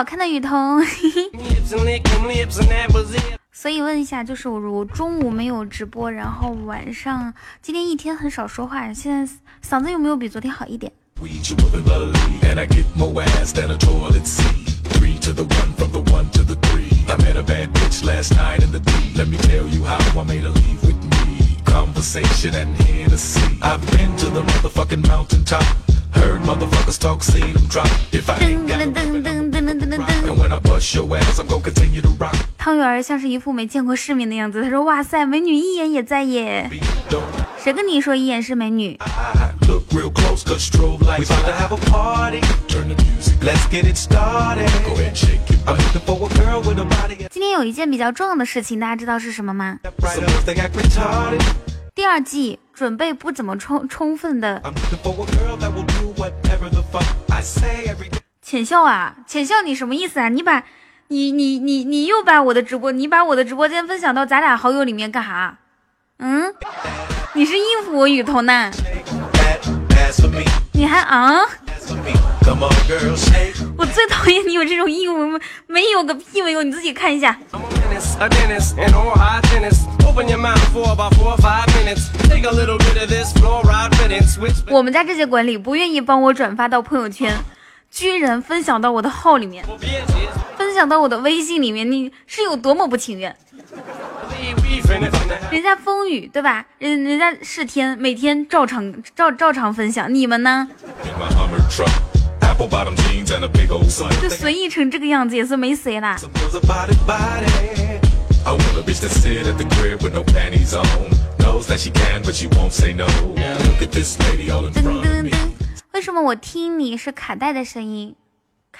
好看的雨桐。所以问一下，就是我我中午没有直播，然后晚上今天一天很少说话，现在嗓子有没有比昨天好一点？conversation and Hennessy. I've been to the motherfucking mountaintop. Heard motherfuckers talk, seen them drop. If I ain't got and when I bust your ass, I'm gonna continue to rock. 汤圆儿像是一副没见过世面的样子。他说：“哇塞，美女一眼也在耶。”谁跟你说一眼是美女？今天有一件比较重要的事情，大家知道是什么吗？第二季准备不怎么充充分的。浅笑啊，浅笑，你什么意思啊？你把，你你你你又把我的直播，你把我的直播间分享到咱俩好友里面干啥？嗯？你是应付我雨桐呢？你还啊？我最讨厌你有这种义务，没有个屁没有，你自己看一下。我们家这些管理不愿意帮我转发到朋友圈，居然分享到我的号里面，分享到我的微信里面，你是有多么不情愿？人家风雨对吧？人人家是天，每天照常照照常分享，你们呢？就随意成这个样子也是没谁啦。为什么我听你是卡带的声音？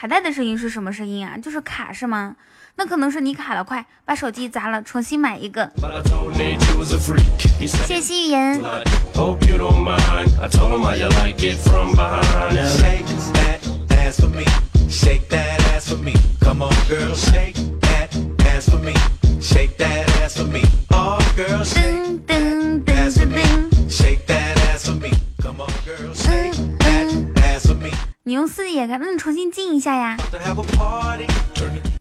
卡带的声音是什么声音啊？就是卡是吗？那可能是你卡的快，把手机砸了，重新买一个。谢谢夕颜。你用四 D 也看，那你重新进一下呀。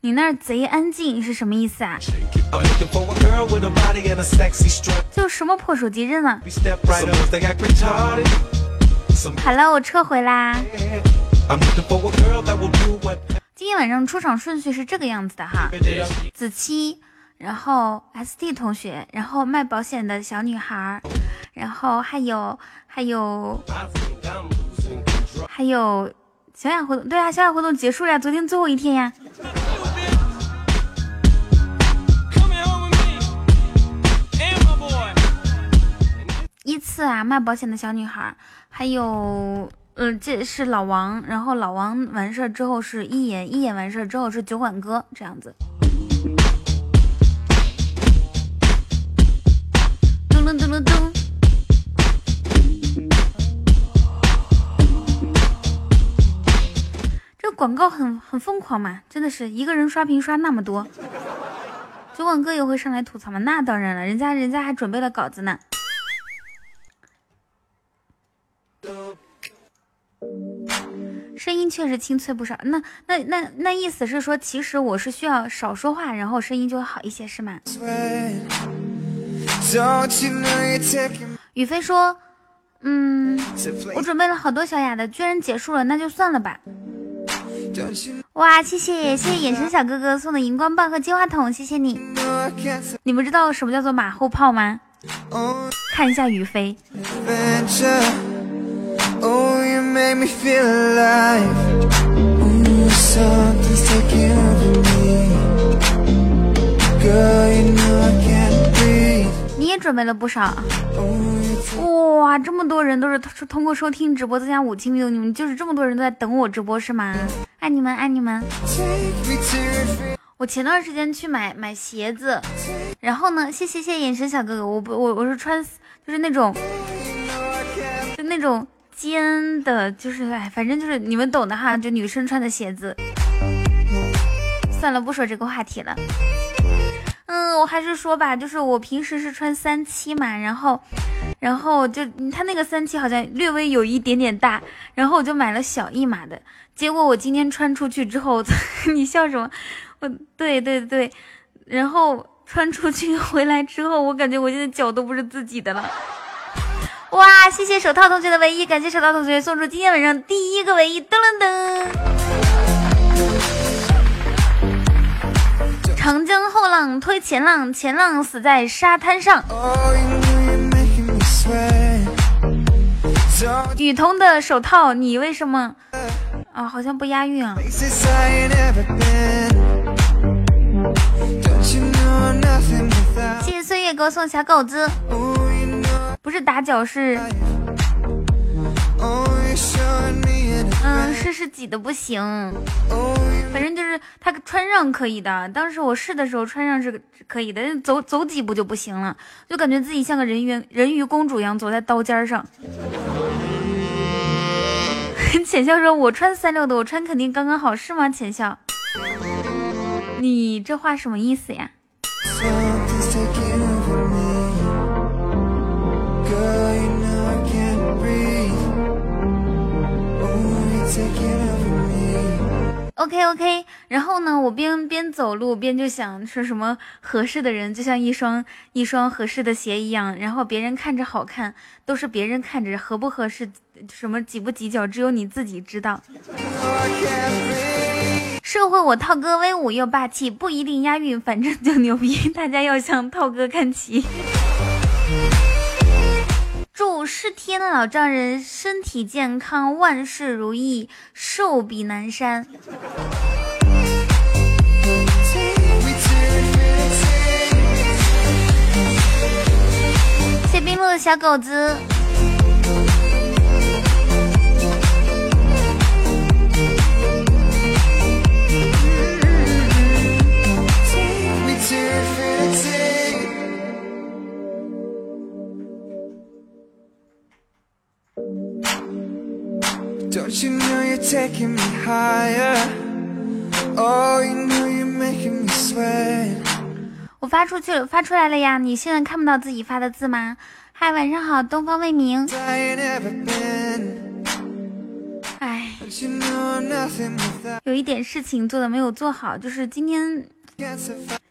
你那儿贼安静是什么意思啊？就什么破手机扔了。好了，我撤回啦。今天晚上出场顺序是这个样子的哈，子期，然后 ST 同学，然后卖保险的小女孩，然后还有还有还有小雅活动，对啊，小雅活动结束了，昨天最后一天呀。依次啊，卖保险的小女孩，还有，嗯，这是老王，然后老王完事儿之后是一眼，一眼完事儿之后是酒馆哥，这样子。咚咚咚咚咚。广告很很疯狂嘛，真的是一个人刷屏刷那么多。酒馆哥也会上来吐槽吗？那当然了，人家人家还准备了稿子呢。声音确实清脆不少，那那那那意思是说，其实我是需要少说话，然后声音就会好一些，是吗？宇飞说：“嗯，我准备了好多小雅的，居然结束了，那就算了吧。”哇，谢谢谢谢眼神小哥哥送的荧光棒和金话筒，谢谢你。你们知道什么叫做马后炮吗？看一下宇飞。你也准备了不少，哇！这么多人都是通过收听直播增加五千米，你们就是这么多人都在等我直播是吗？爱你们，爱你们！我前段时间去买买鞋子，然后呢，谢谢谢谢眼神小哥哥，我不我我是穿就是那种就那种。尖的，就是哎，反正就是你们懂的哈，就女生穿的鞋子。算了，不说这个话题了。嗯，我还是说吧，就是我平时是穿三七嘛，然后，然后就他那个三七好像略微有一点点大，然后我就买了小一码的。结果我今天穿出去之后，你笑什么？我对对对，然后穿出去回来之后，我感觉我现在脚都不是自己的了。哇，谢谢手套同学的唯一，感谢手套同学送出今天晚上第一个唯一，噔噔噔。长江后浪推前浪，前浪死在沙滩上。雨桐的手套，你为什么啊？好像不押韵啊。谢谢岁月给我送小狗子，不是打脚是。嗯，试试挤的不行，反正就是他穿上可以的。当时我试的时候穿上是可以的，走走几步就不行了，就感觉自己像个人鱼人鱼公主一样走在刀尖上。浅笑说：“我穿三六的，我穿肯定刚刚好，是吗？”浅笑，你这话什么意思呀？OK OK，然后呢，我边边走路边就想说什么合适的人就像一双一双合适的鞋一样，然后别人看着好看都是别人看着合不合适，什么挤不挤脚只有你自己知道。社会我涛哥威武又霸气，不一定押韵，反正就牛逼，大家要向涛哥看齐。祝失天的老丈人身体健康，万事如意，寿比南山。谢冰露的小狗子。我发出去了，发出来了呀！你现在看不到自己发的字吗？嗨，晚上好，东方未明。哎，有一点事情做的没有做好，就是今天，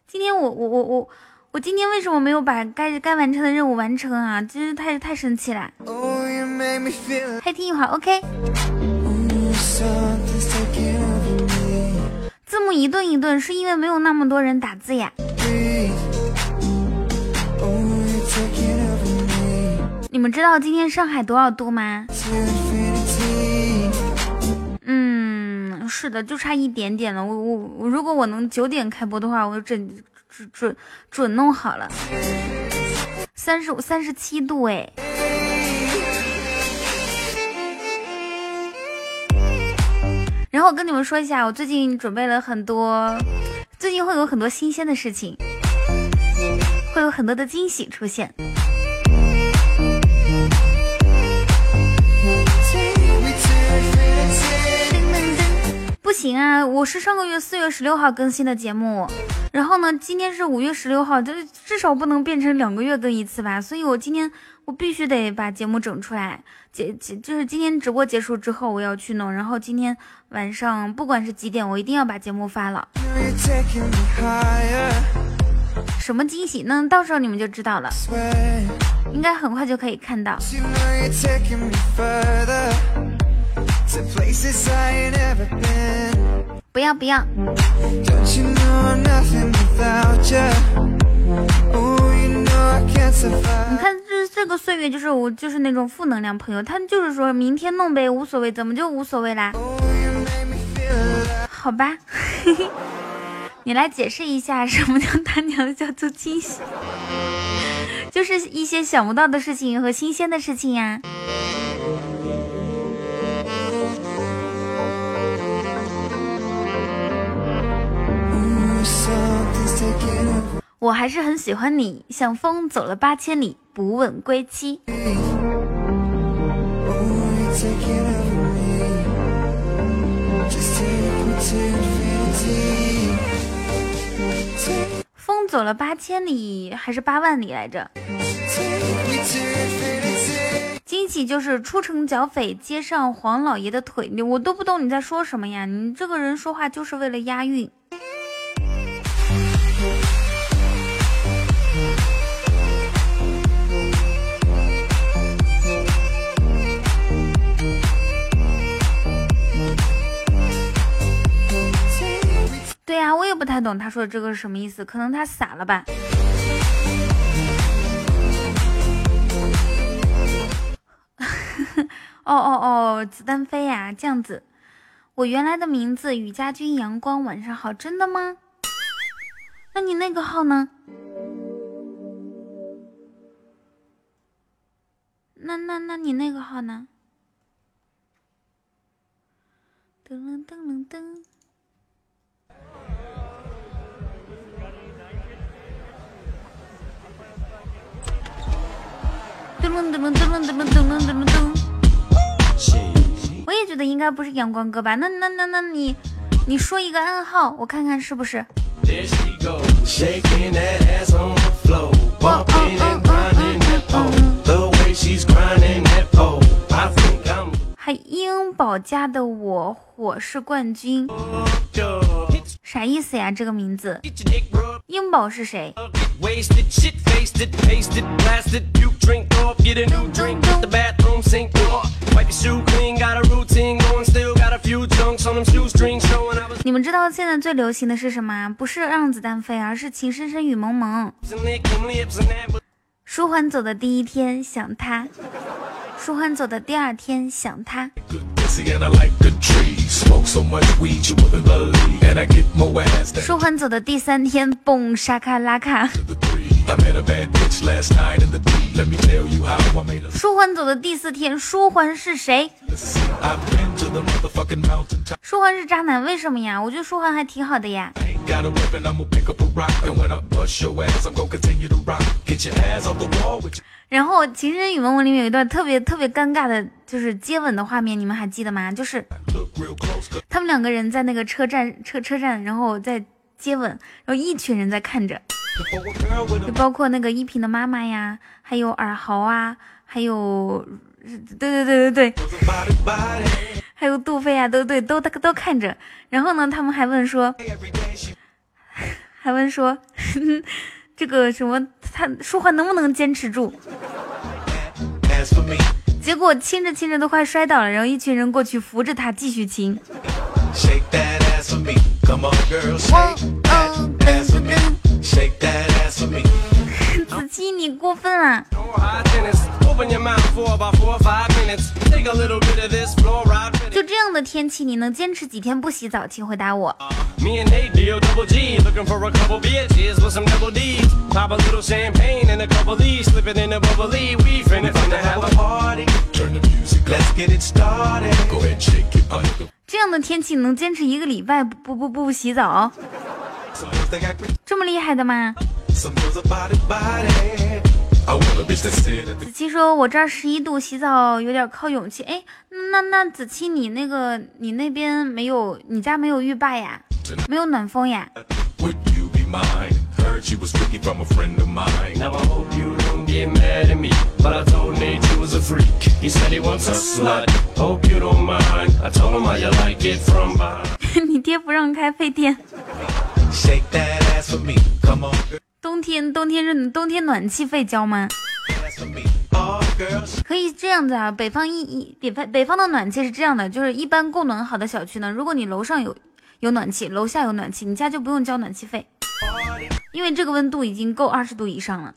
今天我我我我我今天为什么没有把该该完成的任务完成啊？真是太太生气了。还听一会儿，OK。字幕一顿一顿，是因为没有那么多人打字呀。你们知道今天上海多少度吗？嗯，是的，就差一点点了。我我我，如果我能九点开播的话，我整准准准弄好了。三十五、三十七度，哎。然后我跟你们说一下，我最近准备了很多，最近会有很多新鲜的事情，会有很多的惊喜出现。不行啊，我是上个月四月十六号更新的节目，然后呢，今天是五月十六号，这至少不能变成两个月更一次吧？所以我今天我必须得把节目整出来，结结就是今天直播结束之后我要去弄，然后今天。晚上不管是几点，我一定要把节目发了。什么惊喜？那到时候你们就知道了，应该很快就可以看到。不要不要。你看，这这个岁月就是我就是那种负能量朋友，他就是说明天弄呗，无所谓，怎么就无所谓啦？好吧，你来解释一下什么叫他娘的叫做惊喜，就是一些想不到的事情和新鲜的事情呀。我还是很喜欢你，像风走了八千里，不问归期。风走了八千里还是八万里来着？惊喜就是出城剿匪，接上黄老爷的腿，你我都不懂你在说什么呀？你这个人说话就是为了押韵。对呀，我也不太懂他说的这个是什么意思，可能他傻了吧。哦哦哦，子弹飞呀，这样子。我原来的名字雨家军阳光，晚上好，真的吗？那你那个号呢？那那那你那个号呢？噔噔噔噔噔。噔噔噔噔噔噔噔噔噔噔。我也觉得应该不是阳光哥吧？那那那那你你说一个暗号，我看看是不是。还英宝家的我火是冠军，啥意思呀？这个名字，英宝是谁？你们知道现在最流行的是什么？不是让子弹飞，而是情深深雨蒙蒙。舒缓走的第一天想他，舒缓走的第二天想他。舒缓走的第三天蹦沙卡拉卡。舒缓走的第四天，舒缓是谁？舒缓是渣男，为什么呀？我觉得舒缓还挺好的呀。然后《情深雨蒙蒙》里面有一段特别特别尴尬的，就是接吻的画面，你们还记得吗？就是他们两个人在那个车站车车站，然后在接吻，然后一群人在看着。就包括那个依萍的妈妈呀，还有尔豪啊，还有，对对对对对，还有杜飞啊，都对，都都看着。然后呢，他们还问说，还问说，这个什么，他说话能不能坚持住？结果亲着亲着都快摔倒了，然后一群人过去扶着他继续亲。子期，你过分啊！就这样的天气，你能坚持几天不洗澡？请回答我。这样的天气能坚持一个礼拜不不不不洗澡？这么厉害的吗？子期说：“我这儿十一度，洗澡有点靠勇气。”哎，那那子期，你那个你那边没有，你家没有浴霸呀？没有暖风呀？你爹不让开，费电。冬天，冬天热，冬天暖气费交吗？可以这样子啊，北方一一北方北方的暖气是这样的，就是一般供暖好的小区呢，如果你楼上有有暖气，楼下有暖气，你家就不用交暖气费，因为这个温度已经够二十度以上了。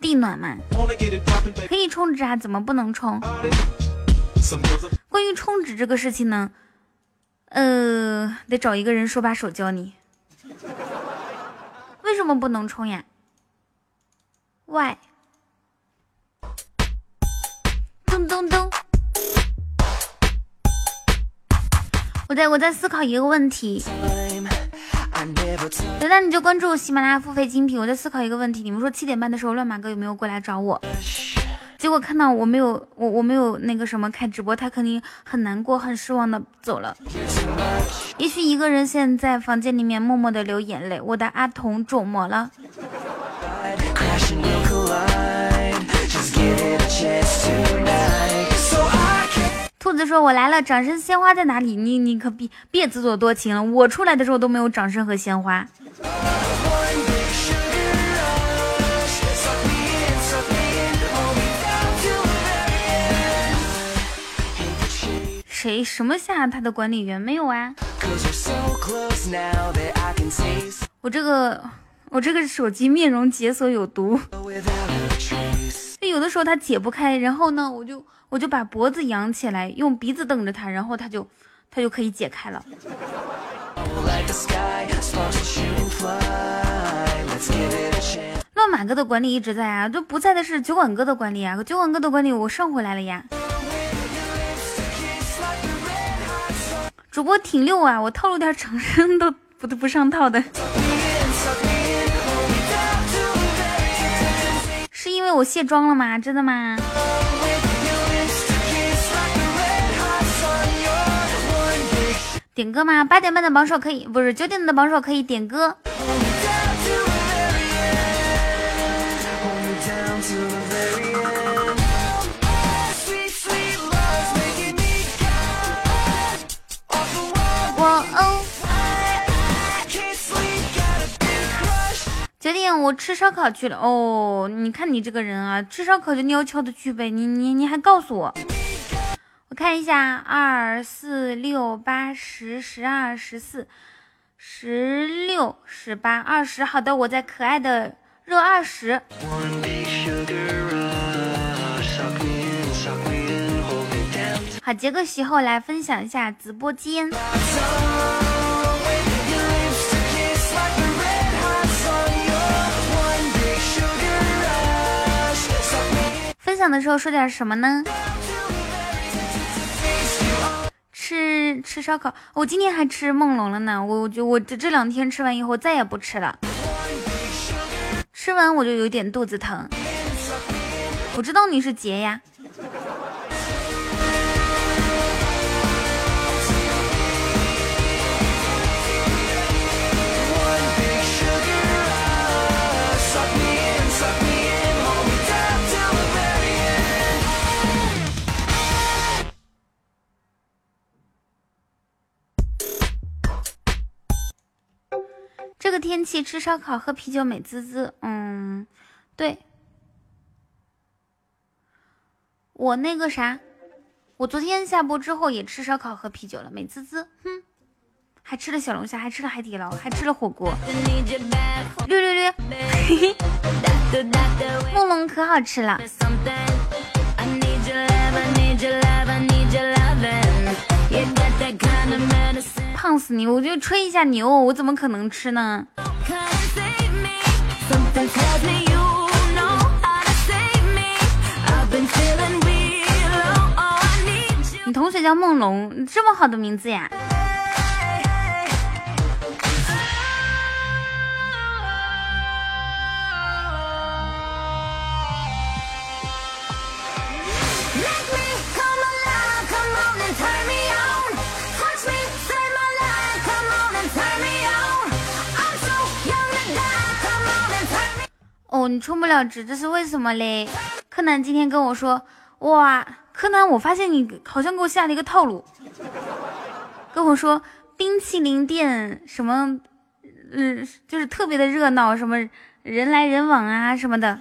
地暖嘛，可以充值啊，怎么不能充？关于充值这个事情呢？呃，得找一个人手把手教你。为什么不能充呀？Why？咚咚咚！我在我在思考一个问题。对，那你就关注喜马拉雅付费精品。我在思考一个问题，你们说七点半的时候乱马哥有没有过来找我？结果看到我没有，我我没有那个什么开直播，他肯定很难过、很失望的走了。也许一个人现在房间里面默默的流眼泪。我的阿童肿么了？兔子说：“我来了，掌声鲜花在哪里？你你可别别自作多情了，我出来的时候都没有掌声和鲜花。”谁什么下他的管理员没有啊？我这个我这个手机面容解锁有毒，有的时候它解不开，然后呢，我就我就把脖子扬起来，用鼻子瞪着它，然后它就它就可以解开了。乱马哥的管理一直在啊，就不在的是酒馆哥的管理啊，酒馆哥的管理我上回来了呀。主播挺溜啊，我套路点掌声都不都不上套的，是因为我卸妆了吗？真的吗？点歌吗？八点半的榜首可以，不是九点的榜首可以点歌。我吃烧烤去了哦，你看你这个人啊，吃烧烤就要求的去呗，你你你还告诉我，我看一下，二四六八十十二十四十六十八二十，好的，我在可爱的热二十。好，杰哥喜后来分享一下直播间。想的时候说点什么呢？吃吃烧烤，我今天还吃梦龙了呢。我我就我这这两天吃完以后再也不吃了，吃完我就有点肚子疼。我知道你是杰呀。这个天气吃烧烤喝啤酒美滋滋，嗯，对，我那个啥，我昨天下播之后也吃烧烤喝啤酒了，美滋滋，哼，还吃了小龙虾，还吃了海底捞，还吃了火锅，略略略，嘿嘿，梦龙可好吃了。胖死你！我就吹一下牛，我怎么可能吃呢？你同学叫梦龙，这么好的名字呀！哦，你充不了值，这是为什么嘞？柯南今天跟我说，哇，柯南，我发现你好像给我下了一个套路，跟我说冰淇淋店什么，嗯，就是特别的热闹，什么人来人往啊什么的。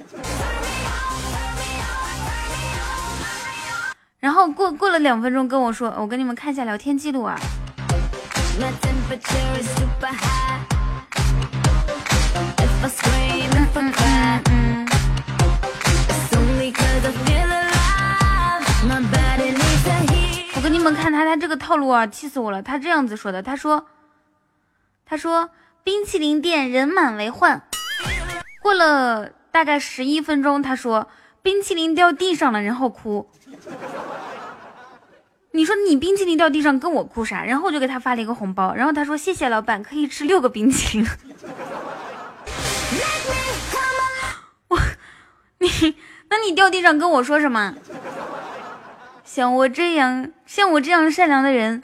然后过过了两分钟跟我说，我给你们看一下聊天记录啊。我给们看他他这个套路啊，气死我了！他这样子说的，他说，他说冰淇淋店人满为患。过了大概十一分钟，他说冰淇淋掉地上了，然后哭。你说你冰淇淋掉地上跟我哭啥？然后我就给他发了一个红包，然后他说谢谢老板，可以吃六个冰淇淋。我，你，那你掉地上跟我说什么？像我这样像我这样善良的人。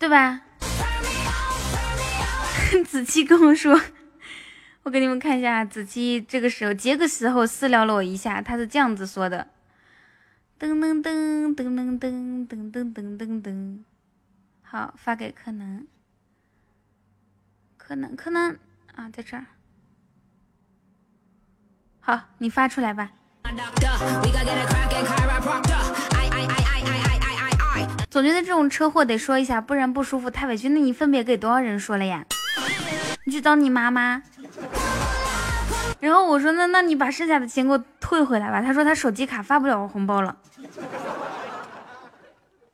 对吧？子期跟我说我给你们看一下子期这个时候这个时候私聊了我一下她是这样子说的。噔噔噔噔噔噔噔噔噔噔噔。好，发给柯南。柯南，柯南啊，在这儿。好，你发出来吧。总觉得这种车祸得说一下，不然不舒服，太委屈。那你分别给多少人说了呀？你去找你妈妈。然后我说，那那你把剩下的钱给我退回来吧。他说他手机卡发不了红包了。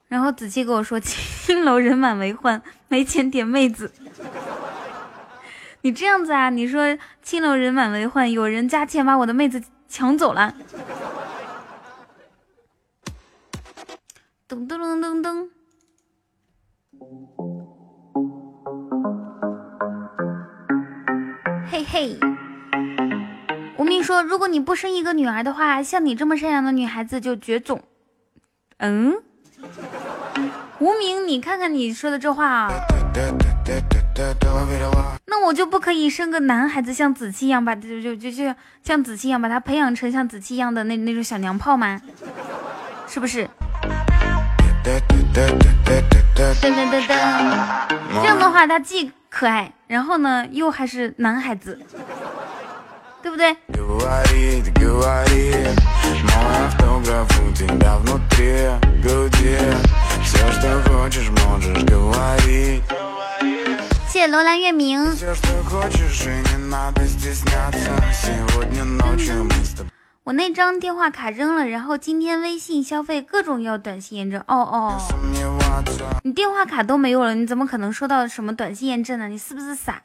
然后子期跟我说，青楼人满为患，没钱点妹子。你这样子啊？你说青楼人满为患，有人加钱把我的妹子抢走了。噔噔噔噔噔，嘿嘿。无名说，如果你不生一个女儿的话，像你这么善良的女孩子就绝种。嗯？无名，你看看你说的这话啊。那我就不可以生个男孩子，像子期一样把就就就就像子期一样把他培养成像子期一样的那那种小娘炮吗？是不是？噔噔噔噔，这样的话他既可爱，然后呢又还是男孩子，对不对？谢谢楼兰月明。我那张电话卡扔了，然后今天微信消费各种要短信验证。哦哦，你电话卡都没有了，你怎么可能收到什么短信验证呢？你是不是傻？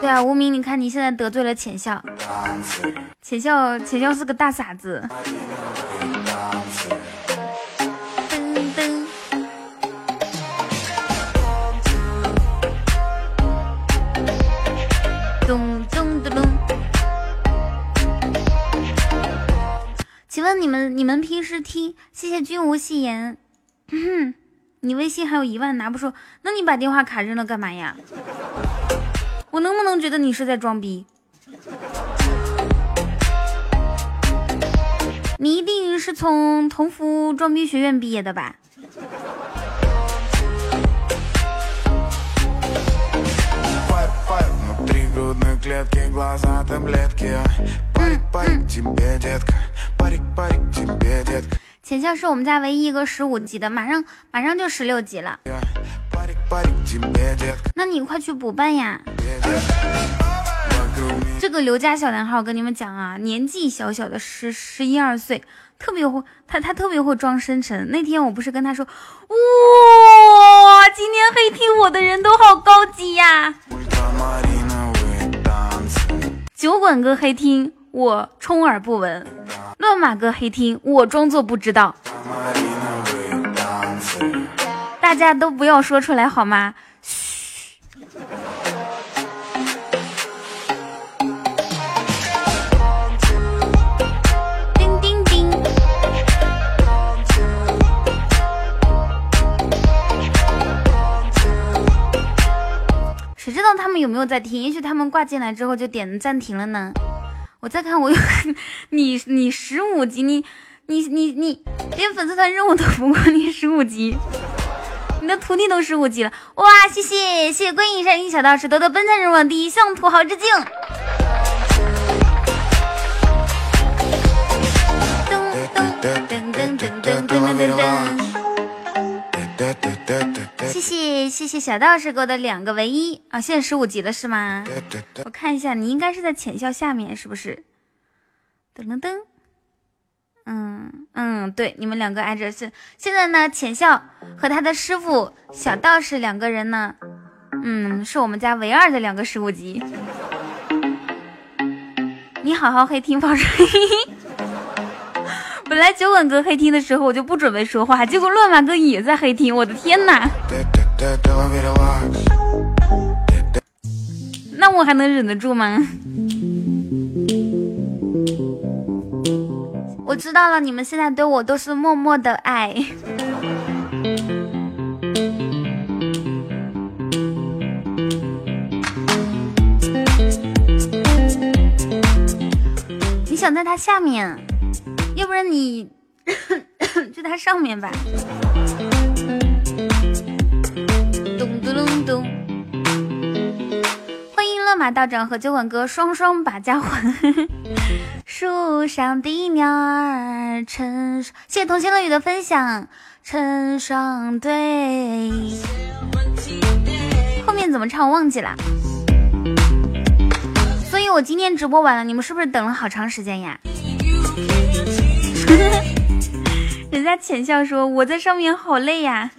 对啊，无名，你看你现在得罪了浅笑，浅笑，浅笑是个大傻子。噔噔，咚咚咚咚。请问你们，你们平时听？谢谢君无戏言。你微信还有一万拿不出，那你把电话卡扔了干嘛呀？我能不能觉得你是在装逼？你一定是从同福装逼学院毕业的吧？浅笑是我们家唯一一个十五级的，马上马上就十六级了。那你快去补办呀！这个刘家小男孩，我跟你们讲啊，年纪小小的十十一二岁，特别会他他特别会装深沉。那天我不是跟他说，哇，今天黑听我的人都好高级呀！酒馆哥黑听我充耳不闻，乱马哥黑听我装作不知道。大家都不要说出来好吗？嘘。叮叮叮。谁知道他们有没有在听？也许他们挂进来之后就点暂停了呢。我再看，我 你你十五级，你你你你连粉丝团任务都不过，你十五级。你的徒弟都十五级了，哇！谢谢谢谢观音山一小道士夺得本场人王第一，向土豪致敬。噔噔噔噔噔噔噔噔噔。谢谢谢谢小道士给我的两个唯一啊！现在十五级了是吗？我看一下，你应该是在浅笑下面是不是？噔噔噔。嗯嗯，对，你们两个挨着是。现在呢，浅笑和他的师傅小道士两个人呢，嗯，是我们家唯二的两个十五级。你好好黑听，放水。本来酒馆哥黑听的时候，我就不准备说话，结果乱马哥也在黑听，我的天哪！那我还能忍得住吗？我知道了，你们现在对我都是默默的爱。你想在它下面，要不然你 就它上面吧。咚咚咚咚！欢迎乱马道长和酒馆哥双双把家还。树上的鸟儿成双，谢谢同心乐语的分享，成双对。后面怎么唱我忘记了，所以我今天直播完了，你们是不是等了好长时间呀？人家浅笑说我在上面好累呀。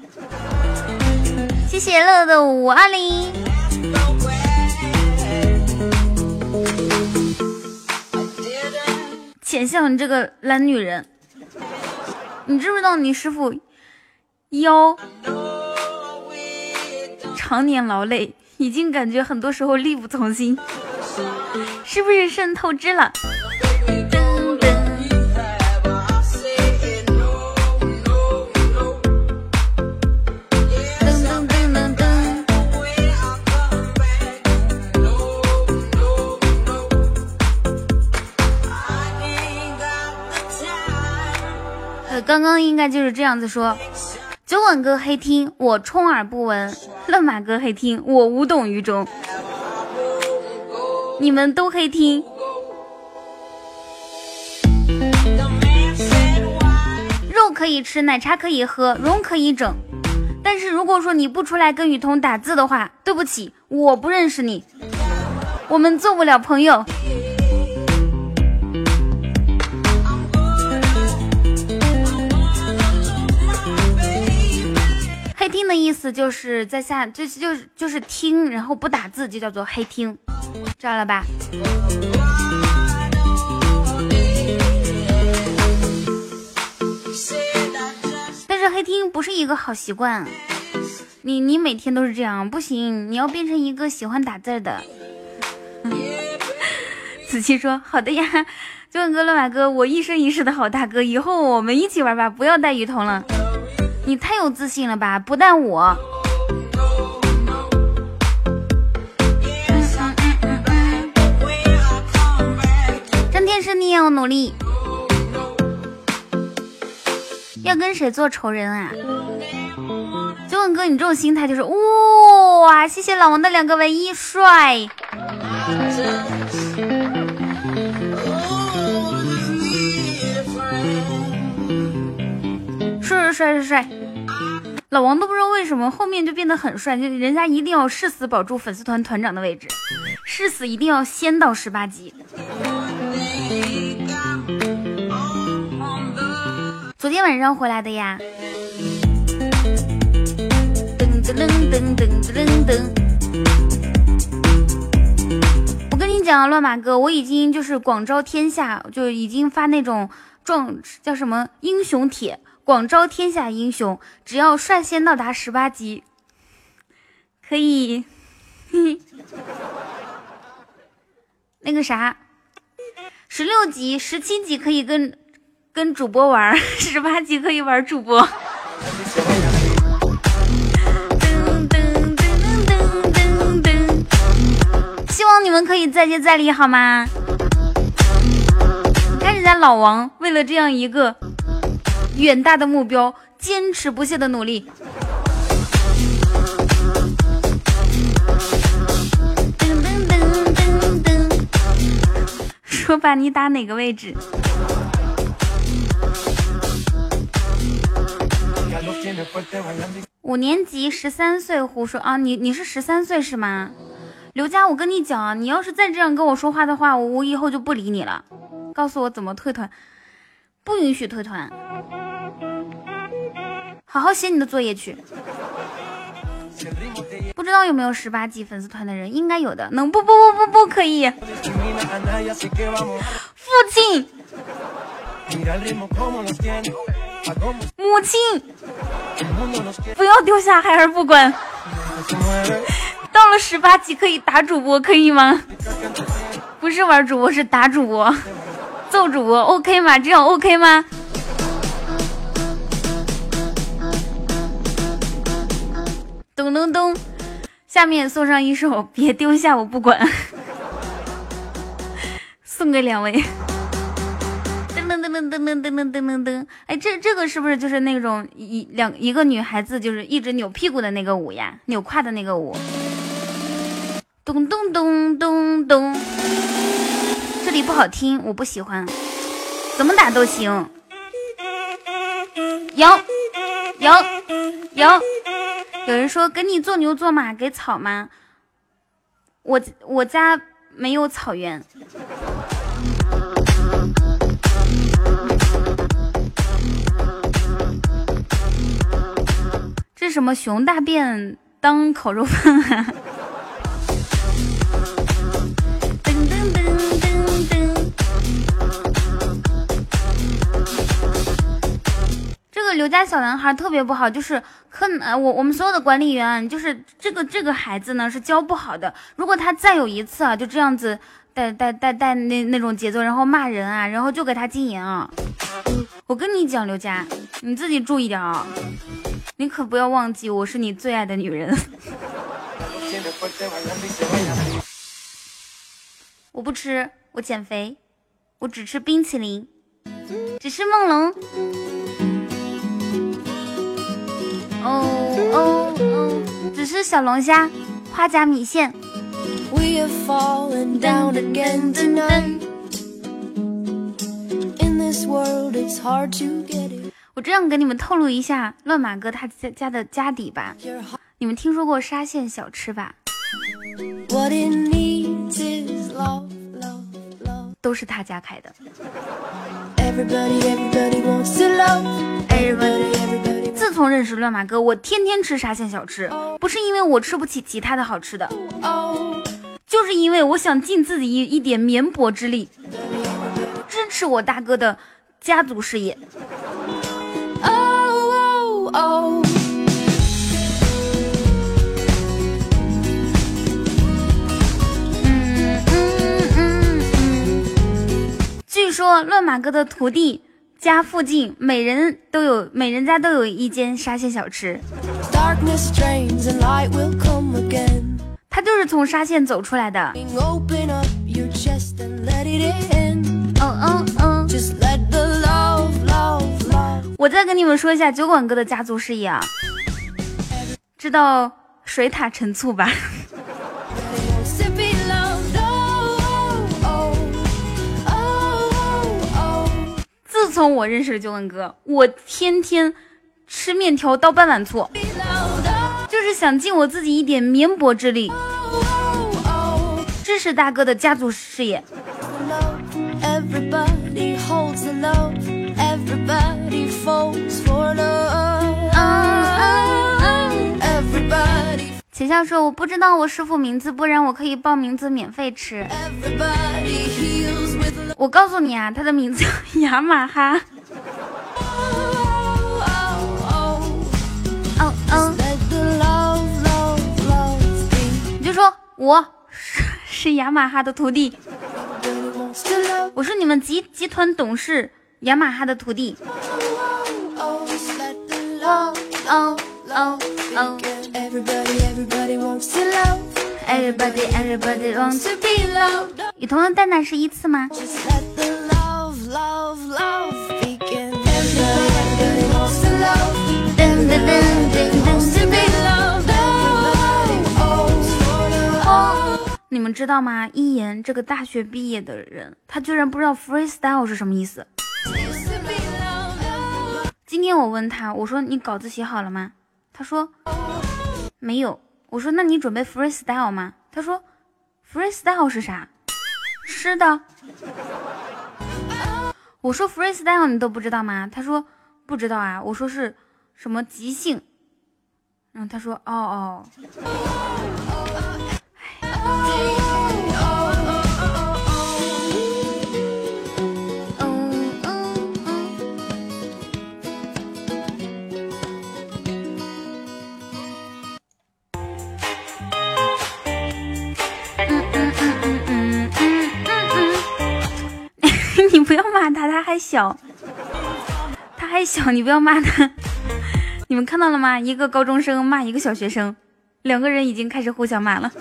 谢谢乐乐的五二零。浅笑，你这个懒女人，你知不知道你师傅腰常年劳累，已经感觉很多时候力不从心，是不是肾透支了？刚刚应该就是这样子说，酒馆哥黑听，我充耳不闻；乱马哥黑听，我无动于衷。你们都黑听，肉可以吃，奶茶可以喝，容可以整。但是如果说你不出来跟雨桐打字的话，对不起，我不认识你，我们做不了朋友。听的意思就是在下，就是就是就是听，然后不打字就叫做黑听，知道了吧？但是黑听不是一个好习惯，你你每天都是这样不行，你要变成一个喜欢打字的。子期说好的呀，九问哥、乱马哥，我一生一世的好大哥，以后我们一起玩吧，不要带雨桐了。你太有自信了吧！不但我，张天师你也要努力。要跟谁做仇人啊？九稳哥，你这种心态就是哇！谢谢老王的两个唯一帅，帅帅帅帅帅！老王都不知道为什么后面就变得很帅，就人家一定要誓死保住粉丝团团长的位置，誓死一定要先到十八级。昨天晚上回来的呀。噔噔噔噔噔噔。我跟你讲，乱马哥，我已经就是广招天下，就已经发那种壮叫什么英雄帖。广招天下英雄，只要率先到达十八级，可以那个啥，十六级、十七级可以跟跟主播玩，十八级可以玩主播。希望你们可以再接再厉，好吗？你看人家老王为了这样一个。远大的目标，坚持不懈的努力。说吧你打哪个位置？五年级十三岁胡说啊！你你是十三岁是吗？刘佳，我跟你讲啊，你要是再这样跟我说话的话，我我以后就不理你了。告诉我怎么退团？不允许退团。好好写你的作业去。不知道有没有十八级粉丝团的人，应该有的。能不不不不不可以。父亲，母亲，不要丢下孩儿不管。到了十八级可以打主播，可以吗？不是玩主播，是打主播。揍主播 OK 吗？这样 OK 吗？咚咚咚，下面送上一首《别丢下我不管》，送给两位。噔噔噔噔噔噔噔噔噔噔，哎，这这个是不是就是那种一两一个女孩子就是一直扭屁股的那个舞呀？扭胯的那个舞？咚咚咚咚咚，这里不好听，我不喜欢，怎么打都行。有有有，有人说给你做牛做马给草吗？我我家没有草原。这什么熊大便当烤肉饭啊？刘家小男孩特别不好，就是可呃，我我们所有的管理员，就是这个这个孩子呢是教不好的。如果他再有一次啊，就这样子带带带带那那种节奏，然后骂人啊，然后就给他禁言啊。我跟你讲，刘佳，你自己注意点啊，你可不要忘记我是你最爱的女人。我不吃，我减肥，我只吃冰淇淋，只吃梦龙。哦哦哦，只是小龙虾，花甲米线。我这样给你们透露一下乱马哥他家家的家底吧。你们听说过沙县小吃吧？都是他家开的。自从认识乱马哥，我天天吃沙县小吃，不是因为我吃不起其他的好吃的，就是因为我想尽自己一一点绵薄之力，支持我大哥的家族事业。嗯据说乱马哥的徒弟。家附近每人都有，每人家都有一间沙县小吃。他就是从沙县走出来的。我再跟你们说一下酒馆哥的家族事业啊，知道水塔陈醋吧？自从我认识了九文哥，我天天吃面条倒半碗醋，就是想尽我自己一点绵薄之力，支持大哥的家族事业。浅笑说：“我不知道我师傅名字，不然我可以报名字免费吃。”我告诉你啊，他的名字叫 雅马哈。哦哦，你就说我是是雅马哈的徒弟，我是你们集集团董事雅马哈的徒弟。哦哦哦哦。Everybody, everybody wants to be loved. 雨桐的蛋蛋是一次吗？你们知道吗？一言这个大学毕业的人，他居然不知道 freestyle 是什么意思。今天我问他，我说你稿子写好了吗？他说没有。我说：“那你准备 freestyle 吗？”他说：“freestyle 是啥？吃的。”我说：“freestyle 你都不知道吗？”他说：“不知道啊。”我说：“是什么即兴？”然后他说：“哦哦。”你不要骂他，他还小，他还小，你不要骂他。你们看到了吗？一个高中生骂一个小学生，两个人已经开始互相骂了，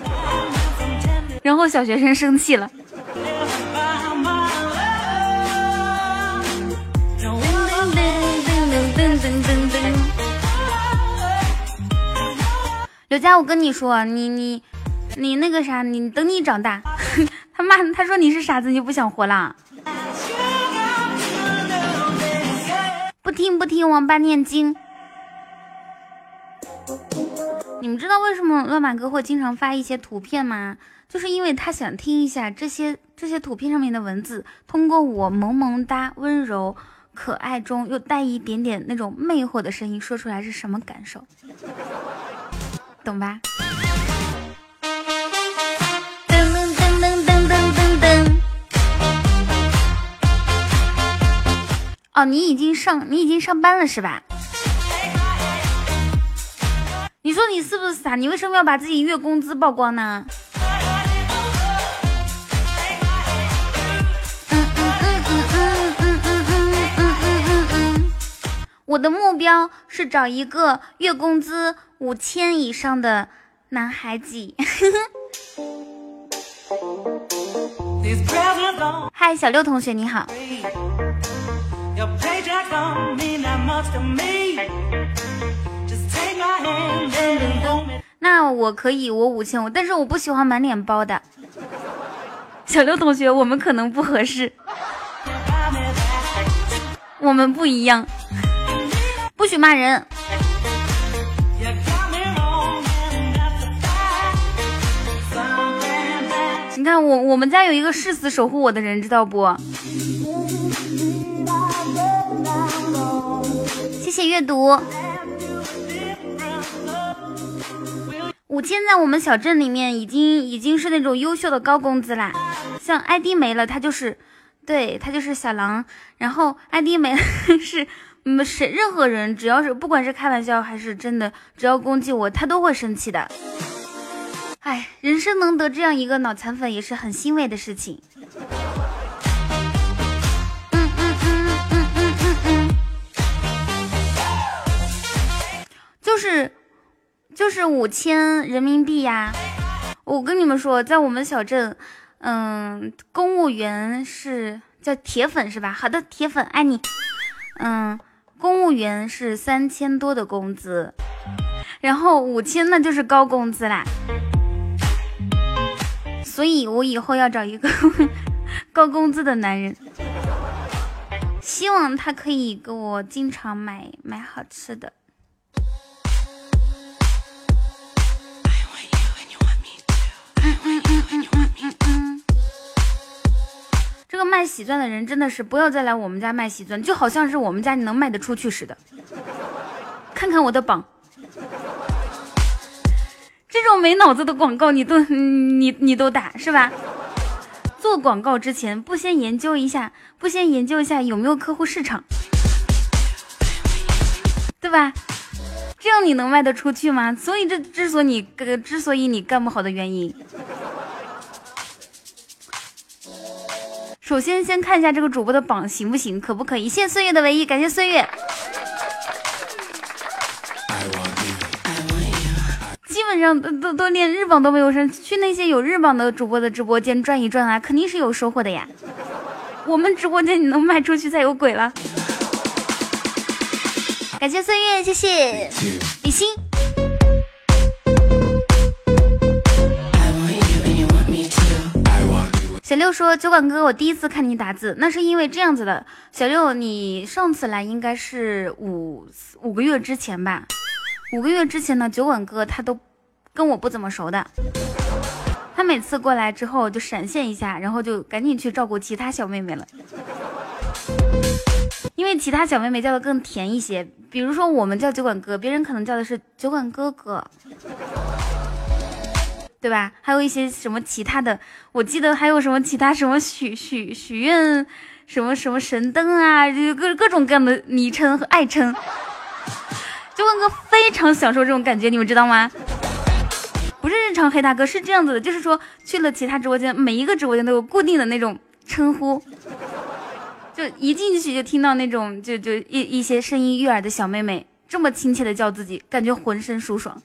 然后小学生生气了。刘佳，我跟你说，你你你那个啥，你等你长大，他骂他说你是傻子，你就不想活了。不听不听，王八念经。你们知道为什么乱马哥会经常发一些图片吗？就是因为他想听一下这些这些图片上面的文字，通过我萌萌哒、温柔、可爱中又带一点点那种魅惑的声音说出来是什么感受，懂吧？哦，你已经上你已经上班了是吧？你说你是不是傻？你为什么要把自己月工资曝光呢？我的目标是找一个月工资五千以上的男孩子。嗨，小六同学你好。那我可以，我五千五，但是我不喜欢满脸包的。小刘同学，我们可能不合适，我们不一样，不许骂人。你看我，我们家有一个誓死守护我的人，知道不？谢谢阅读。五千在我们小镇里面已经已经是那种优秀的高工资啦，像 ID 没了，他就是，对他就是小狼，然后 ID 没了 是，嗯谁任何人只要是不管是开玩笑还是真的，只要攻击我，他都会生气的。哎，人生能得这样一个脑残粉也是很欣慰的事情。就是。就是五千人民币呀！我跟你们说，在我们小镇，嗯，公务员是叫铁粉是吧？好的，铁粉爱你。嗯，公务员是三千多的工资，然后五千那就是高工资啦。所以我以后要找一个 高工资的男人，希望他可以给我经常买买好吃的。这个卖喜钻的人真的是不要再来我们家卖喜钻，就好像是我们家你能卖得出去似的。看看我的榜，这种没脑子的广告你都你你都打是吧？做广告之前不先研究一下，不先研究一下有没有客户市场，对吧？这样你能卖得出去吗？所以这之所以之所以你干不好的原因。首先，先看一下这个主播的榜行不行，可不可以？谢谢岁月的唯一，感谢岁月。基本上都都都连日榜都没有上，去那些有日榜的主播的直播间转一转啊，肯定是有收获的呀。我们直播间你能卖出去才有鬼了。感谢岁月，谢谢李欣。小六说：“酒馆哥，我第一次看你打字，那是因为这样子的。小六，你上次来应该是五五个月之前吧？五个月之前呢，酒馆哥他都跟我不怎么熟的。他每次过来之后就闪现一下，然后就赶紧去照顾其他小妹妹了。因为其他小妹妹叫的更甜一些，比如说我们叫酒馆哥，别人可能叫的是酒馆哥哥。”对吧？还有一些什么其他的，我记得还有什么其他什么许许许愿，什么什么神灯啊，就各各种各样的昵称和爱称。酒馆哥非常享受这种感觉，你们知道吗？不是日常黑大哥，是这样子的，就是说去了其他直播间，每一个直播间都有固定的那种称呼。就一进去就听到那种就就一一些声音悦耳的小妹妹这么亲切的叫自己，感觉浑身舒爽。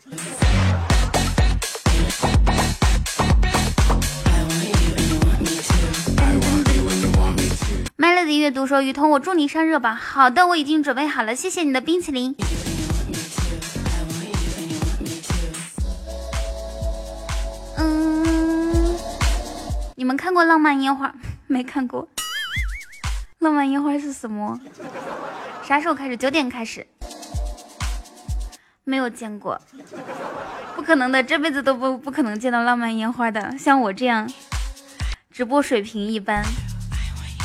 Melody 阅读说：“雨桐，我祝你上热榜。”好的，我已经准备好了，谢谢你的冰淇淋。嗯，你们看过浪漫烟花 没？看过。浪漫烟花是什么？啥时候开始？九点开始。没有见过，不可能的，这辈子都不不可能见到浪漫烟花的。像我这样，直播水平一般。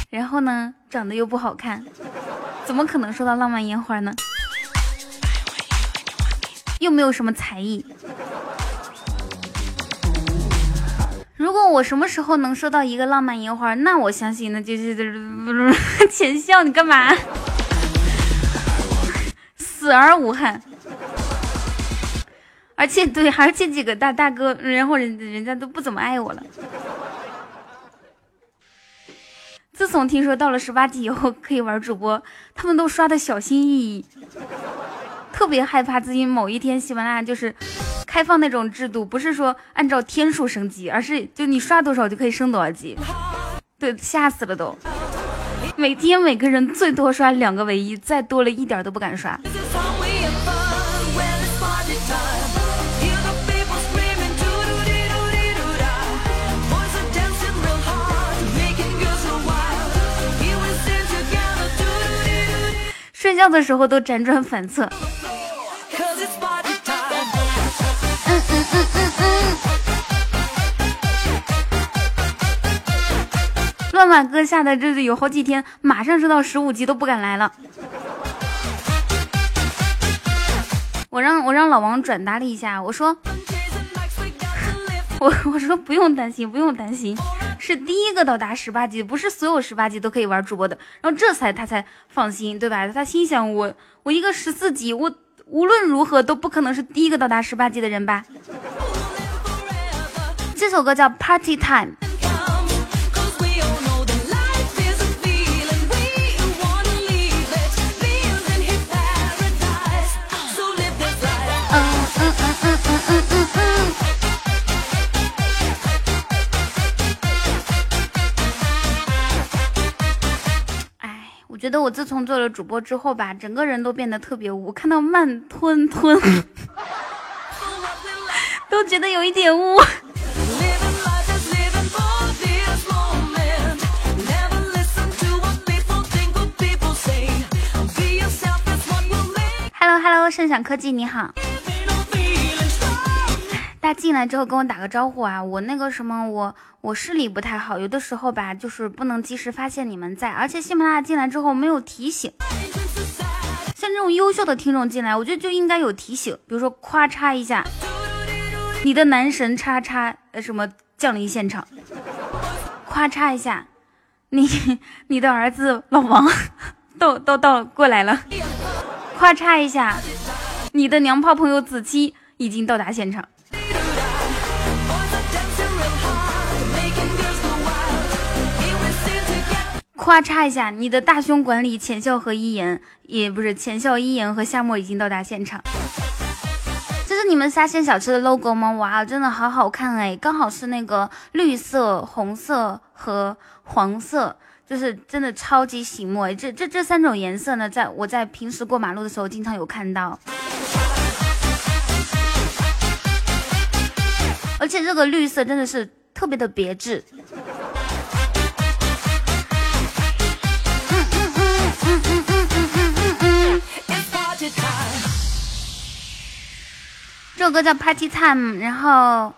然后呢，长得又不好看，怎么可能收到浪漫烟花呢？又没有什么才艺。如果我什么时候能收到一个浪漫烟花，那我相信那就是浅笑，你干嘛？死而无憾。而且对，而且几个大大哥，然后人人家都不怎么爱我了。自从听说到了十八级以后可以玩主播，他们都刷的小心翼翼，特别害怕自己某一天喜马拉雅就是开放那种制度，不是说按照天数升级，而是就你刷多少就可以升多少级。对，吓死了都。每天每个人最多刷两个唯一，再多了一点都不敢刷。睡觉的时候都辗转反侧。乱马哥下的这是有好几天，马上升到十五级都不敢来了。我让我让老王转达了一下，我说，我我说不用担心，不用担心。是第一个到达十八级，不是所有十八级都可以玩主播的，然后这才他才放心，对吧？他心想我我一个十四级，我无论如何都不可能是第一个到达十八级的人吧？这首歌叫 Party Time。觉得我自从做了主播之后吧，整个人都变得特别污，看到慢吞吞，都觉得有一点污。Hello Hello，盛享科技你好。大家进来之后跟我打个招呼啊！我那个什么，我我视力不太好，有的时候吧，就是不能及时发现你们在，而且喜马拉进来之后没有提醒。像这种优秀的听众进来，我觉得就应该有提醒，比如说咔嚓一下，你的男神叉叉呃什么降临现场，咔嚓一下，你你的儿子老王到到到过来了，咔嚓一下，你的娘炮朋友子期已经到达现场。咔嚓一下，你的大胸管理浅笑和一言也不是浅笑一言和夏沫已经到达现场。这是你们沙县小吃的 logo 吗？哇，真的好好看哎，刚好是那个绿色、红色和黄色，就是真的超级醒目哎。这这这三种颜色呢，在我在平时过马路的时候经常有看到，而且这个绿色真的是特别的别致。这首歌叫 Party Time，然后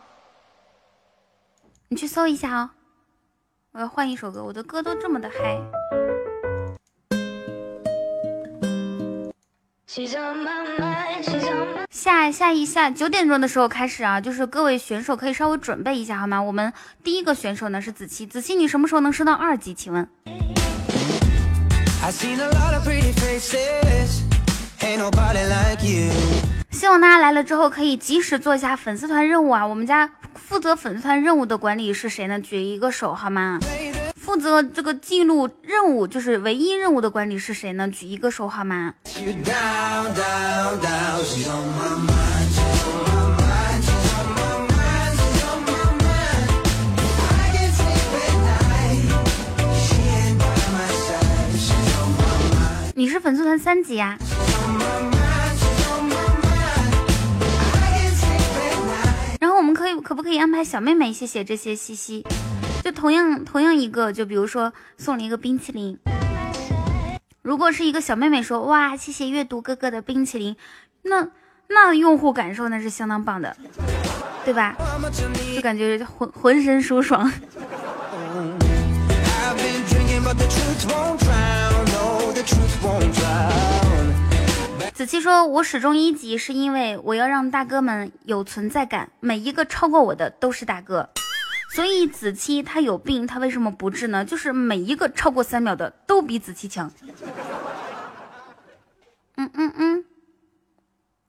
你去搜一下哦。我要换一首歌，我的歌都这么的嗨。下下一下九点钟的时候开始啊，就是各位选手可以稍微准备一下好吗？我们第一个选手呢是子期，子期你什么时候能升到二级？请问？希望大家来了之后可以及时做一下粉丝团任务啊！我们家负责粉丝团任务的管理是谁呢？举一个手好吗？负责这个记录任务，就是唯一任务的管理是谁呢？举一个手好吗？你是粉丝团三级呀？然后我们可以可不可以安排小妹妹谢谢这些西西？就同样同样一个，就比如说送了一个冰淇淋。如果是一个小妹妹说哇谢谢阅读哥哥的冰淇淋，那那用户感受那是相当棒的，对吧？就感觉浑浑身舒爽。子期说：“我始终一级，是因为我要让大哥们有存在感，每一个超过我的都是大哥。所以子期他有病，他为什么不治呢？就是每一个超过三秒的都比子期强。嗯嗯嗯，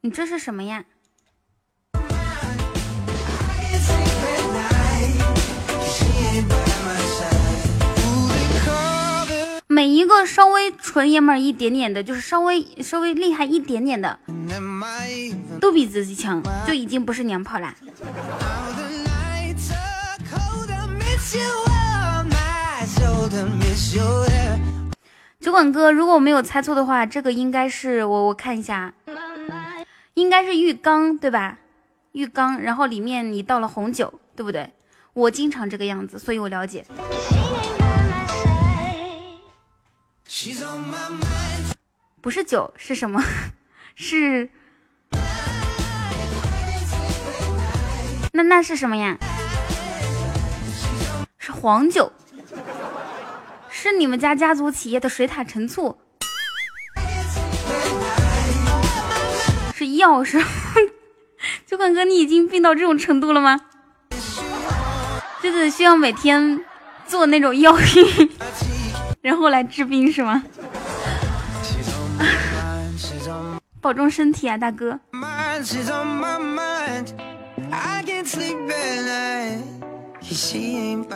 你这是什么呀？”每一个稍微纯爷们儿一点点的，就是稍微稍微厉害一点点的，都比自己强，就已经不是娘炮啦。酒馆哥，如果我没有猜错的话，这个应该是我我看一下，应该是浴缸对吧？浴缸，然后里面你倒了红酒，对不对？我经常这个样子，所以我了解。不是酒是什么？是那那是什么呀？是黄酒，是你们家家族企业的水塔陈醋，是药是？酒馆哥，你已经病到这种程度了吗？就是需要每天做那种药浴。然后来治病是吗？保重身体啊，大哥。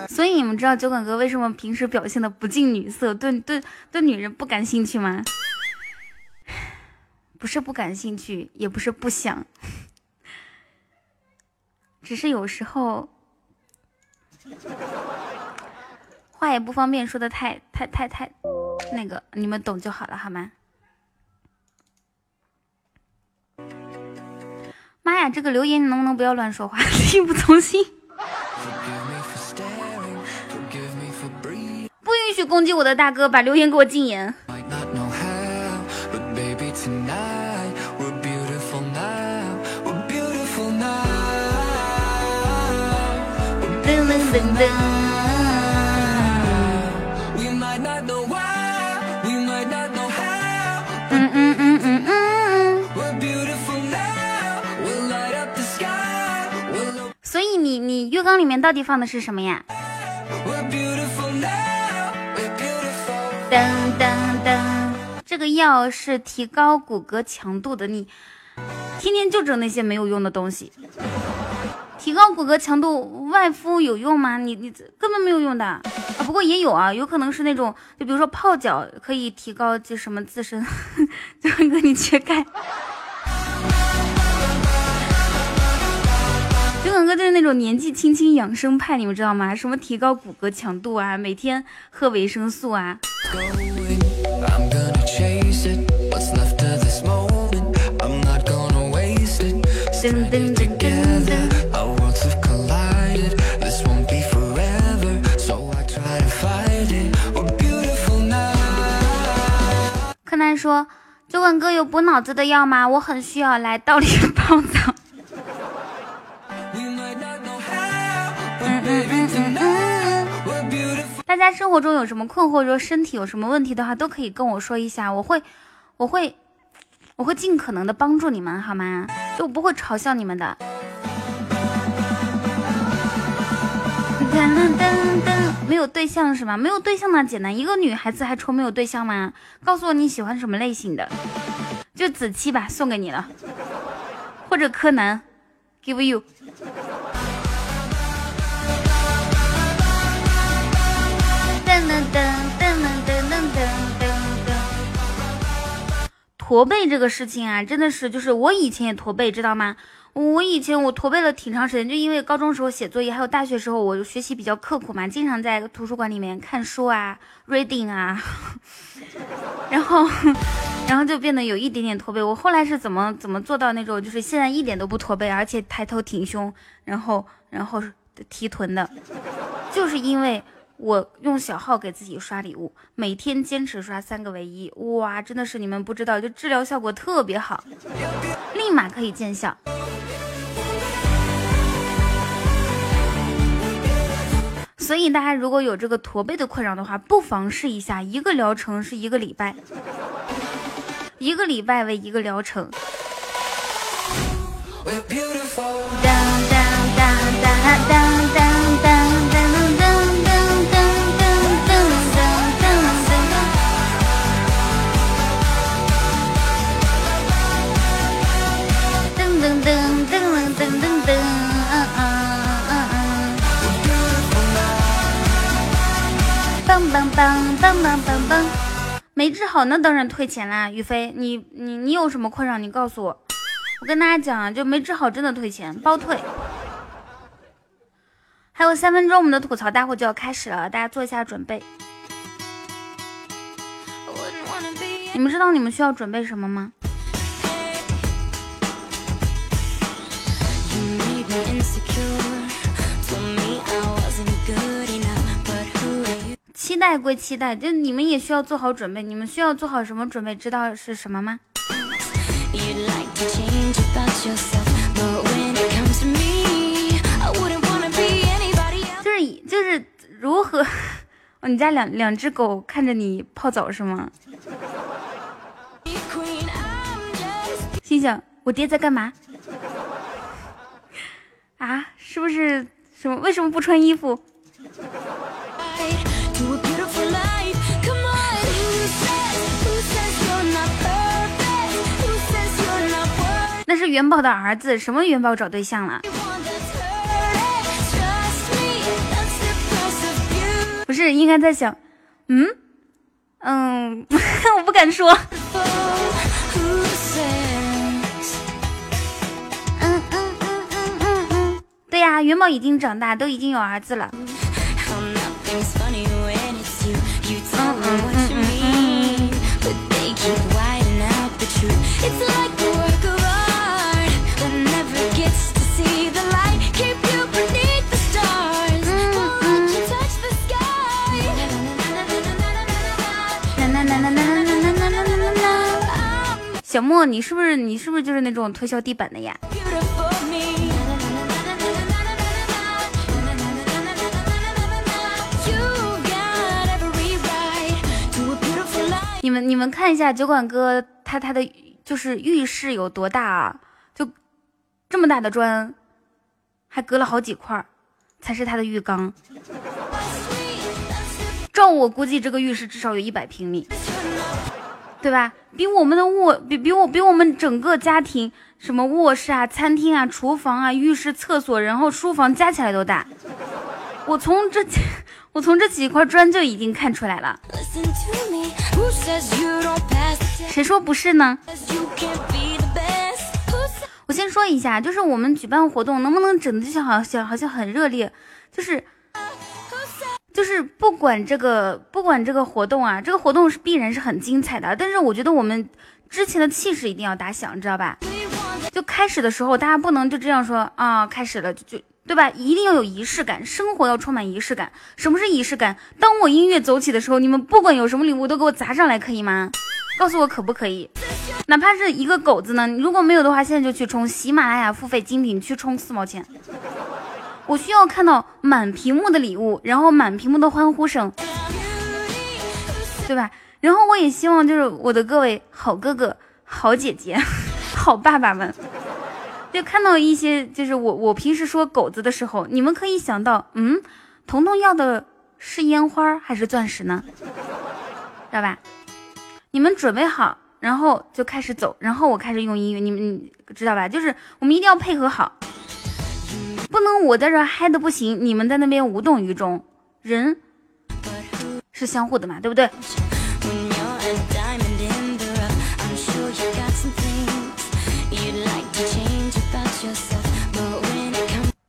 所以你们知道酒馆哥为什么平时表现的不近女色，对对对女人不感兴趣吗？不是不感兴趣，也不是不想，只是有时候。话也不方便说的太太太太那个，你们懂就好了，好吗？妈呀，这个留言你能不能不要乱说话，力不从心。不允许攻击我的大哥，把留言给我禁言。噔噔噔噔。你浴缸里面到底放的是什么呀？噔噔噔，这个药是提高骨骼强度的。你天天就整那些没有用的东西。提高骨骼强度，外敷有用吗？你你根本没有用的啊！不过也有啊，有可能是那种，就比如说泡脚可以提高就什么自身，就跟你缺钙。九哥哥就是那种年纪轻轻养生派，你们知道吗？什么提高骨骼强度啊，每天喝维生素啊。噔噔噔噔噔。柯南说：“九管哥有补脑子的药吗？我很需要，来倒立泡澡。”大家生活中有什么困惑，说身体有什么问题的话，都可以跟我说一下，我会，我会，我会尽可能的帮助你们，好吗？就不会嘲笑你们的。噔噔噔，没有对象是吗？没有对象那简单，一个女孩子还愁没有对象吗？告诉我你喜欢什么类型的，就子期吧，送给你了，或者柯南，give you。驼背这个事情啊，真的是就是我以前也驼背，知道吗？我以前我驼背了挺长时间，就因为高中时候写作业，还有大学时候我学习比较刻苦嘛，经常在图书馆里面看书啊，reading 啊，然后，然后就变得有一点点驼背。我后来是怎么怎么做到那种，就是现在一点都不驼背，而且抬头挺胸，然后然后提臀的，就是因为我用小号给自己刷礼物，每天坚持刷三个唯一，哇，真的是你们不知道，就治疗效果特别好，立马可以见效。所以大家如果有这个驼背的困扰的话，不妨试一下，一个疗程是一个礼拜，一个礼拜为一个疗程。棒棒棒棒棒棒，没治好那当然退钱啦。宇飞，你你你有什么困扰？你告诉我。我跟大家讲啊，就没治好真的退钱，包退。还有三分钟，我们的吐槽大会就要开始了，大家做一下准备。你们知道你们需要准备什么吗？期待归期待，就你们也需要做好准备。你们需要做好什么准备？知道是什么吗？就是就是如何？哦，你家两两只狗看着你泡澡是吗？心想我爹在干嘛？啊，是不是什么？为什么不穿衣服？那是元宝的儿子，什么元宝找对象了？不是，应该在想，嗯嗯，我不敢说。对呀，元宝已经长大，都已经有儿子了。小莫，你是不是你是不是就是那种推销地板的呀？你们你们看一下酒馆哥他他的就是浴室有多大啊？就这么大的砖，还隔了好几块，才是他的浴缸。照我估计，这个浴室至少有一百平米。对吧？比我们的卧比比我比我们整个家庭什么卧室啊、餐厅啊、厨房啊、浴室、厕所，然后书房加起来都大。我从这我从这几块砖就已经看出来了。谁说不是呢？我先说一下，就是我们举办活动能不能整的就像好像好像很热烈，就是。就是不管这个不管这个活动啊，这个活动是必然是很精彩的。但是我觉得我们之前的气势一定要打响，知道吧？就开始的时候，大家不能就这样说啊，开始了就就对吧？一定要有仪式感，生活要充满仪式感。什么是仪式感？当我音乐走起的时候，你们不管有什么礼物都给我砸上来，可以吗？告诉我可不可以？哪怕是一个狗子呢？你如果没有的话，现在就去充喜马拉雅付费精品，去充四毛钱。我需要看到满屏幕的礼物，然后满屏幕的欢呼声，对吧？然后我也希望就是我的各位好哥哥、好姐姐、好爸爸们，就看到一些就是我我平时说狗子的时候，你们可以想到，嗯，彤彤要的是烟花还是钻石呢？知道吧？你们准备好，然后就开始走，然后我开始用音乐，你们知道吧？就是我们一定要配合好。不能我在这嗨的不行，你们在那边无动于衷。人是相互的嘛，对不对？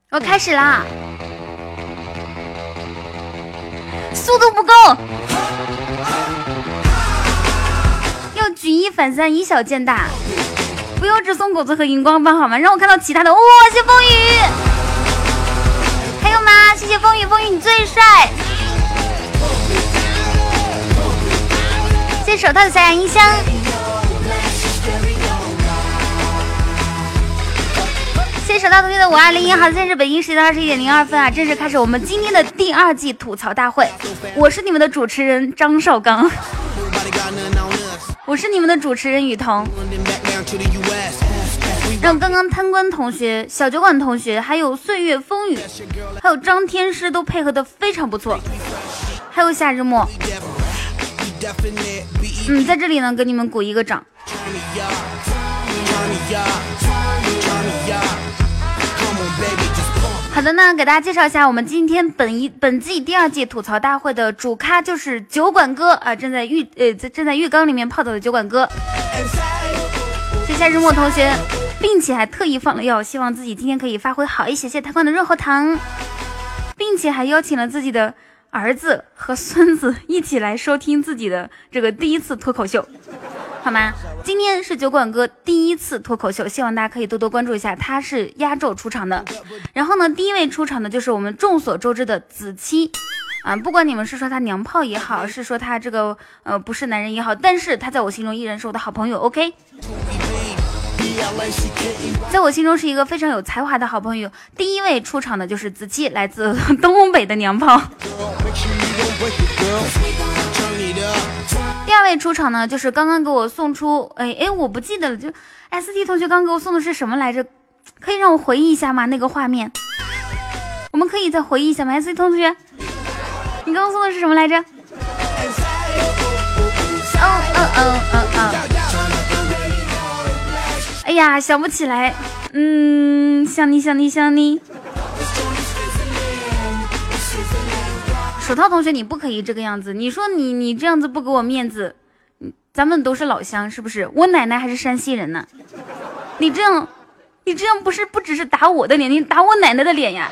我开始啦，速度不够，要举一反三，以小见大，不要只送果子和荧光棒好吗？让我看到其他的。哇，谢风雨，还有吗？谢谢风雨，风雨你最帅。谢谢手套的小雅音箱。谢手大同学的五二零一，好，现在是北京时间二十一点零二分啊，正式开始我们今天的第二季吐槽大会。我是你们的主持人张绍刚，我是你们的主持人雨桐。让刚刚贪官同学、小酒馆同学，还有岁月风雨，还有张天师都配合的非常不错，还有夏日末，嗯，在这里呢，给你们鼓一个掌。好的呢，给大家介绍一下，我们今天本一本季第二届吐槽大会的主咖就是酒馆哥啊，正在浴呃在正在浴缸里面泡澡的酒馆哥。谢谢日墨同学，并且还特意放了药，希望自己今天可以发挥好一些。谢谢太官的润喉糖，并且还邀请了自己的儿子和孙子一起来收听自己的这个第一次脱口秀。好吗？今天是酒馆哥第一次脱口秀，希望大家可以多多关注一下。他是压轴出场的，然后呢，第一位出场的就是我们众所周知的子期啊。不管你们是说他娘炮也好，是说他这个呃不是男人也好，但是他在我心中依然是我的好朋友。OK，在我心中是一个非常有才华的好朋友。第一位出场的就是子期，来自东北的娘炮。第二位出场呢，就是刚刚给我送出，哎哎，我不记得了，就 S T 同学刚给我送的是什么来着？可以让我回忆一下吗？那个画面，我们可以再回忆一下吗？S T 同学，你刚刚送的是什么来着？嗯嗯嗯嗯嗯。哎呀，想不起来。嗯，想你想你想你。手套同学，你不可以这个样子。你说你你这样子不给我面子，咱们都是老乡，是不是？我奶奶还是山西人呢。你这样，你这样不是不只是打我的脸，你打我奶奶的脸呀！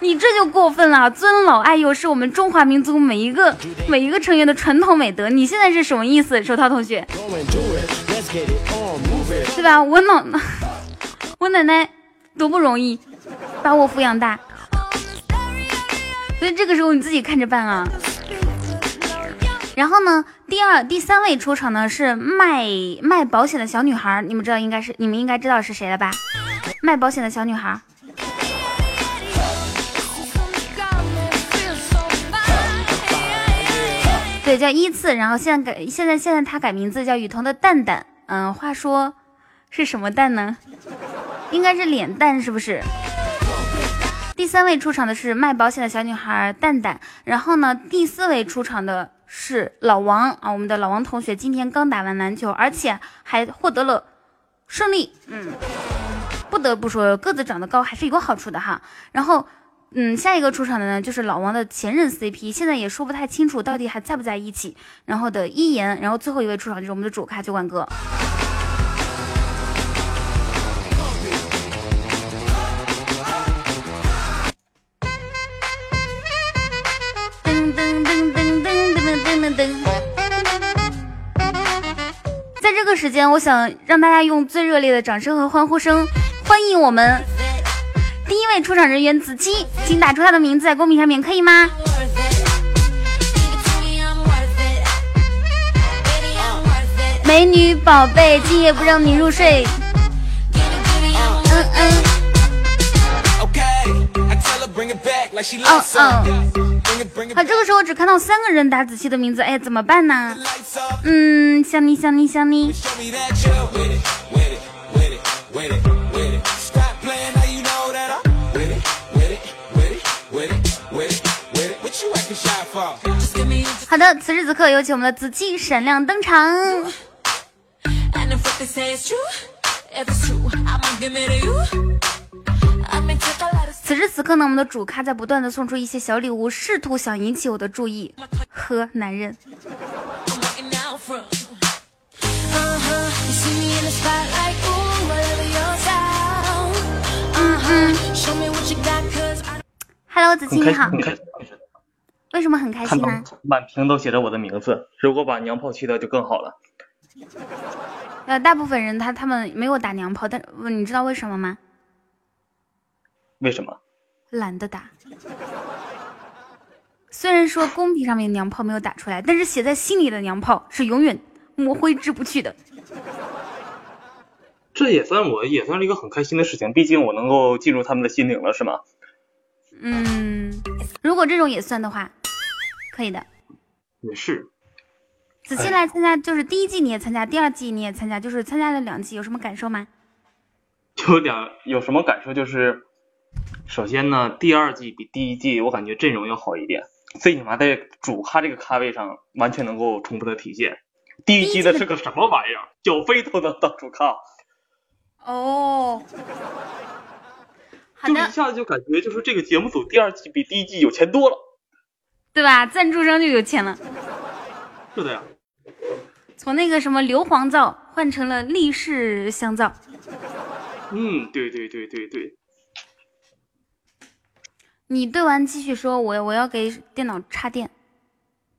你这就过分了。尊老爱幼是我们中华民族每一个每一个成员的传统美德。你现在是什么意思，手套同学？对吧？我老 我奶奶多不容易，把我抚养大。所以这个时候你自己看着办啊。然后呢，第二、第三位出场呢是卖卖保险的小女孩，你们知道应该是你们应该知道是谁了吧？卖保险的小女孩，对，叫依次。然后现在改，现在现在她改名字叫雨桐的蛋蛋。嗯，话说是什么蛋呢？应该是脸蛋，是不是？第三位出场的是卖保险的小女孩蛋蛋，然后呢，第四位出场的是老王啊，我们的老王同学今天刚打完篮球，而且还获得了胜利。嗯，不得不说个子长得高还是有好处的哈。然后，嗯，下一个出场的呢就是老王的前任 CP，现在也说不太清楚到底还在不在一起。然后的一言，然后最后一位出场就是我们的主咖酒馆哥。在这个时间，我想让大家用最热烈的掌声和欢呼声欢迎我们第一位出场人员子期，请打出他的名字在公屏上面，可以吗？美女宝贝，今夜不让你入睡。嗯嗯。哦哦。好，这个时候只看到三个人打子期的名字，哎，怎么办呢？嗯，想你想你想你。好的，此时此刻有请我们的子期闪亮登场。此时此刻呢，我们的主咖在不断的送出一些小礼物，试图想引起我的注意。呵，男人。嗯，Hello，子清你好。为什么很开心呢？满屏都写着我的名字，如果把娘炮去掉就更好了。呃，大部分人他他们没有打娘炮，但你知道为什么吗？为什么？懒得打。虽然说公屏上面娘炮没有打出来，但是写在心里的娘炮是永远抹灰之不去的。这也算我也算是一个很开心的事情，毕竟我能够进入他们的心灵了，是吗？嗯，如果这种也算的话，可以的。也是。子期来参加，就是第一季你也参加，第二季你也参加，就是参加了两季，有什么感受吗？有两有什么感受？就是首先呢，第二季比第一季我感觉阵容要好一点，最起码在主咖这个咖位上完全能够充分的体现。第一季的是个什么玩意儿？小飞都能当主咖。哦。就一下子就感觉就是这个节目组第二季比第一季有钱多了，对吧？赞助商就有钱了。是的呀。从那个什么硫磺皂换成了立式香皂。嗯，对对对对对。你对完继续说，我我要给电脑插电。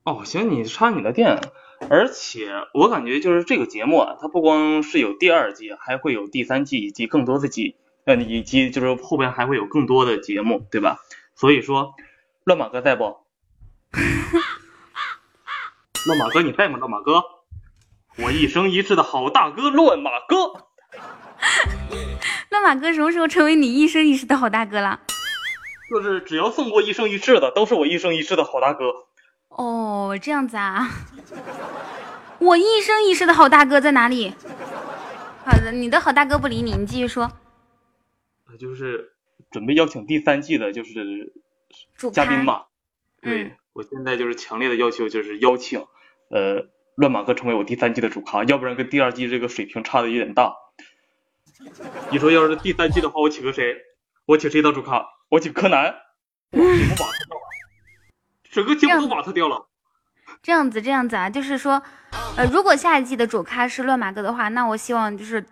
哦，行，你插你的电。而且我感觉就是这个节目啊，它不光是有第二季，还会有第三季以及更多的季。呃，以及就是后边还会有更多的节目，对吧？所以说，乱马哥在不？乱马哥你在吗？乱马哥，我一生一世的好大哥乱马哥。乱马哥什么时候成为你一生一世的好大哥了？就是只要送过一生一世的，都是我一生一世的好大哥。哦，这样子啊。我一生一世的好大哥在哪里？好的，你的好大哥不理你，你继续说。就是准备邀请第三季的，就是嘉宾嘛。对，我现在就是强烈的要求，就是邀请呃乱马哥成为我第三季的主咖，要不然跟第二季这个水平差的有点大。你说要是第三季的话，我请个谁？我请谁当主咖？我请柯南。节目瓦特掉了，整个节目都瓦特掉了。这样子，这样子啊，就是说，呃，如果下一季的主咖是乱马哥的话，那我希望就是。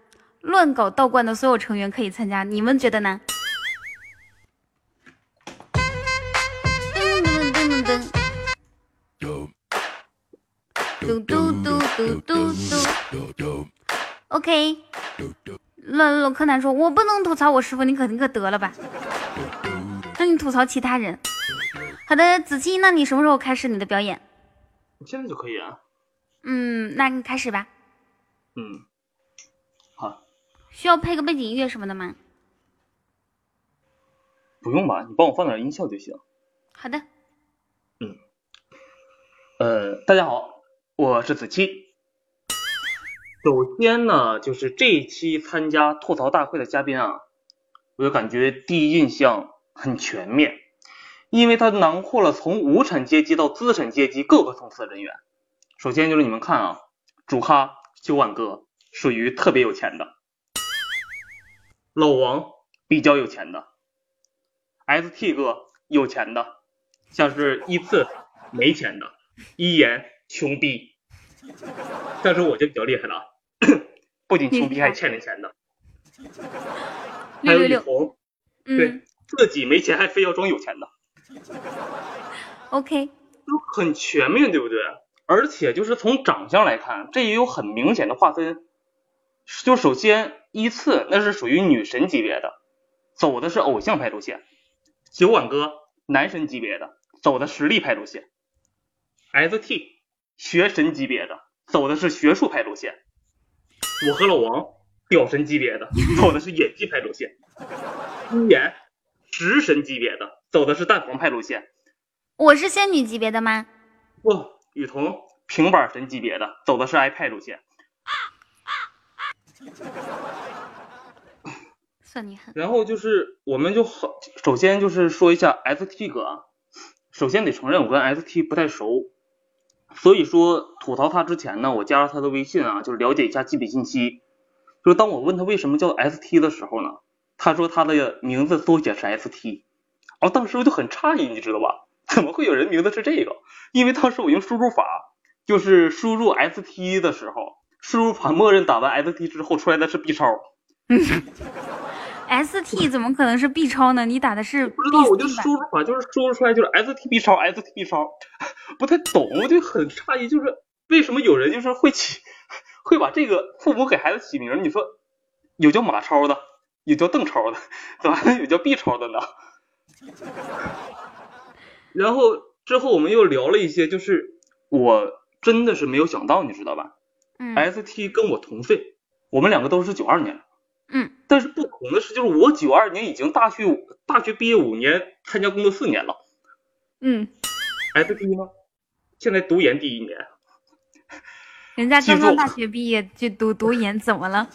乱搞道观的所有成员可以参加，你们觉得呢？嘟嘟嘟嘟嘟嘟。OK。乱乱柯南说：“我不能吐槽我师傅，你可你可得了吧？那你吐槽其他人。”好的，子期，那你什么时候开始你的表演？现在就可以啊。嗯，那你开始吧。嗯。好需要配个背景音乐什么的吗？不用吧，你帮我放点音效就行。好的。嗯。呃，大家好，我是子期。首先呢，就是这一期参加吐槽大会的嘉宾啊，我就感觉第一印象很全面，因为它囊括了从无产阶级到资产阶级各个层次的人员。首先就是你们看啊，主咖九万哥属于特别有钱的。老王比较有钱的，ST 哥有钱的，像是依次没钱的，一言穷逼，但是我就比较厉害了，不仅穷逼还欠着钱的，还有李红，对自己没钱还非要装有钱的，OK，都很全面，对不对？而且就是从长相来看，这也有很明显的划分。就首先依次那是属于女神级别的，走的是偶像派路线；九碗哥男神级别的，走的实力派路线；ST 学神级别的，走的是学术派路线；我和老王屌神级别的，走的是演技派路线；一言食神级别的，走的是蛋黄派路线。我是仙女级别的吗？不，雨桐平板神级别的，走的是 iPad 路线。算你狠。然后就是我们就好，首先就是说一下 ST 哥啊。首先得承认我跟 ST 不太熟，所以说吐槽他之前呢，我加了他的微信啊，就是了解一下基本信息。就是当我问他为什么叫 ST 的时候呢，他说他的名字缩写是 ST。然后，当时我就很诧异，你知道吧？怎么会有人名字是这个？因为当时我用输入法，就是输入 ST 的时候。输入法默认打完 ST 之后出来的是 B 超。嗯 ST 怎么可能是 B 超呢？你打的是不知道，我就输入法就是输入出来就是 ST B 超，ST B 超，不太懂，我就很诧异，就是为什么有人就是会起，会把这个父母给孩子起名，你说有叫马超的，有叫邓超的，怎么还有叫 B 超的呢？然后之后我们又聊了一些，就是我真的是没有想到，你知道吧？嗯，ST 跟我同岁，我们两个都是九二年。嗯，但是不同的是，就是我九二年已经大学大学毕业五年，参加工作四年了。嗯，ST 呢，现在读研第一年。人家刚刚大学毕业就读读研，怎么了？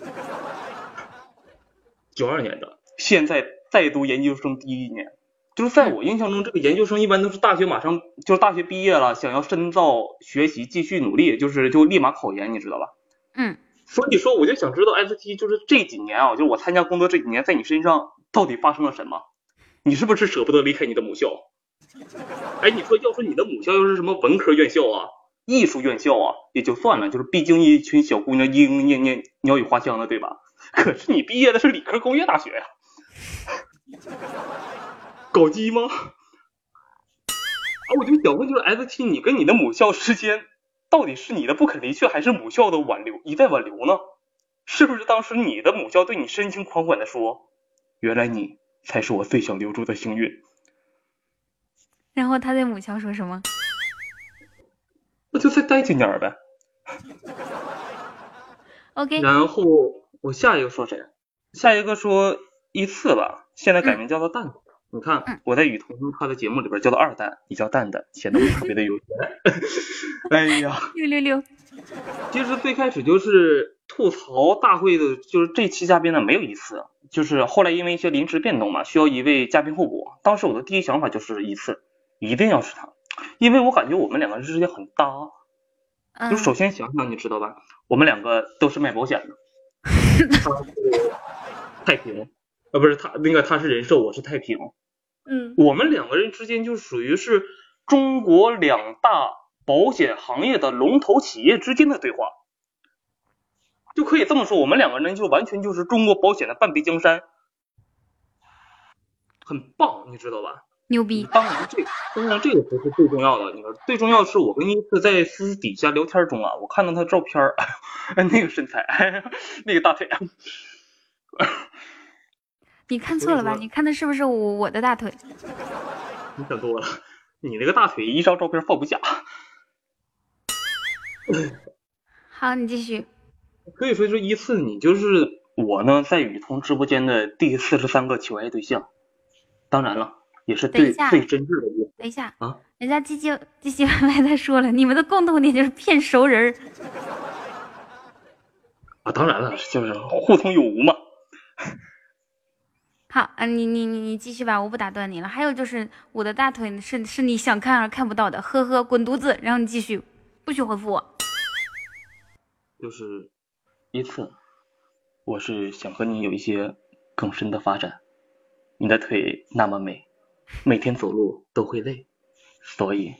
九二年的，现在在读研究生第一年。就是在我印象中，这个研究生一般都是大学马上就是大学毕业了，想要深造学习，继续努力，就是就立马考研，你知道吧？嗯。所以说，我就想知道 ST 就是这几年啊，就我参加工作这几年，在你身上到底发生了什么？你是不是舍不得离开你的母校？哎，你说要是你的母校又是什么文科院校啊、艺术院校啊，也就算了，就是毕竟一群小姑娘莺莺念念、鸟语花香的，对吧？可是你毕业的是理科工业大学呀，搞基吗？啊，我就想问，就是 ST 你跟你的母校之间。到底是你的不肯离去，还是母校的挽留一再挽留呢？是不是当时你的母校对你深情款款的说：“原来你才是我最想留住的幸运。”然后他对母校说什么？那就再待几年呗。OK。然后我下一个说谁？下一个说依次吧，现在改名叫做蛋蛋。你看，我在雨桐他的节目里边叫做二蛋，你叫蛋蛋，显得我特别的有钱。哎呀，六六六。其实最开始就是吐槽大会的，就是这期嘉宾呢没有一次，就是后来因为一些临时变动嘛，需要一位嘉宾候补。当时我的第一想法就是一次，一定要是他，因为我感觉我们两个人之间很搭。就首先想想，你知道吧？我们两个都是卖保险的。他 是太平，呃，不是他那个他是人寿，我是太平。嗯，我们两个人之间就属于是中国两大保险行业的龙头企业之间的对话，就可以这么说，我们两个人就完全就是中国保险的半壁江山，很棒，你知道吧？牛逼！当然这当然这个不是最重要的，你说最重要的是我跟伊次在私底下聊天中啊，我看到他照片儿，那个身材，那个大腿。你看错了吧？你看的是不是我我的大腿？你想多了，你那个大腿一张照片放不下。好，你继续。可以说，就依次你就是我呢，在雨桐直播间的第四十三个求爱对象。当然了，也是最最真挚的。等一下啊！人家唧唧唧唧歪歪的说了，你们的共同点就是骗熟人。啊，当然了，就是互通有无嘛。好，啊，你你你你继续吧，我不打断你了。还有就是我的大腿是是你想看而看不到的，呵呵，滚犊子！然后你继续，不许回复我。就是一次，我是想和你有一些更深的发展。你的腿那么美，每天走路都会累，所以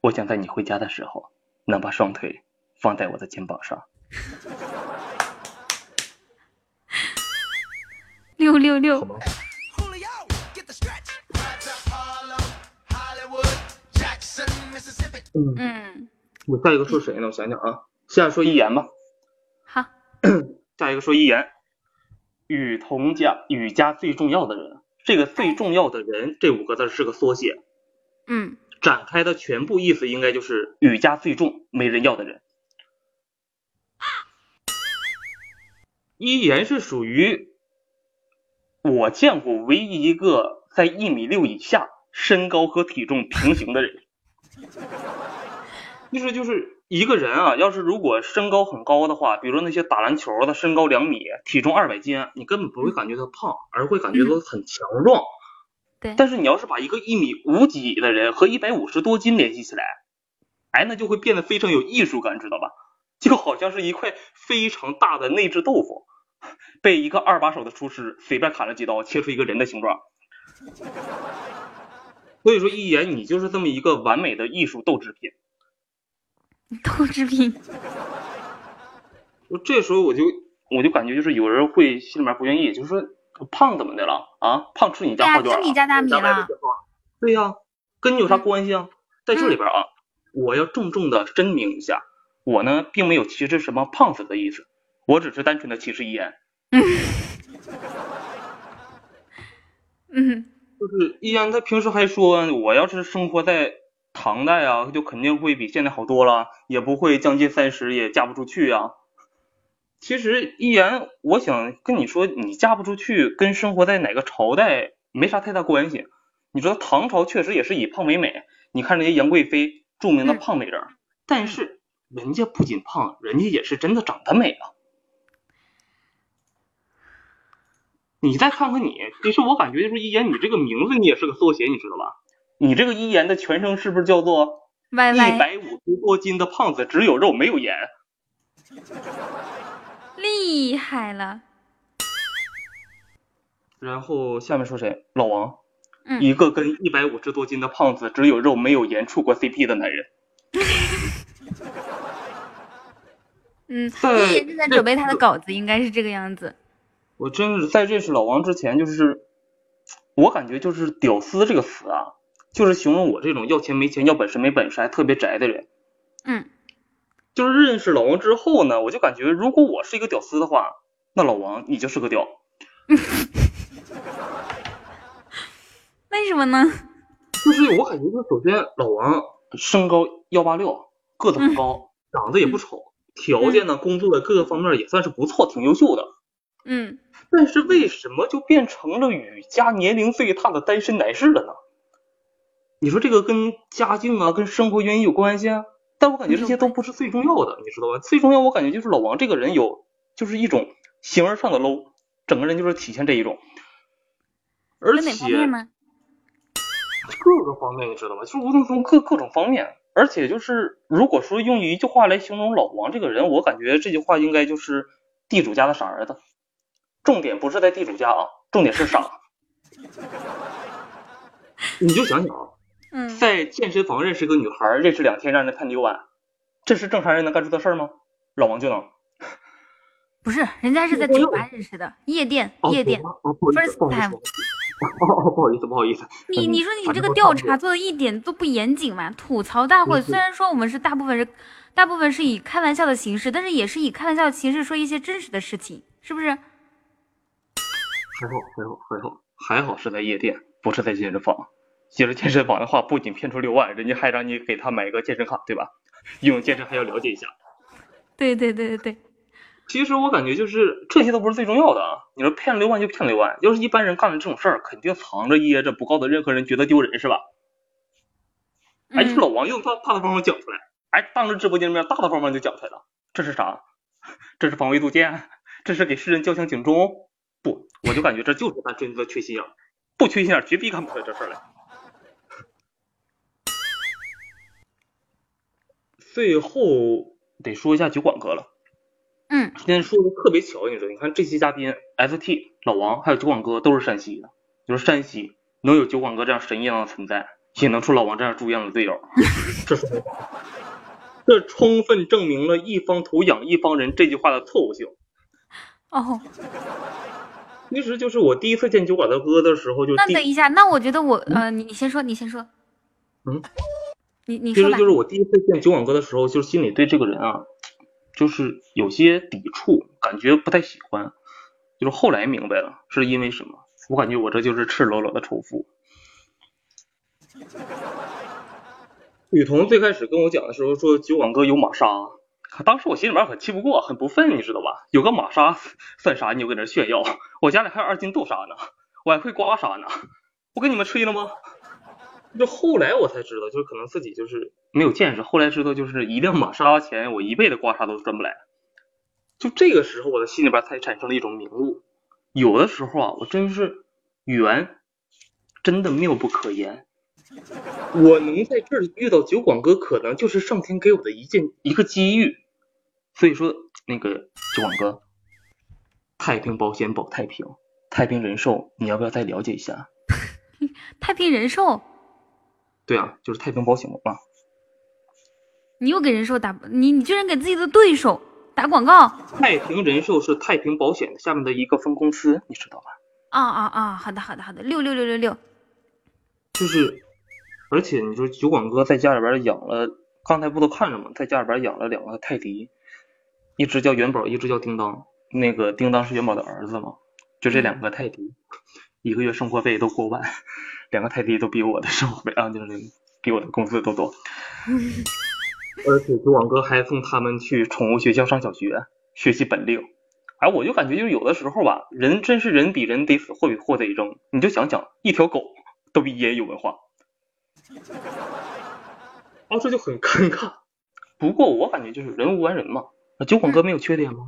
我想在你回家的时候，能把双腿放在我的肩膀上。六六六。嗯，我下一个说谁呢？我想想啊，下说一言吧。好。下一个说一言，雨桐家雨家最重要的人，这个最重要的人这五个字是个缩写。嗯。展开的全部意思应该就是雨家最重没人要的人。一言是属于。我见过唯一一个在一米六以下，身高和体重平行的人，就是就是一个人啊，要是如果身高很高的话，比如说那些打篮球的，身高两米，体重二百斤，你根本不会感觉他胖，而会感觉他很强壮。对。但是你要是把一个一米五几的人和一百五十多斤联系起来，哎，那就会变得非常有艺术感，知道吧？就好像是一块非常大的内置豆腐。被一个二把手的厨师随便砍了几刀，切出一个人的形状。所以说，一言你就是这么一个完美的艺术豆制品。豆制品。就这时候，我就我就感觉就是有人会心里面不愿意，就是说胖怎么的了啊？胖吃你家花卷吃你家大米了？对呀，跟你有啥关系啊？在这里边啊，我要重重的声明一下，我呢并没有歧视什么胖子的意思，我只是单纯的歧视一言。嗯。嗯。就是一言，他平时还说，我要是生活在唐代啊，就肯定会比现在好多了，也不会将近三十也嫁不出去啊。其实一言，我想跟你说，你嫁不出去跟生活在哪个朝代没啥太大关系。你知道唐朝确实也是以胖为美，你看那些杨贵妃，著名的胖美人，但是人家不仅胖，人家也是真的长得美啊。你再看看你，其实我感觉就是一言，你这个名字你也是个缩写，你知道吧？你这个一言的全称是不是叫做一百五十多斤的胖子，只有肉没有盐？厉害了。然后下面说谁？老王。嗯。一个跟一百五十多斤的胖子，只有肉没有盐，处过 CP 的男人。嗯，一言正在准备他的稿子，应该是这个样子。我真是在认识老王之前，就是我感觉就是“屌丝”这个词啊，就是形容我这种要钱没钱、要本事没本事、还特别宅的人。嗯。就是认识老王之后呢，我就感觉如果我是一个屌丝的话，那老王你就是个屌。为什么呢？就是我感觉，就首先老王身高幺八六，个子不高，长得也不丑，条件呢，工作的各个方面也算是不错，挺优秀的。嗯。但是为什么就变成了与家年龄最大的单身男士了呢？你说这个跟家境啊，跟生活原因有关系啊？但我感觉这些都不是最重要的，你知道吧？最重要我感觉就是老王这个人有，就是一种形而上的 low，整个人就是体现这一种。而且各个方面你知道吧？就是无论从各各种方面，而且就是如果说用一句话来形容老王这个人，我感觉这句话应该就是地主家的傻儿子。重点不是在地主家啊，重点是傻。你就想想啊。在健身房认识个女孩，认识两天让人看六万，这是正常人能干出的事吗？老王就能。不是，人家是在酒吧认识的，夜店，夜店，first time。哦，不好意思，不好意思。你你说你这个调查做的一点都不严谨嘛？吐槽大会虽然说我们是大部分是大部分是以开玩笑的形式，但是也是以开玩笑的形式说一些真实的事情，是不是？还好，还好，还好，还好是在夜店，不是在健身房。接着健身房的话，不仅骗出六万，人家还让你给他买一个健身卡，对吧？运用健身还要了解一下。对对对对对。其实我感觉就是这些都不是最重要的啊！你说骗六万就骗六万，要是一般人干了这种事儿，肯定藏着掖着，不告诉任何人，觉得丢人是吧？哎，这老王又大大大方方讲出来，哎，当着直播间面大大方方就讲出来了，这是啥？这是防微杜渐？这是给世人交响警钟？不，我就感觉这就是他真的缺心眼，不缺心眼绝逼干不出来这事儿来。最后得说一下酒馆哥了。嗯，今天说的特别巧，你知道？你看这期嘉宾，ST 老王还有酒馆哥都是山西的，就是山西能有酒馆哥这样神一样的存在，也能出老王这样猪一样的队友，这是这充分证明了一方土养一方人这句话的错误性。哦，其实就是我第一次见酒馆的哥的时候就。那等一下，那我觉得我呃，你你先说，你先说。嗯。你你其实就是我第一次见酒馆哥的时候，就是心里对这个人啊，就是有些抵触，感觉不太喜欢。就是后来明白了，是因为什么？我感觉我这就是赤裸裸的仇富。雨桐最开始跟我讲的时候说酒馆哥有玛莎，当时我心里面很气不过，很不忿，你知道吧？有个玛莎算啥？你就搁那炫耀？我家里还有二斤豆沙呢，我还会刮痧呢，我跟你们吹了吗？就后来我才知道，就是可能自己就是没有见识。后来知道，就是一辆玛莎拉钱，我一辈子刮痧都赚不来。就这个时候，我的心里边才产生了一种明悟。有的时候啊，我真是缘真的妙不可言。我能在这儿遇到酒馆哥，可能就是上天给我的一件一个机遇。所以说，那个酒馆哥，太平保险保太平，太平人寿，你要不要再了解一下？太平人寿。对啊，就是太平保险嘛。你又给人寿打，你你居然给自己的对手打广告。太平人寿是太平保险下面的一个分公司，你知道吧？啊啊啊！好的好的好的，六六六六六。就是，而且你说酒馆哥在家里边养了，刚才不都看着吗？在家里边养了两个泰迪，一只叫元宝，一只叫叮当。那个叮当是元宝的儿子嘛？就这两个泰迪，一个月生活费都过万，两个泰迪都比我的生活费啊，就是比我的工资都多。而且酒馆哥还送他们去宠物学校上小学，学习本领。哎，我就感觉就是有的时候吧，人真是人比人得死，货比货得扔。你就想想，一条狗都比爷爷有文化，啊，这就很尴尬。不过我感觉就是人无完人嘛。酒馆哥没有缺点吗？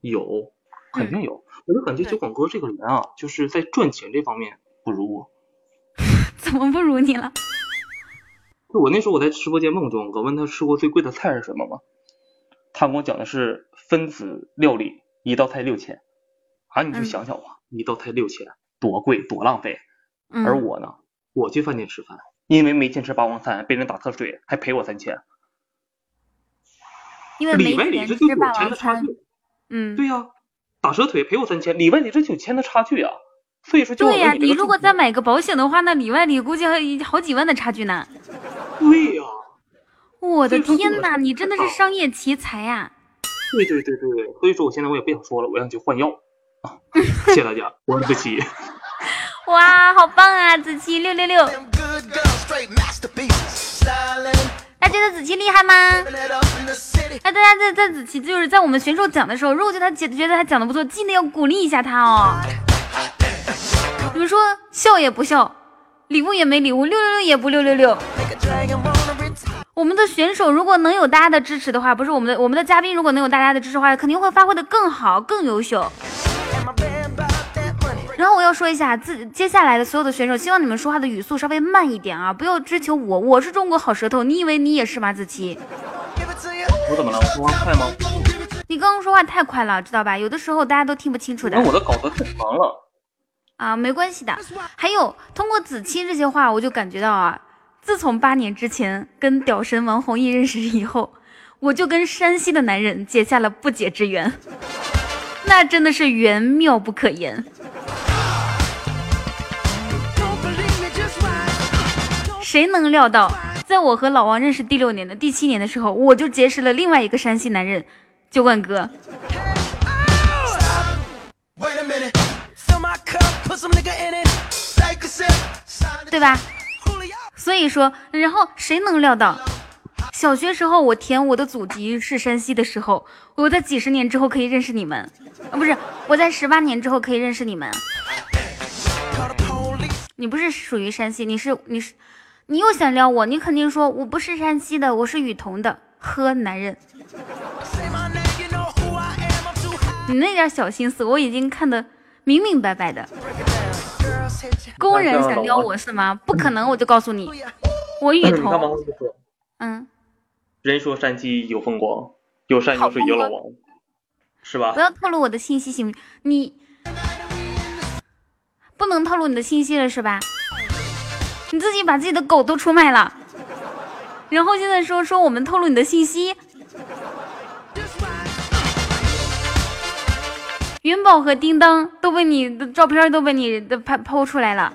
有，肯定有。我就感觉酒馆哥这个人啊，就是在赚钱这方面不如我。怎么不如你了？就我那时候我在直播间梦中，我，问他吃过最贵的菜是什么吗？他跟我讲的是分子料理，一道菜六千。啊，你就想想吧，一道菜六千，多贵，多浪费。而我呢，我去饭店吃饭，因为没坚持霸王餐，被人打特水，还赔我三千。因为没坚持霸王餐。嗯，对呀，打折腿赔我三千，里外里这九千的差距啊，所以说对呀，你如果再买个保险的话，那里外里估计还好几万的差距呢。对呀，我的天哪，你真的是商业奇才呀！对对对对对，所以说我现在我也不想说了，我想去换药啊！谢谢大家，我是子琪。哇，好棒啊，子琪六六六。大家觉得子琪厉害吗？那，大家在在子琪就是在我们选手讲的时候，如果觉得他觉觉得他讲的不错，记得要鼓励一下他哦。你们说笑也不笑，礼物也没礼物，六六六也不六六六。我们的选手如果能有大家的支持的话，不是我们的我们的嘉宾如果能有大家的支持的话，肯定会发挥的更好更优秀。然后我要说一下，自接下来的所有的选手，希望你们说话的语速稍微慢一点啊，不要追求我，我是中国好舌头，你以为你也是吗？子琪，我怎么了？我说话快吗？你刚刚说话太快了，知道吧？有的时候大家都听不清楚的。那我的稿子太长了。啊，没关系的。还有通过子期这些话，我就感觉到啊，自从八年之前跟屌神王弘毅认识以后，我就跟山西的男人结下了不解之缘，那真的是缘妙不可言。谁能料到，在我和老王认识第六年的第七年的时候，我就结识了另外一个山西男人，酒馆哥，Wait a minute. 对吧？所以说，然后谁能料到，小学时候我填我的祖籍是山西的时候，我在几十年之后可以认识你们，啊，不是，我在十八年之后可以认识你们。你不是属于山西，你是你是。你又想撩我？你肯定说我不是山西的，我是雨桐的。呵，男人，你那点小心思我已经看得明明白白的。工人想撩我是吗？不可能，我就告诉你，我雨桐。嗯。人说山西有风光，有山有水有老王，是吧？不要透露我的信息行不行？你不能透露你的信息了是吧？你自己把自己的狗都出卖了，然后现在说说我们透露你的信息，元宝和叮当都被你的照片都被你的拍抛出来了。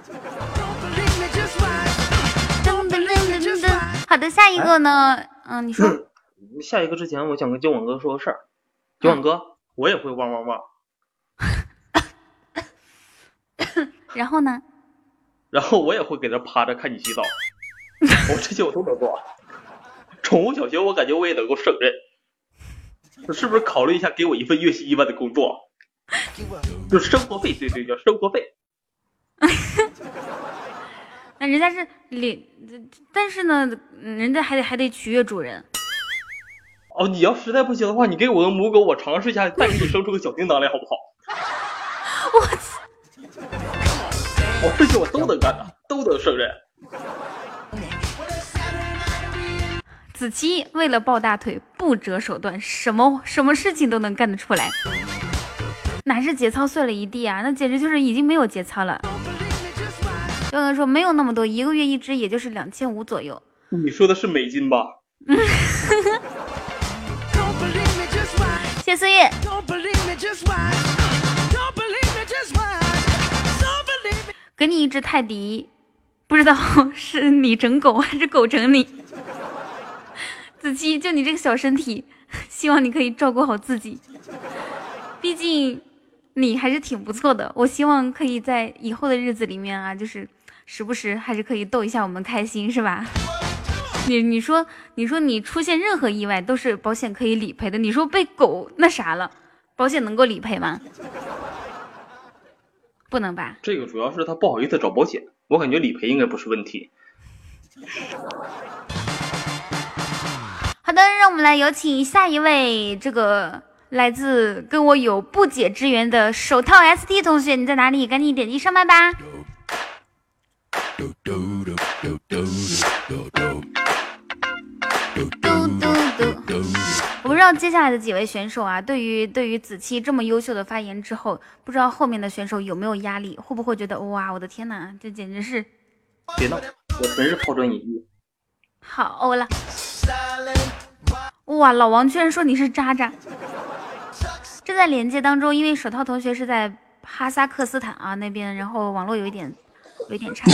好的，下一个呢？嗯，你说。下一个之前，我想跟九网哥说个事儿。九网哥，我也会汪汪汪。然后呢？然后我也会给他趴着看你洗澡，我这些我都能做。宠物小学我感觉我也能够胜任，是不是考虑一下给我一份月薪一万的工作？就生活费，对对叫生活费。那人家是领，但是呢，人家还得还得取悦主人。哦，你要实在不行的话，你给我个母狗，我尝试一下，再给你生出个小叮当来，好不好？我操。我这些我都能干的，都能胜任。子期为了抱大腿不择手段，什么什么事情都能干得出来，哪是节操碎了一地啊？那简直就是已经没有节操了。刚刚说没有那么多，一个月一只也就是两千五左右。你说的是美金吧？谢岁月。给你一只泰迪，不知道 是你整狗还是狗整你。子期，就你这个小身体，希望你可以照顾好自己。毕竟你还是挺不错的，我希望可以在以后的日子里面啊，就是时不时还是可以逗一下我们开心，是吧？你你说你说你出现任何意外都是保险可以理赔的，你说被狗那啥了，保险能够理赔吗？不能吧？这个主要是他不好意思找保险，我感觉理赔应该不是问题。好的，让我们来有请下一位，这个来自跟我有不解之缘的手套 ST 同学，你在哪里？赶紧点击上麦吧。嘟嘟嘟嘟嘟嘟嘟嘟！我不知道接下来的几位选手啊，对于对于子期这么优秀的发言之后，不知道后面的选手有没有压力，会不会觉得哇，我的天哪，这简直是……别闹，我纯是抛砖引玉。好了，哇，老王居然说你是渣渣。正在连接当中，因为手套同学是在哈萨克斯坦啊那边，然后网络有一点有一点差。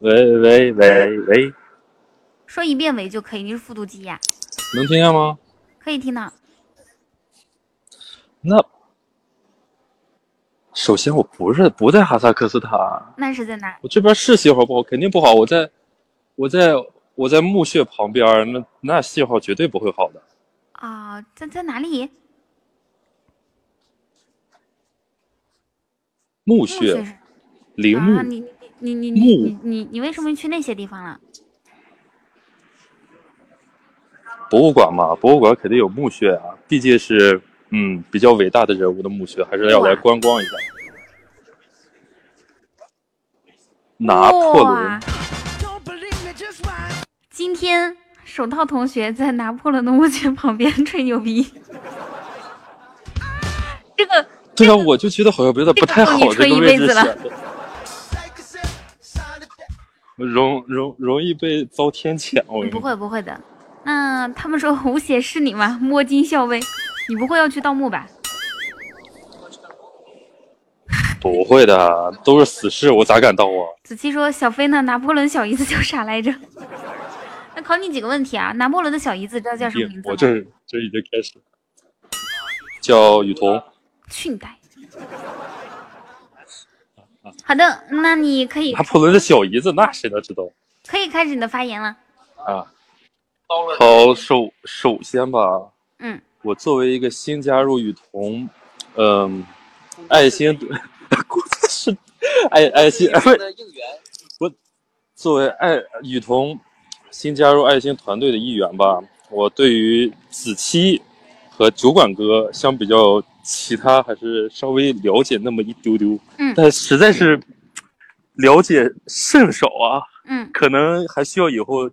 喂喂喂喂。说一遍“喂”就可以，你是复读机呀？能听见吗？可以听到。那首先我不是不在哈萨克斯坦，那是在哪？我这边是信号不好，肯定不好。我在，我在我在墓穴旁边，那那信号绝对不会好的。啊，在在哪里？墓穴，陵墓。你你你你你你你为什么去那些地方了？博物馆嘛，博物馆肯定有墓穴啊，毕竟是嗯比较伟大的人物的墓穴，还是要来观光一下。拿破仑。今天手套同学在拿破仑的墓穴旁边吹牛逼，这个对啊，我就觉得好像有点不太好，这个位置显得容 容容易被遭天谴。我不会不会的。那他们说吴邪是你吗？摸金校尉，你不会要去盗墓吧？不会的，都是死士，我咋敢盗啊？子期说：“小飞呢？拿破仑小姨子叫啥来着？”那考你几个问题啊？拿破仑的小姨子知道叫什么名字我这这已经开始，叫雨桐。去你大爷！好的，那你可以。拿破仑的小姨子，那谁能知道？可以开始你的发言了。啊。好，首首先吧，嗯，我作为一个新加入雨桐，嗯，爱心 是爱爱心不是我作为爱雨桐新加入爱心团队的一员吧，我对于子期和酒馆哥相比较其他还是稍微了解那么一丢丢，嗯，但实在是了解甚少啊，嗯，可能还需要以后。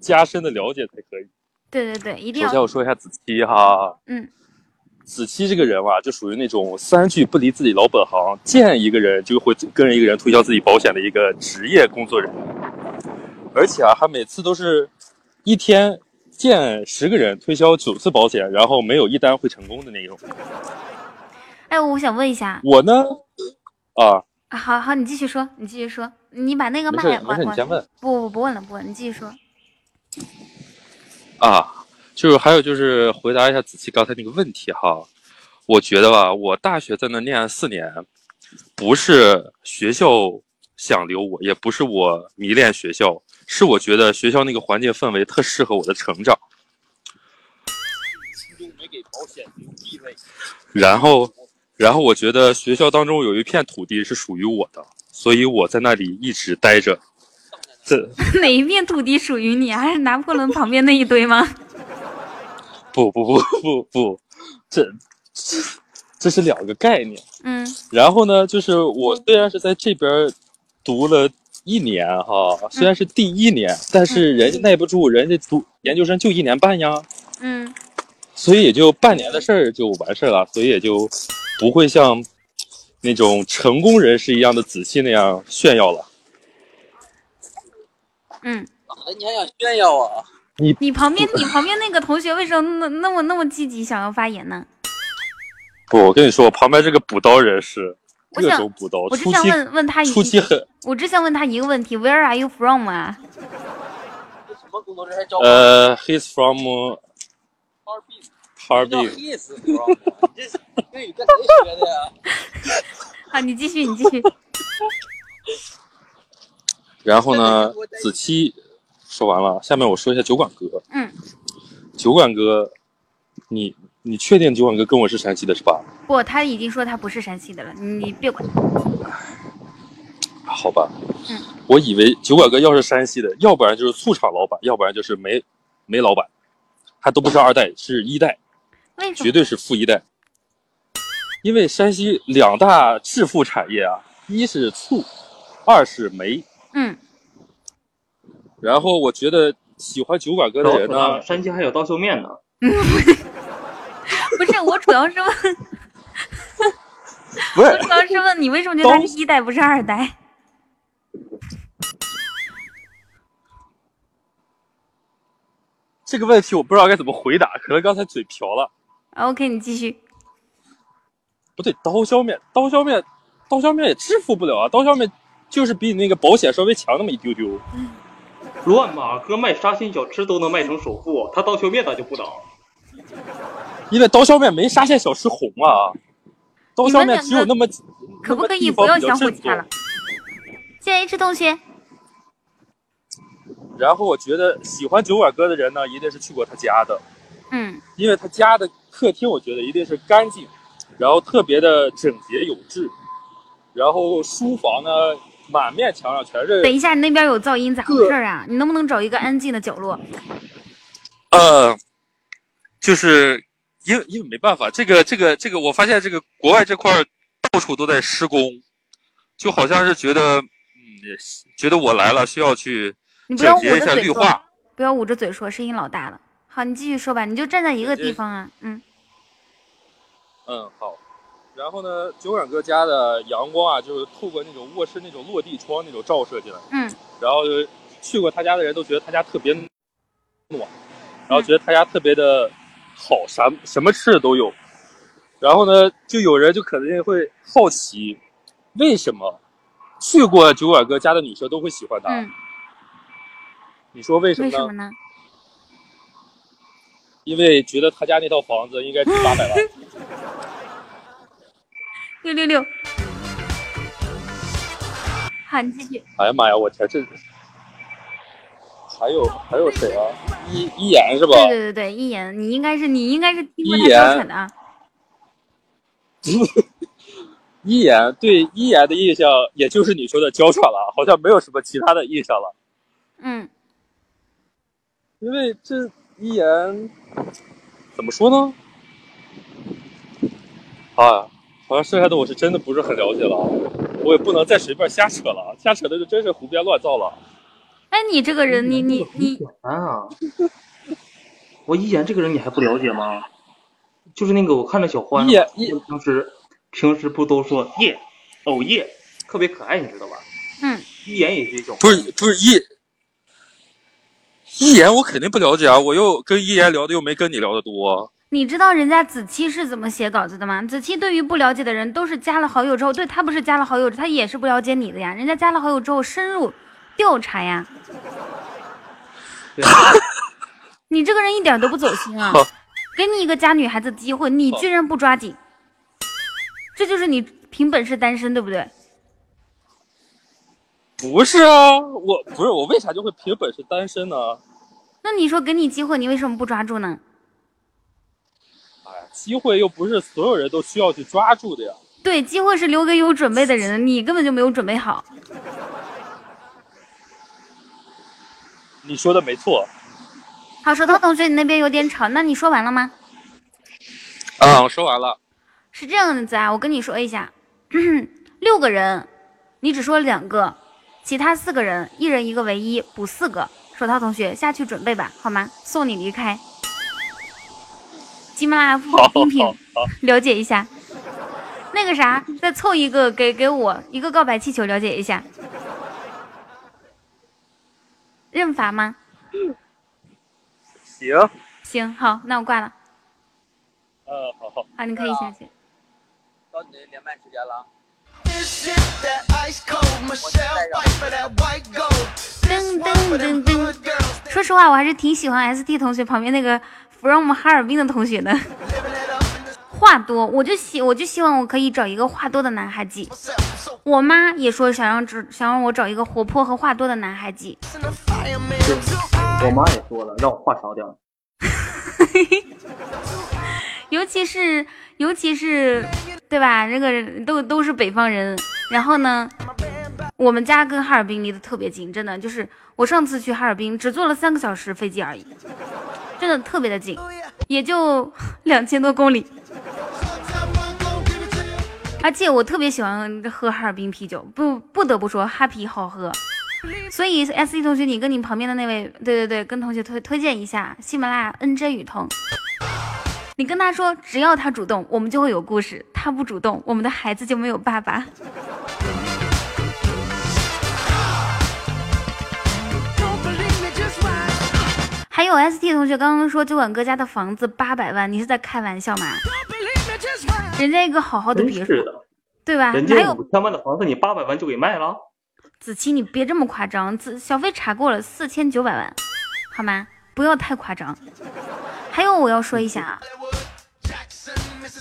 加深的了解才可以。对对对，一定要。首先我说一下子期哈，嗯，子期这个人吧，就属于那种三句不离自己老本行，见一个人就会跟一个人推销自己保险的一个职业工作人员。而且啊，他每次都是一天见十个人，推销九次保险，然后没有一单会成功的那种。哎，我想问一下，我呢？啊，好好，你继续说，你继续说，你把那个麦关关。你先问。不不不问了，不问，你继续说。啊，就是还有就是回答一下子期刚才那个问题哈，我觉得吧，我大学在那念了四年，不是学校想留我，也不是我迷恋学校，是我觉得学校那个环境氛围特适合我的成长。然后，然后我觉得学校当中有一片土地是属于我的，所以我在那里一直待着。这 哪一片土地属于你？还是拿破仑旁边那一堆吗？不不不不不，这这是两个概念。嗯。然后呢，就是我虽然是在这边读了一年哈，虽然是第一年，但是人家耐不住，人家读研究生就一年半呀。嗯。所以也就半年的事儿就完事儿了，所以也就不会像那种成功人士一样的仔细那样炫耀了。嗯，咋的？你还想炫耀啊？你你旁边你旁边那个同学为什么那那么那么积极想要发言呢？不，我跟你说，我旁边这个补刀人士，我想各种补刀，我只想问问他一初期很我只想问他一个问题，Where are you from 啊？什么工作室还招呃，he's from？Harbin，叫 his from，你这英语跟谁学的呀？好，你继续，你继续。然后呢，子期说完了，下面我说一下酒馆哥。嗯，酒馆哥，你你确定酒馆哥跟我是山西的是吧？不，他已经说他不是山西的了，你别管。好吧，嗯，我以为酒馆哥要是山西的，要不然就是醋厂老板，要不然就是煤煤老板，他都不是二代，是一代，为什么绝？对是富一代。因为山西两大致富产业啊，一是醋，二是煤。嗯，然后我觉得喜欢酒馆哥的人呢，山西还有刀削面呢。不是，我主要是问，不是我主要是问你为什么觉得他是一代不是二代？这个问题我不知道该怎么回答，可能刚才嘴瓢了。OK，你继续。不对，刀削面，刀削面，刀削面也致富不了啊！刀削面就是比你那个保险稍微强那么一丢丢。乱马哥卖沙县小吃都能卖成首富，他刀削面咋就不能？因为刀削面没沙县小吃红啊，刀削面只有那么可不可以不要相互掐了？谢谢 H 同学。然后我觉得喜欢酒馆哥的人呢，一定是去过他家的，嗯因为他家的客厅我觉得一定是干净，然后特别的整洁有致，然后书房呢满面墙上全是等一下，你那边有噪音，咋回事啊？你能不能找一个安静的角落？呃，就是因为因为没办法，这个这个这个，我发现这个国外这块儿到处都在施工，就好像是觉得嗯，觉得我来了需要去你不要捂整洁一下着嘴说，绿化。不要捂着嘴说，声音老大了。好，你继续说吧，你就站在一个地方啊。嗯嗯，好。然后呢，酒馆哥家的阳光啊，就是透过那种卧室那种落地窗那种照射进来。嗯然后就去过他家的人都觉得他家特别暖，然后觉得他家特别的好，啥什么吃的都有。然后呢，就有人就可能会好奇，为什么去过酒馆哥家的女生都会喜欢他？嗯，你说为什么呢？为什么呢？因为觉得他家那套房子应该值八百万。六六六。好，你继续。哎呀妈呀，我天，这还有还有谁啊？一一言是吧？对对对对，一言，你应该是你应该是听过他一言的啊。一言对一言的印象，也就是你说的娇喘了，好像没有什么其他的印象了。嗯，因为这一言怎么说呢？啊，好像剩下的我是真的不是很了解了，我也不能再随便瞎扯了，瞎扯的就真是胡编乱造了。哎，你这个人，你你你，简单啊！我一言这个人你还不了解吗？就是那个我看着小欢，一言一平时平时不都说耶哦耶，特别可爱，你知道吧？嗯，一言也是一种不是不是一一言我肯定不了解啊，我又跟一言聊的又没跟你聊的多。你知道人家子期是怎么写稿子的吗？子期对于不了解的人，都是加了好友之后，对他不是加了好友，他也是不了解你的呀。人家加了好友之后，深入调查呀。你这个人一点都不走心啊！给你一个加女孩子的机会，你居然不抓紧，这就是你凭本事单身，对不对？不是啊，我不是我为啥就会凭本事单身呢？那你说给你机会，你为什么不抓住呢？哎呀，机会又不是所有人都需要去抓住的呀。对，机会是留给有准备的人，你根本就没有准备好。你说的没错。好，手套同学，你那边有点吵，那你说完了吗？啊，我说完了。是这样子啊，我跟你说一下，六个人，你只说两个，其他四个人一人一个唯一，补四个。手套同学下去准备吧，好吗？送你离开。喜马拉雅付好费听好听，好，了解一下。那个啥，再凑一个给给我一个告白气球，了解一下。认罚吗？行。行，好，那我挂了。嗯，好好。好，你可以下去。到你的连麦时间了。噔噔噔噔。说实话，我还是挺喜欢 ST 同学旁边那个 from 哈尔滨的同学的。话多，我就希我就希望我可以找一个话多的男孩子。我妈也说想让只想让我找一个活泼和话多的男孩子。我妈也说了，让我话少点。尤其是尤其是对吧？那个都都是北方人，然后呢，我们家跟哈尔滨离得特别近，真的就是我上次去哈尔滨只坐了三个小时飞机而已，真的特别的近，也就两千多公里。而且我特别喜欢喝哈尔滨啤酒，不不得不说哈啤好喝。所以 S E 同学，你跟你旁边的那位，对对对，跟同学推推荐一下喜马拉雅 N J 雨桐。你跟他说，只要他主动，我们就会有故事；他不主动，我们的孩子就没有爸爸。还有 S T 同学刚刚说酒馆哥家的房子八百万，你是在开玩笑吗？人家一个好好的别墅，对吧？人家五千万的房子，你八百万就给卖了？子期，你别这么夸张，子小飞查过了，四千九百万，好吗？不要太夸张。还有我要说一下，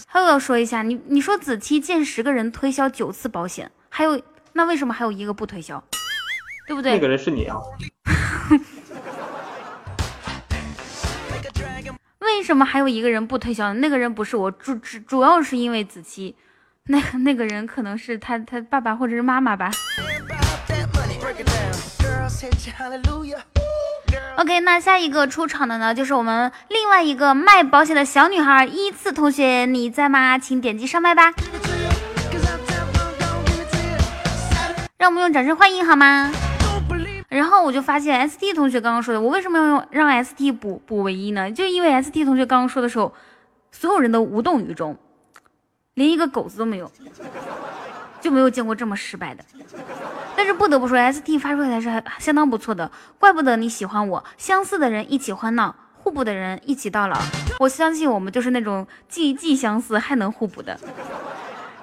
还有要说一下，你你说子期见十个人推销九次保险，还有那为什么还有一个不推销？对不对？那个人是你啊？为什么还有一个人不推销？那个人不是我，主主主要是因为子期，那那个人可能是他他爸爸或者是妈妈吧。OK，那下一个出场的呢，就是我们另外一个卖保险的小女孩依次同学，你在吗？请点击上麦吧，让我们用掌声欢迎好吗？然后我就发现 ST 同学刚刚说的，我为什么要用让 ST 补补唯一呢？就因为 ST 同学刚刚说的时候，所有人都无动于衷，连一个狗子都没有，就没有见过这么失败的。但是不得不说，ST 发出来是还相当不错的，怪不得你喜欢我。相似的人一起欢闹，互补的人一起到老。我相信我们就是那种既既相似还能互补的，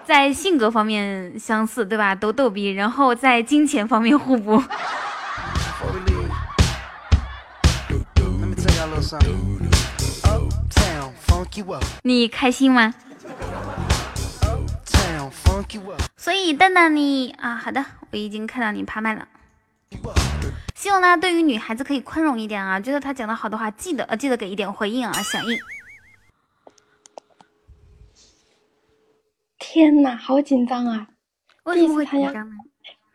在性格方面相似，对吧？都逗逼，然后在金钱方面互补。你开心吗？所以蛋蛋你啊，好的，我已经看到你拍卖了。希望大家对于女孩子可以宽容一点啊，觉得她讲的好的话，记得呃记得给一点回应啊，响应。天哪，好紧张啊！为什么会紧张呢？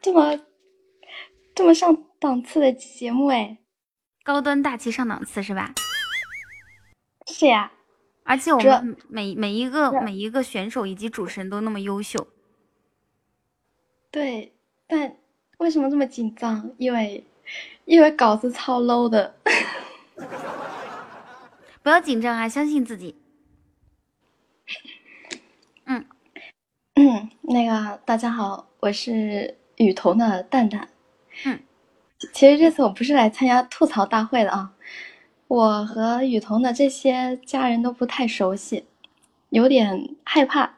这么这么上档次的节目哎，高端大气上档次是吧？是呀。而且我们每每一个每一个选手以及主持人都那么优秀。对，但为什么这么紧张？因为因为稿子超 low 的。不要紧张啊，相信自己。嗯嗯，那个大家好，我是雨桐的蛋蛋。嗯，其实这次我不是来参加吐槽大会的啊。我和雨桐的这些家人都不太熟悉，有点害怕，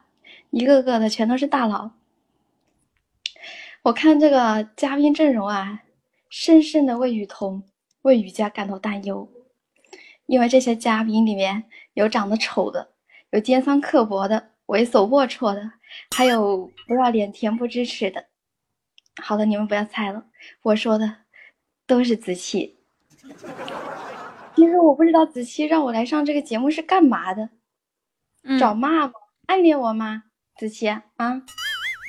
一个个的全都是大佬。我看这个嘉宾阵容啊，深深的为雨桐、为雨家感到担忧，因为这些嘉宾里面有长得丑的，有尖酸刻薄的，猥琐龌龊的，还有不要脸、恬不知耻的。好了，你们不要猜了，我说的都是子期。其实我不知道子期让我来上这个节目是干嘛的，找骂吗？暗恋我吗？子期啊，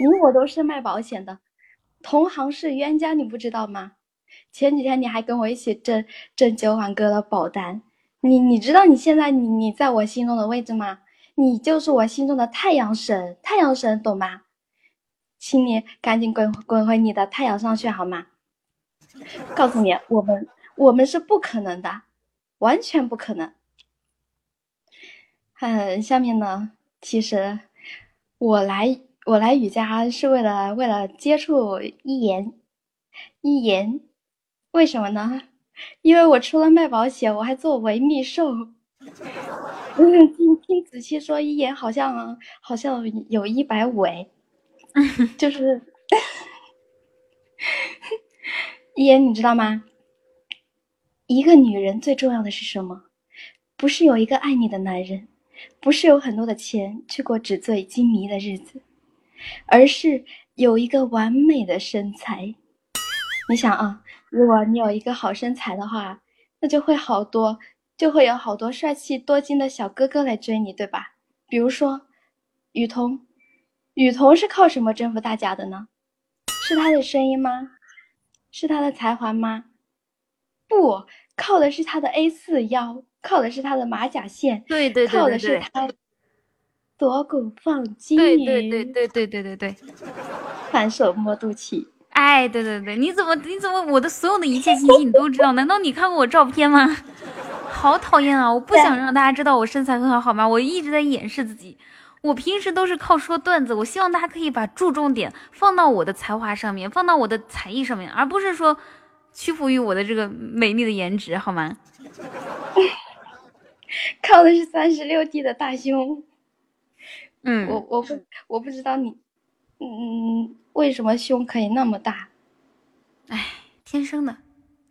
你我都是卖保险的，同行是冤家，你不知道吗？前几天你还跟我一起挣挣九环哥的保单，你你知道你现在你你在我心中的位置吗？你就是我心中的太阳神，太阳神懂吗？请你赶紧滚滚回你的太阳上去好吗？告诉你，我们我们是不可能的。完全不可能。嗯，下面呢，其实我来我来雨家是为了为了接触一言一言，为什么呢？因为我除了卖保险，我还做维密售。嗯，听听子期说一言好像好像有一百五哎，就是，一言，你知道吗？一个女人最重要的是什么？不是有一个爱你的男人，不是有很多的钱去过纸醉金迷的日子，而是有一个完美的身材。你想啊，如果你有一个好身材的话，那就会好多，就会有好多帅气多金的小哥哥来追你，对吧？比如说雨桐，雨桐是靠什么征服大家的呢？是他的声音吗？是他的才华吗？不，靠的是他的 A 四腰，靠的是他的马甲线，对对对对，靠的是他锁骨放金鱼，对对对对对对对对，反手摸肚脐。哎，对对对，你怎么你怎么我的所有的一切信息你都知道？难道你看过我照片吗？好讨厌啊！我不想让大家知道我身材很好，好吗？我一直在掩饰自己。我平时都是靠说段子，我希望大家可以把注重点放到我的才华上面，放到我的才艺上面，而不是说屈服于我的这个美丽的颜值，好吗？靠的是三十六 D 的大胸。嗯，我我不我不知道你，嗯。为什么胸可以那么大？哎，天生的，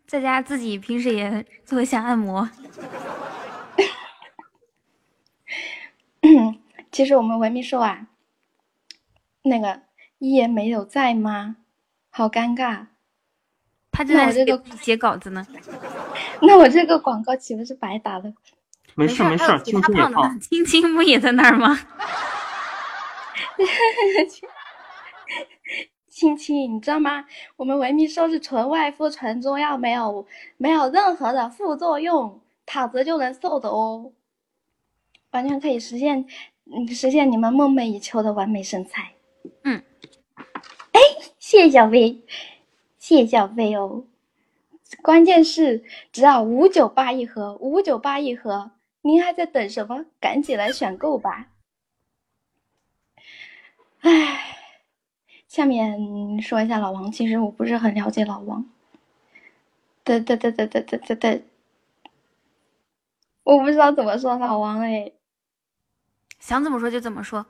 在家自己平时也做一下按摩。其实我们维密兽啊，那个一言没有在吗？好尴尬，他正在这个写稿子呢。那我这个广告岂不是白打了？没事没事，青青也胖，青青不也在那儿吗？亲亲，你知道吗？我们维密瘦是纯外敷、纯中药，没有没有任何的副作用，躺着就能瘦的哦，完全可以实现，嗯，实现你们梦寐以求的完美身材。嗯，哎，谢谢小飞，谢谢小飞哦。关键是只要五九八一盒，五九八一盒，您还在等什么？赶紧来选购吧。哎。下面说一下老王，其实我不是很了解老王。对对对对对对对对，我不知道怎么说老王哎，想怎么说就怎么说。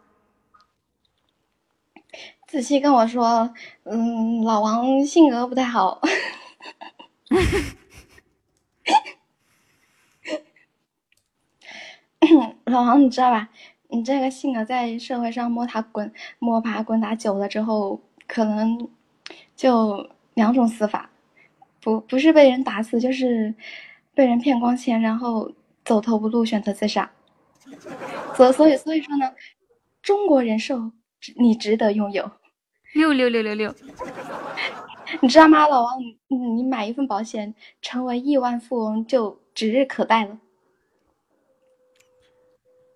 子期跟我说，嗯，老王性格不太好。老王，你知道吧？你这个性格在社会上摸爬滚摸爬滚打久了之后，可能就两种死法，不不是被人打死，就是被人骗光钱，然后走投无路选择自杀。所所以所以说呢，中国人寿你值得拥有。六六六六六，你知道吗，老王？你你买一份保险，成为亿万富翁就指日可待了。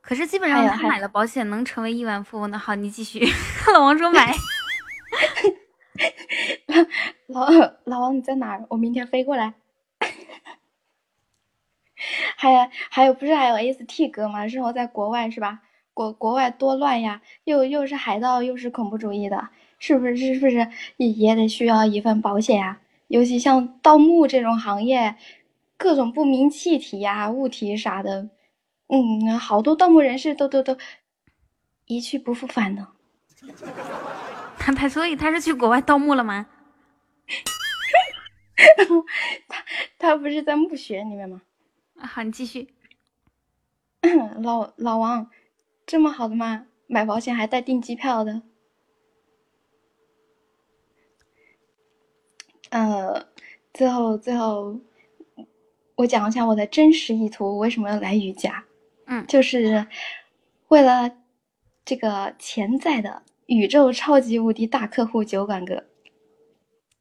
可是基本上他买了保险能成为亿万富翁的。好，你继续。老王说买。老老王你在哪儿？我明天飞过来。还有还有，不是还有 ST 哥吗？生活在国外是吧？国国外多乱呀，又又是海盗，又是恐怖主义的，是不是？是不是也也得需要一份保险呀？尤其像盗墓这种行业，各种不明气体呀、物体啥的。嗯，好多盗墓人士都都都一去不复返呢。他他所以他是去国外盗墓了吗？他他不是在墓穴里面吗？好，你继续。老老王，这么好的吗？买保险还带订机票的。呃，最后最后，我讲一下我的真实意图，为什么要来瑜伽？嗯，就是为了这个潜在的宇宙超级无敌大客户酒馆哥。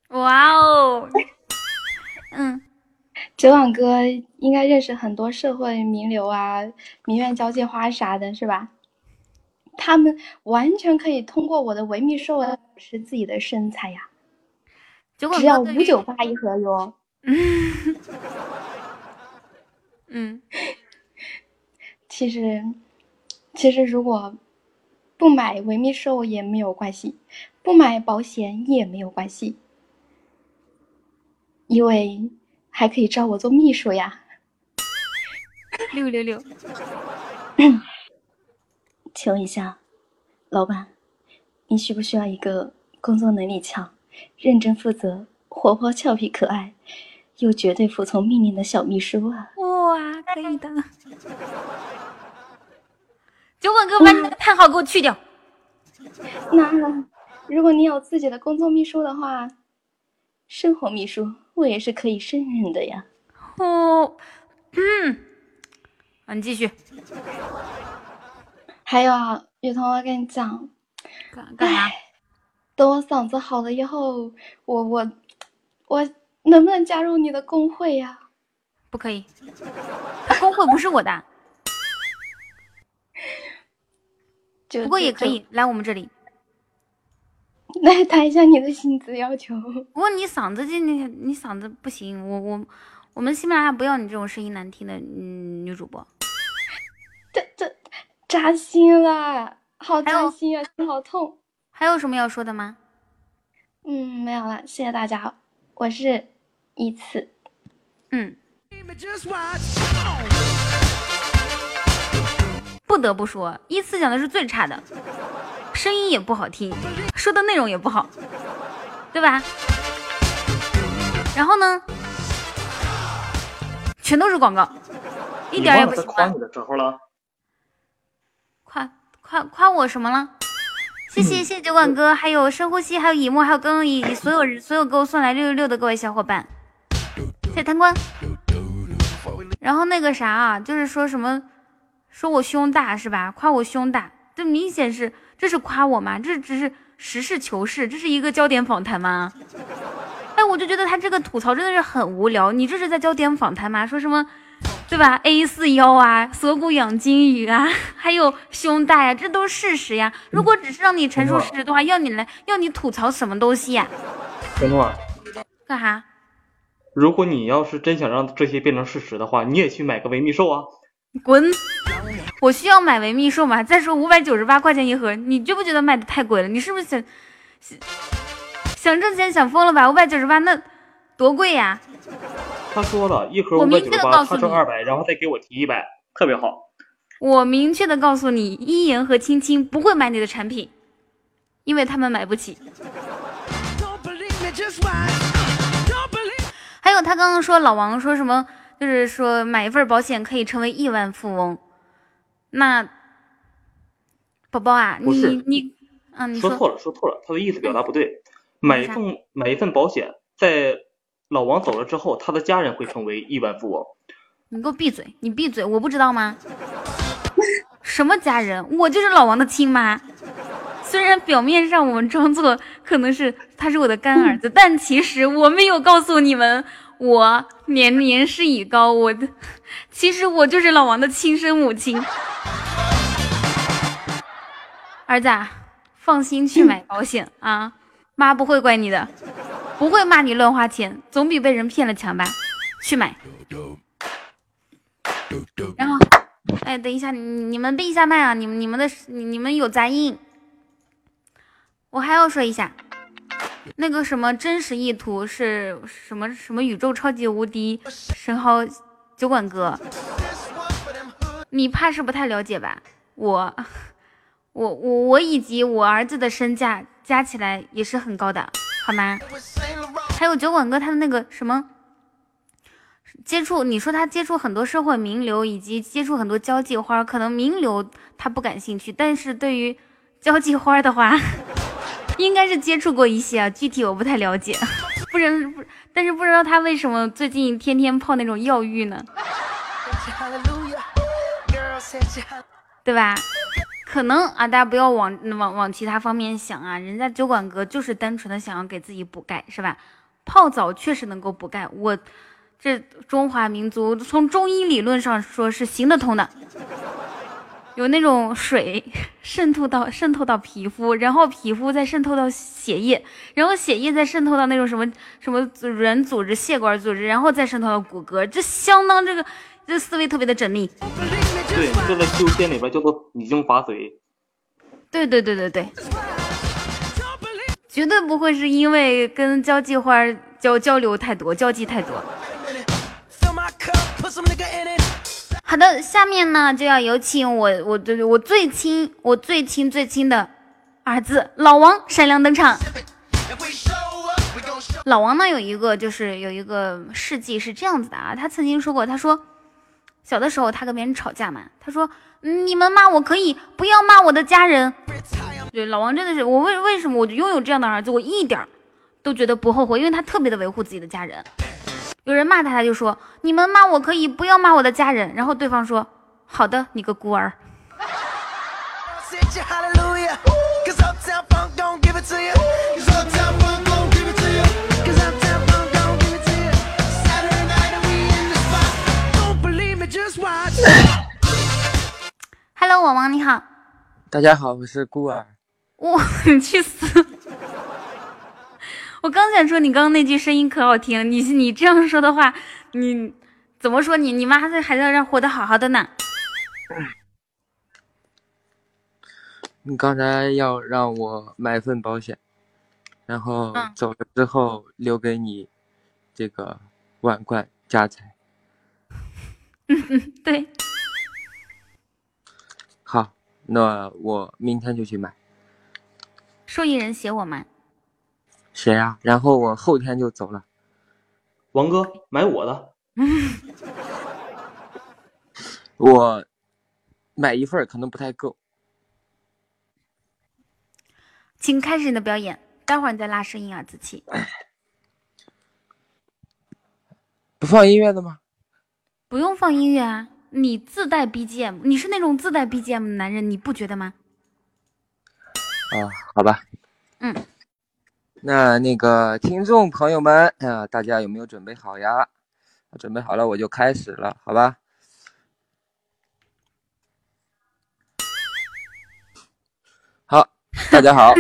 哇哦，嗯，酒馆哥应该认识很多社会名流啊，名媛交际花啥的，是吧？他们完全可以通过我的维密瘦来保持自己的身材呀。只要五九八一盒哟。嗯。其实，其实如果不买维密瘦也没有关系，不买保险也没有关系，因为还可以招我做秘书呀。六六六，求一下，老板，你需不需要一个工作能力强、认真负责、活泼俏皮可爱，又绝对服从命令的小秘书啊？哇，可以的。酒馆哥，把你那个叹号给我去掉。那如果你有自己的工作秘书的话，生活秘书我也是可以胜任的呀。哦，嗯，啊，你继续。还有啊，雨桐，我跟你讲，干干啥？等我嗓子好了以后，我我我能不能加入你的工会呀？不可以，工会不是我的。不过也可以来我们这里，来谈一下你的薪资要求。不过你嗓子这你你嗓子不行，我我我们喜马拉雅不要你这种声音难听的嗯女主播。这这扎心了，好扎心啊，心好痛。还有什么要说的吗？嗯，没有了，谢谢大家，我是一次。嗯。不得不说，依次讲的是最差的，声音也不好听，说的内容也不好，对吧？然后呢，全都是广告，一点也不喜欢。夸你的时候了？夸夸夸我什么了？谢谢谢谢酒馆哥，还有深呼吸，还有以沫，还有刚刚以所有所有给我送来六六六的各位小伙伴，谢谢贪官。然后那个啥啊，就是说什么？说我胸大是吧？夸我胸大，这明显是这是夸我吗？这只是实事求是，这是一个焦点访谈吗？哎，我就觉得他这个吐槽真的是很无聊。你这是在焦点访谈吗？说什么，对吧？A 四腰啊，锁骨养金鱼啊，还有胸大呀，这都是事实呀。如果只是让你陈述事实的话，要你来要你吐槽什么东西呀？彤彤，干啥？如果你要是真想让这些变成事实的话，你也去买个维密兽啊。滚！我需要买维密兽吗？再说五百九十八块钱一盒，你觉不觉得卖的太贵了？你是不是想想想挣钱想疯了吧？五百九十八那多贵呀！他说了一盒五百九十八，他挣二百，然后再给我提一百，特别好。我明确的告诉你，一言和青青不会买你的产品，因为他们买不起。还有他刚刚说老王说什么？就是说买一份保险可以成为亿万富翁，那宝宝啊，你你啊，你说错了，说错了，他的意思表达不对。买一份买一份保险，在老王走了之后，他的家人会成为亿万富翁。你给我闭嘴！你闭嘴！我不知道吗？什么家人？我就是老王的亲妈。虽然表面上我们装作可能是他是我的干儿子，但其实我没有告诉你们。我年年事已高，我的其实我就是老王的亲生母亲。儿子，放心去买保险啊，妈不会怪你的，不会骂你乱花钱，总比被人骗了强吧？去买。然后，哎，等一下，你你们闭一下麦啊，你们你们的你们有杂音。我还要说一下。那个什么真实意图是什么？什么宇宙超级无敌神豪酒馆哥，你怕是不太了解吧？我，我我我以及我儿子的身价加起来也是很高的，好吗？还有酒馆哥他的那个什么接触，你说他接触很多社会名流，以及接触很多交际花，可能名流他不感兴趣，但是对于交际花的话。应该是接触过一些啊，具体我不太了解，不然不，但是不知道他为什么最近天天泡那种药浴呢？对吧？可能啊，大家不要往往往其他方面想啊，人家酒馆哥就是单纯的想要给自己补钙，是吧？泡澡确实能够补钙，我这中华民族从中医理论上说是行得通的。有那种水渗透到渗透到皮肤，然后皮肤再渗透到血液，然后血液再渗透到那种什么什么软组织、血管组织，然后再渗透到骨骼，这相当这个这思维特别的缜密。对，这在修仙里边叫做已经法髓。对对对对对，绝对不会是因为跟交际花交交流太多，交际太多。好的，下面呢就要有请我我的我最亲我最亲最亲的儿子老王闪亮登场。老王呢有一个就是有一个事迹是这样子的啊，他曾经说过，他说小的时候他跟别人吵架嘛，他说你们骂我可以，不要骂我的家人。对，老王真的是我为为什么我拥有这样的儿子，我一点都觉得不后悔，因为他特别的维护自己的家人。有人骂他，他就说你们骂我可以，不要骂我的家人。然后对方说好的，你个孤儿。Hello，王王你好。大家好，我是孤儿。我你去死！我刚想说你刚刚那句声音可好听，你你这样说的话，你怎么说你你妈在还在那活得好好的呢？你刚才要让我买份保险，然后走了之后留给你这个万贯家财。嗯嗯，对。好，那我明天就去买。受益人写我吗？写呀，然后我后天就走了。王哥买我的。我买一份可能不太够。请开始你的表演，待会儿你再拉声音啊，子琪。不放音乐的吗？不用放音乐啊。你自带 BGM，你是那种自带 BGM 的男人，你不觉得吗？啊，好吧。嗯，那那个听众朋友们啊，大家有没有准备好呀？准备好了，我就开始了，好吧？好，大家好。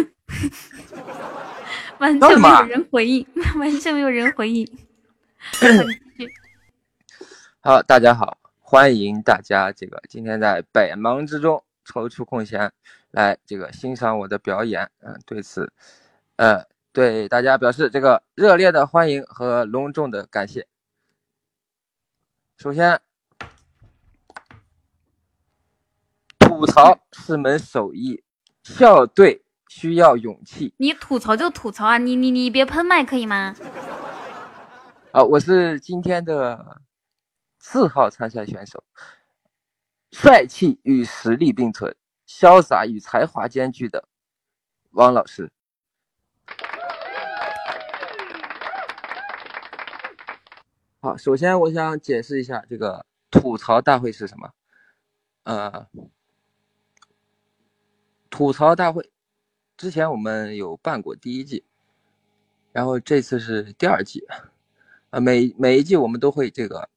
完全没有人回应，完全没有人回应。好，大家好。欢迎大家，这个今天在百忙之中抽出空闲来，这个欣赏我的表演。嗯，对此，呃，对大家表示这个热烈的欢迎和隆重的感谢。首先，吐槽是门手艺，笑对需要勇气。你吐槽就吐槽啊，你你你别喷麦可以吗？啊，我是今天的。四号参赛选手，帅气与实力并存，潇洒与才华兼具的王老师。好，首先我想解释一下这个吐槽大会是什么。呃，吐槽大会之前我们有办过第一季，然后这次是第二季。啊，每每一季我们都会这个。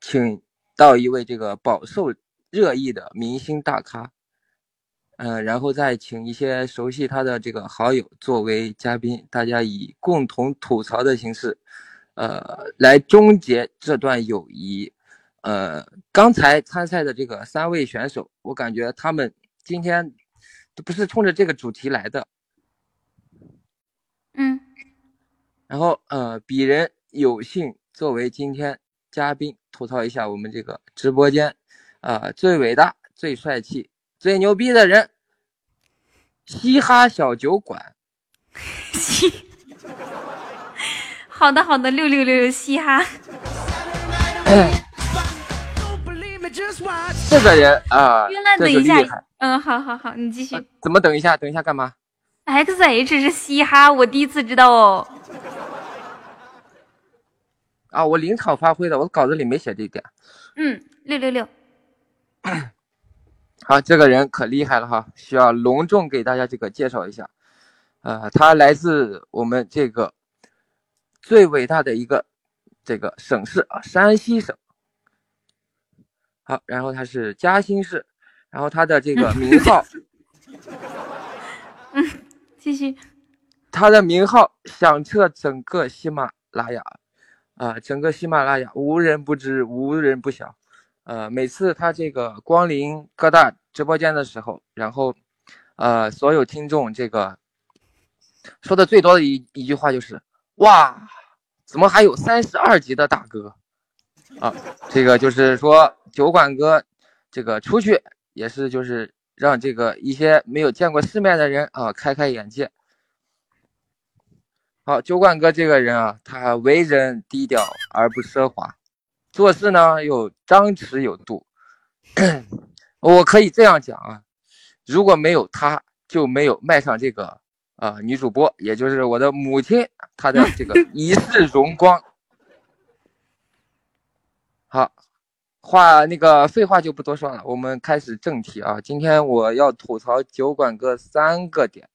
请到一位这个饱受热议的明星大咖，嗯，然后再请一些熟悉他的这个好友作为嘉宾，大家以共同吐槽的形式，呃，来终结这段友谊。呃，刚才参赛的这个三位选手，我感觉他们今天都不是冲着这个主题来的。嗯，然后呃，鄙人有幸作为今天嘉宾。吐槽一下我们这个直播间，啊，最伟大、最帅气、最牛逼的人——嘻哈小酒馆。嘻，好的好的，六六六六嘻哈。这个人啊，原来等一下，嗯，好好好，你继续。怎么等一下？等一下干嘛？X H 是嘻哈，我第一次知道哦。啊，我临场发挥的，我稿子里没写这一点。嗯，六六六。好，这个人可厉害了哈，需要隆重给大家这个介绍一下。呃，他来自我们这个最伟大的一个这个省市啊，山西省。好，然后他是嘉兴市，然后他的这个名 号。嗯，继续。他的名号响彻整个喜马拉雅。啊，整个喜马拉雅无人不知，无人不晓。呃，每次他这个光临各大直播间的时候，然后，呃，所有听众这个说的最多的一一句话就是：哇，怎么还有三十二级的大哥？啊，这个就是说酒馆哥这个出去也是就是让这个一些没有见过世面的人啊开开眼界。好，酒馆哥这个人啊，他为人低调而不奢华，做事呢又张弛有度。我可以这样讲啊，如果没有他，就没有麦上这个啊女主播，也就是我的母亲，她的 这个一世荣光。好，话那个废话就不多说了，我们开始正题啊。今天我要吐槽酒馆哥三个点。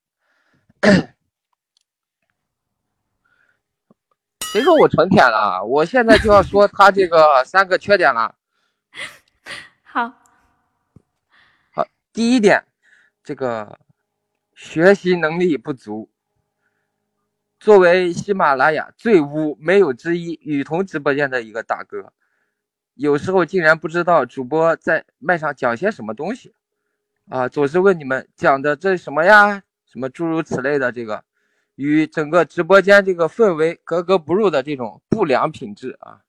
谁说我纯舔了？我现在就要说他这个三个缺点了。好，好，第一点，这个学习能力不足。作为喜马拉雅最污没有之一雨桐直播间的一个大哥，有时候竟然不知道主播在麦上讲些什么东西，啊，总是问你们讲的这什么呀，什么诸如此类的这个。与整个直播间这个氛围格格不入的这种不良品质啊，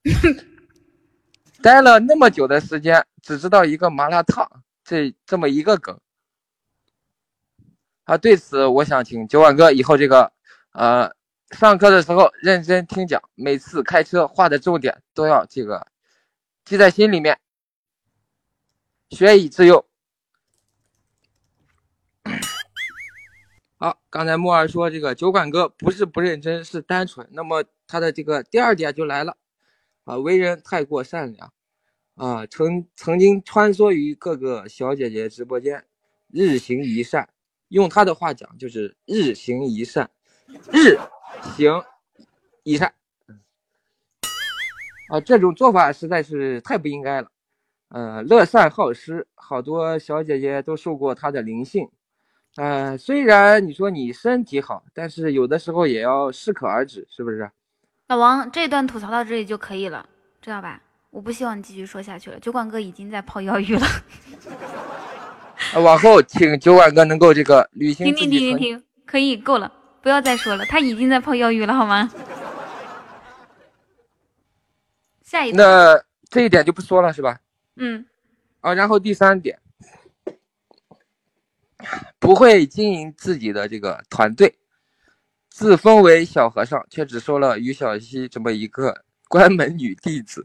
待了那么久的时间，只知道一个麻辣烫这这么一个梗啊。对此，我想请九万哥以后这个呃上课的时候认真听讲，每次开车画的重点都要这个记在心里面，学以致用。好，刚才木儿说这个酒馆哥不是不认真，是单纯。那么他的这个第二点就来了，啊，为人太过善良，啊，曾曾经穿梭于各个小姐姐直播间，日行一善。用他的话讲就是日行一善，日行一善。啊，这种做法实在是太不应该了。呃，乐善好施，好多小姐姐都受过他的灵性。呃，虽然你说你身体好，但是有的时候也要适可而止，是不是？老王，这段吐槽到这里就可以了，知道吧？我不希望你继续说下去了。酒馆哥已经在泡药浴了。往后请酒馆哥能够这个履行。停停停停停，可以够了，不要再说了。他已经在泡药浴了，好吗？下一段。那这一点就不说了，是吧？嗯。啊，然后第三点。不会经营自己的这个团队，自封为小和尚，却只收了于小溪这么一个 关门女弟子。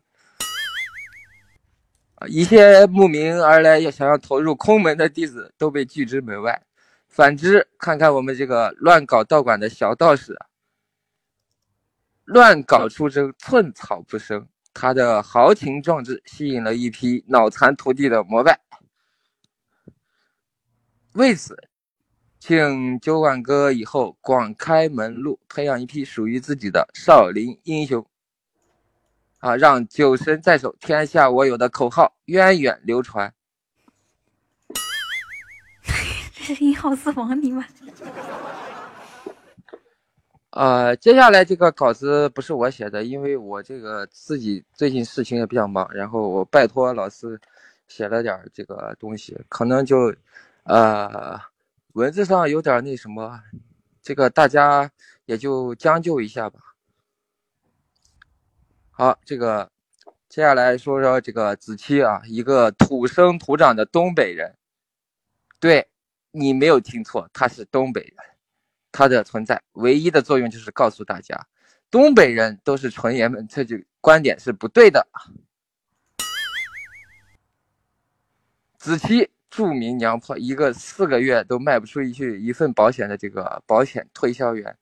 一些慕名而来要想要投入空门的弟子都被拒之门外。反之，看看我们这个乱搞道馆的小道士，乱搞出征，寸草不生。他的豪情壮志吸引了一批脑残徒弟的膜拜。为此，请酒馆哥以后广开门路，培养一批属于自己的少林英雄。啊，让酒神在手，天下我有的口号源远流传。这是一号四王你们。呃，接下来这个稿子不是我写的，因为我这个自己最近事情也比较忙，然后我拜托老师写了点这个东西，可能就。呃，文字上有点那什么，这个大家也就将就一下吧。好，这个接下来说说这个子期啊，一个土生土长的东北人。对，你没有听错，他是东北人。他的存在唯一的作用就是告诉大家，东北人都是纯爷们，这句观点是不对的。子期。著名娘炮，一个四个月都卖不出去一份保险的这个保险推销员，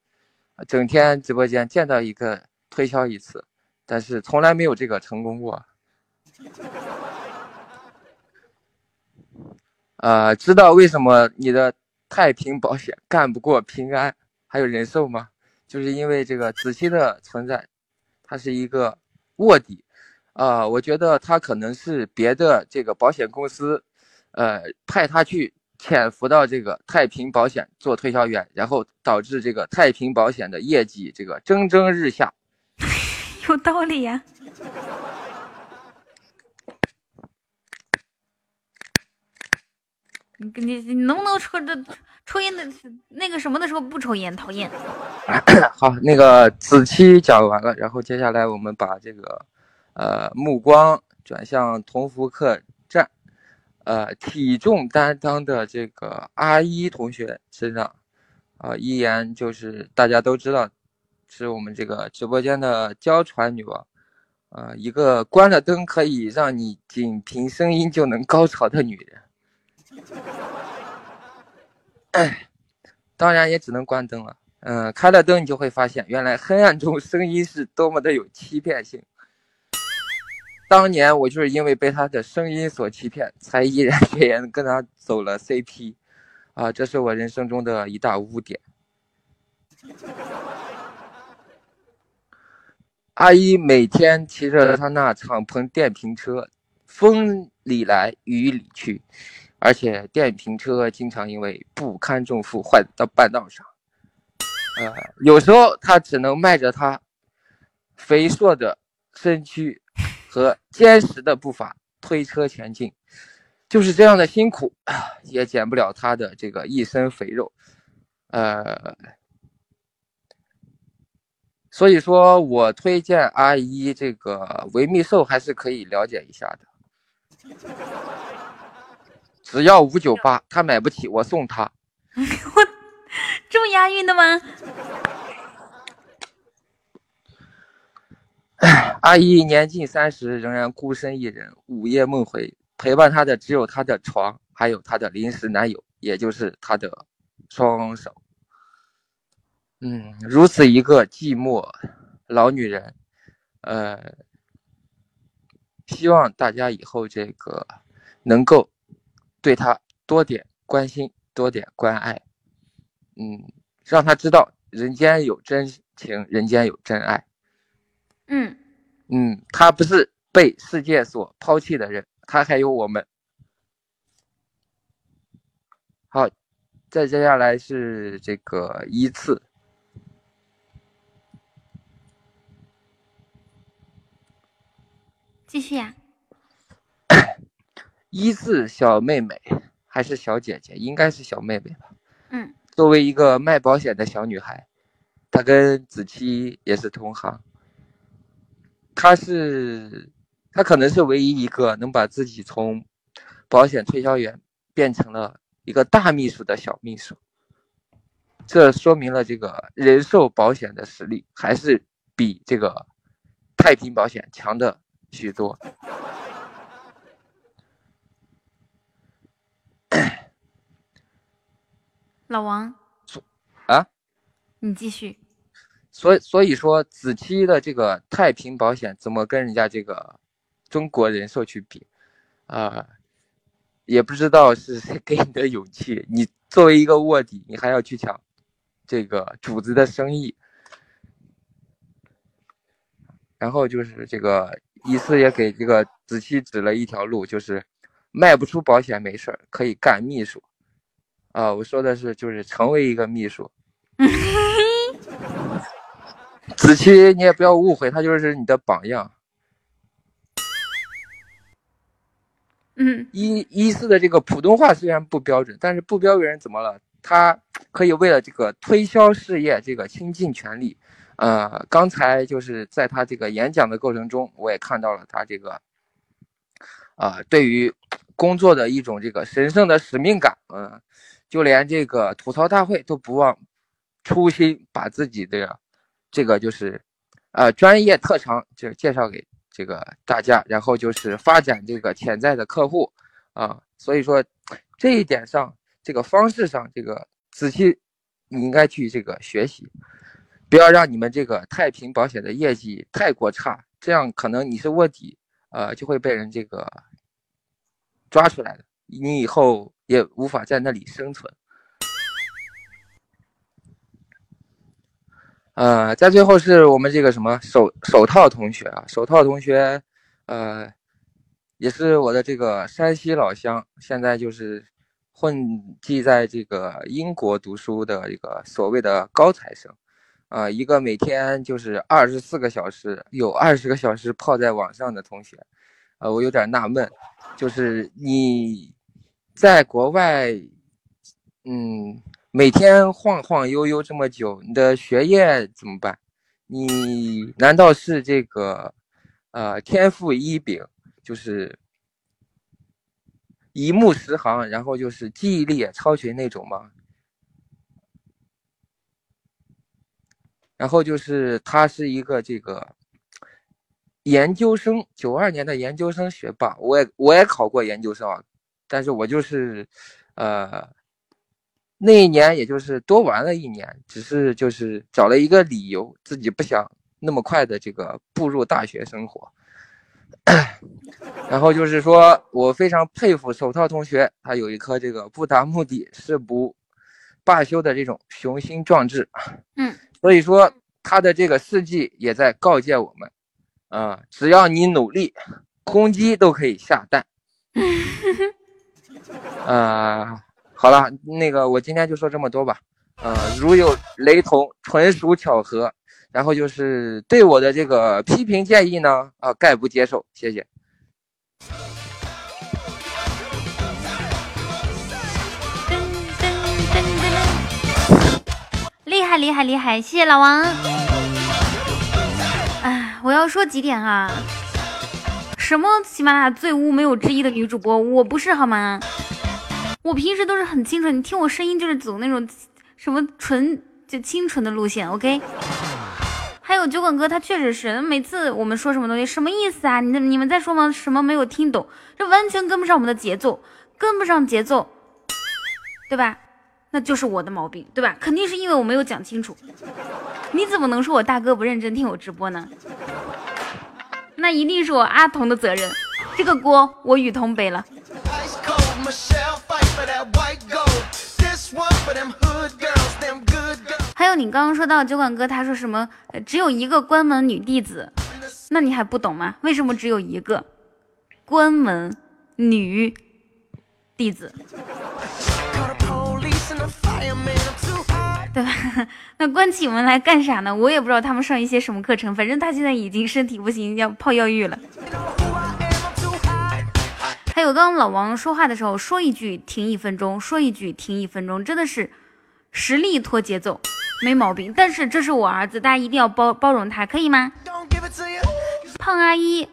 整天直播间见到一个推销一次，但是从来没有这个成功过。呃，知道为什么你的太平保险干不过平安还有人寿吗？就是因为这个子期的存在，他是一个卧底，啊，我觉得他可能是别的这个保险公司。呃，派他去潜伏到这个太平保险做推销员，然后导致这个太平保险的业绩这个蒸蒸日下，有道理呀。你你你能不能抽这抽烟的那个什么的时候不抽烟？讨厌。好，那个子期讲完了，然后接下来我们把这个呃目光转向同福客栈。呃体重担当的这个阿一同学身上，啊，一言就是大家都知道，是我们这个直播间的娇喘女王，啊，一个关了灯可以让你仅凭声音就能高潮的女人。哎，当然也只能关灯了。嗯，开了灯你就会发现，原来黑暗中声音是多么的有欺骗性。当年我就是因为被他的声音所欺骗，才毅然决然跟他走了 CP，啊，这是我人生中的一大污点。阿姨每天骑着她那敞篷电瓶车，风里来雨里去，而且电瓶车经常因为不堪重负坏到半道上。呃，有时候他只能迈着她肥硕的身躯和坚实的步伐推车前进，就是这样的辛苦，也减不了她的这个一身肥肉。呃，所以说我推荐阿姨这个维密兽还是可以了解一下的，只要五九八，他买不起，我送他。这么押韵的吗？阿姨年近三十，仍然孤身一人，午夜梦回，陪伴她的只有她的床，还有她的临时男友，也就是她的双手。嗯，如此一个寂寞老女人，呃，希望大家以后这个能够对她多点关心，多点关爱。嗯，让她知道人间有真情，人间有真爱。嗯嗯，他不是被世界所抛弃的人，她还有我们。好，再接下来是这个依次，继续呀。一字小妹妹还是小姐姐？应该是小妹妹吧。嗯。作为一个卖保险的小女孩，她跟子期也是同行。她是，她可能是唯一一个能把自己从保险推销员变成了一个大秘书的小秘书。这说明了这个人寿保险的实力还是比这个太平保险强的许多。老王，啊，你继续。所以所以说，子期的这个太平保险怎么跟人家这个中国人寿去比啊？也不知道是谁 给你的勇气。你作为一个卧底，你还要去抢这个主子的生意。然后就是这个一次也给这个子期指了一条路，就是卖不出保险没事儿，可以干秘书。啊，我说的是就是成为一个秘书。子期，你也不要误会，他就是你的榜样。嗯，一一四的这个普通话虽然不标准，但是不标准怎么了？他可以为了这个推销事业这个倾尽全力。呃，刚才就是在他这个演讲的过程中，我也看到了他这个，啊，对于工作的一种这个神圣的使命感。嗯。就连这个吐槽大会都不忘初心，把自己的这个就是，呃，专业特长就介绍给这个大家，然后就是发展这个潜在的客户啊。所以说这一点上，这个方式上，这个仔细你应该去这个学习，不要让你们这个太平保险的业绩太过差，这样可能你是卧底，呃，就会被人这个抓出来的。你以后也无法在那里生存。呃，在最后是我们这个什么手手套同学啊，手套同学，呃，也是我的这个山西老乡，现在就是混迹在这个英国读书的一个所谓的高材生，啊，一个每天就是二十四个小时有二十个小时泡在网上的同学，呃，我有点纳闷，就是你。在国外，嗯，每天晃晃悠悠这么久，你的学业怎么办？你难道是这个，呃，天赋异禀，就是一目十行，然后就是记忆力也超群那种吗。然后就是他是一个这个研究生，九二年的研究生学霸，我也我也考过研究生啊，但是我就是呃那一年也就是多玩了一年，只是就是找了一个理由，自己不想那么快的这个步入大学生活。然后就是说我非常佩服手套同学，他有一颗这个不达目的誓不罢休的这种雄心壮志。嗯，所以说他的这个事迹也在告诫我们，啊、只要你努力，公鸡都可以下蛋。啊、好了，那个我今天就说这么多吧。呃，如有雷同，纯属巧合。然后就是对我的这个批评建议呢，啊、概不接受，谢谢。害厉害厉害！谢谢老王。哎，我要说几点啊？什么喜马拉雅最污没有之一的女主播，我不是好吗？我平时都是很清纯，你听我声音就是走那种什么纯就清纯的路线，OK？还有酒馆哥，他确实是每次我们说什么东西，什么意思啊？你你们在说吗？什么没有听懂？这完全跟不上我们的节奏，跟不上节奏，对吧？那就是我的毛病，对吧？肯定是因为我没有讲清楚。你怎么能说我大哥不认真听我直播呢？那一定是我阿童的责任，这个锅我雨桐背了。还有你刚刚说到酒馆哥，他说什么、呃只有一个关门女弟子，那你还不懂吗？为什么只有一个关门女弟子，对吧？那关起门来干啥呢？我也不知道他们上一些什么课程，反正他现在已经身体不行，要 泡药浴了。还有刚刚老王说话的时候，说一句停一分钟，说一句停一分钟，真的是实力拖节奏，没毛病。但是这是我儿子，大家一定要包包容他，可以吗.胖阿姨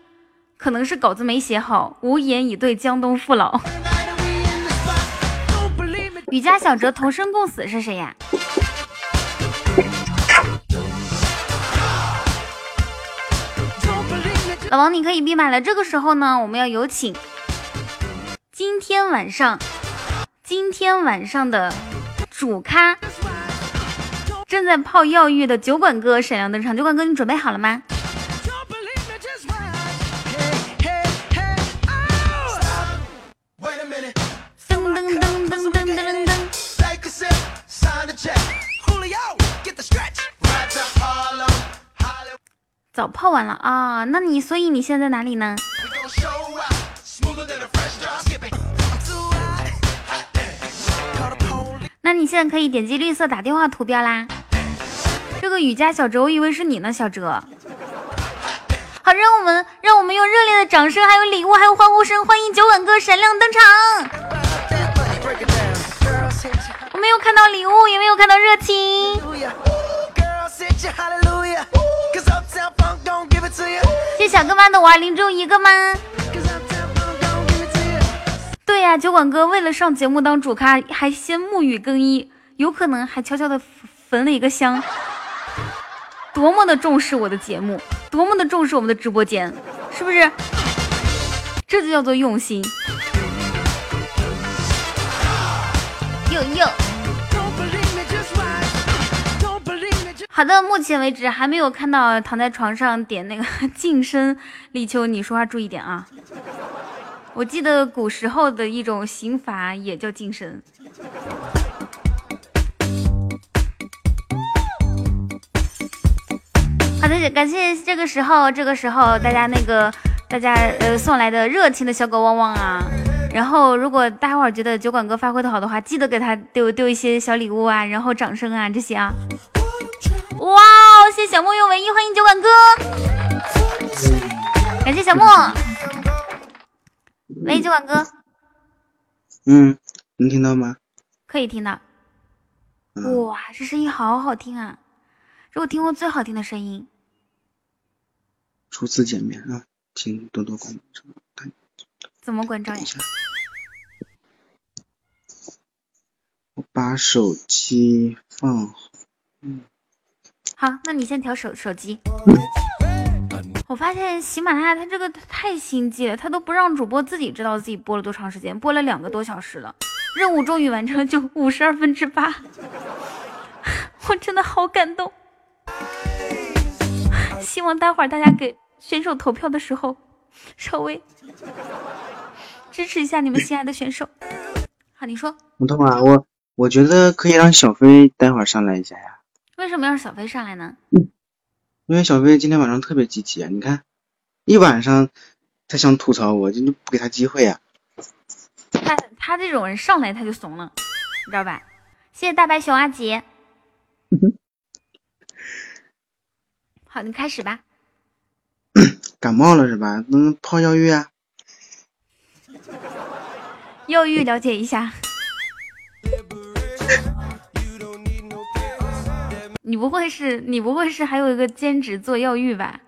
可能是稿子没写好，无言以对江东父老。与家小哲同生共死是谁呀？老王，你可以闭麦了。这个时候呢，我们要有请今天晚上，今天晚上的主咖正在泡药浴的酒馆哥闪亮登场。酒馆哥，你准备好了吗？早泡完了啊、那你所以你现在在哪里呢？那你现在可以点击绿色打电话图标啦。这个雨佳小哲，我以为是你呢，小哲。好，让我们让我们用热烈的掌声，还有礼物，还有欢呼声，欢迎酒馆哥闪亮登场。我没有看到礼物，也没有看到热情。谢小哥们的五二零只有一个吗？对呀，酒馆哥为了上节目当主咖，还先沐浴更衣，有可能还悄悄的焚了一个香，多么的重视我的节目，多么的重视我们的直播间，是不是？这就叫做用心。又又。好的，目前为止还没有看到躺在床上点那个 晋升。立秋，你说话注意点啊！我记得古时候的一种刑罚也叫晋升。好的，感谢这个时候，这个时候大家那个大家呃送来的热情的小狗汪汪啊。然后，如果大家伙儿觉得酒馆哥发挥的好的话，记得给他丢丢一些小礼物啊，然后掌声啊这些啊。哇哦，谢谢小莫用唯一，欢迎酒馆哥，感谢小莫。喂，酒馆哥，嗯，能听到吗？可以听到。嗯，哇，这声音好好听啊，是我听过最好听的声音。初次见面啊，请多多关照。怎么关照呀一？下，把手机放好。好，那你先调手手机。我发现喜马拉雅它这个太心机了，它都不让主播自己知道自己播了多长时间，播了两个多小时了，任务终于完成了，就五十二分之八，我真的好感动。希望待会儿大家给选手投票的时候，稍微支持一下你们心爱的选手。好，你说彤彤啊，我我觉得可以让小飞待会儿上来一下呀，为什么要让小飞上来呢？因为小飞今天晚上特别积极啊，你看一晚上他想吐槽我，就不给他机会呀、他他这种人上来他就怂了，你知道吧？谢谢大白熊阿杰。好，你开始吧。感冒了是吧？能泡药浴啊？药浴了解一下。你不会是你不会是还有一个兼职做药浴吧？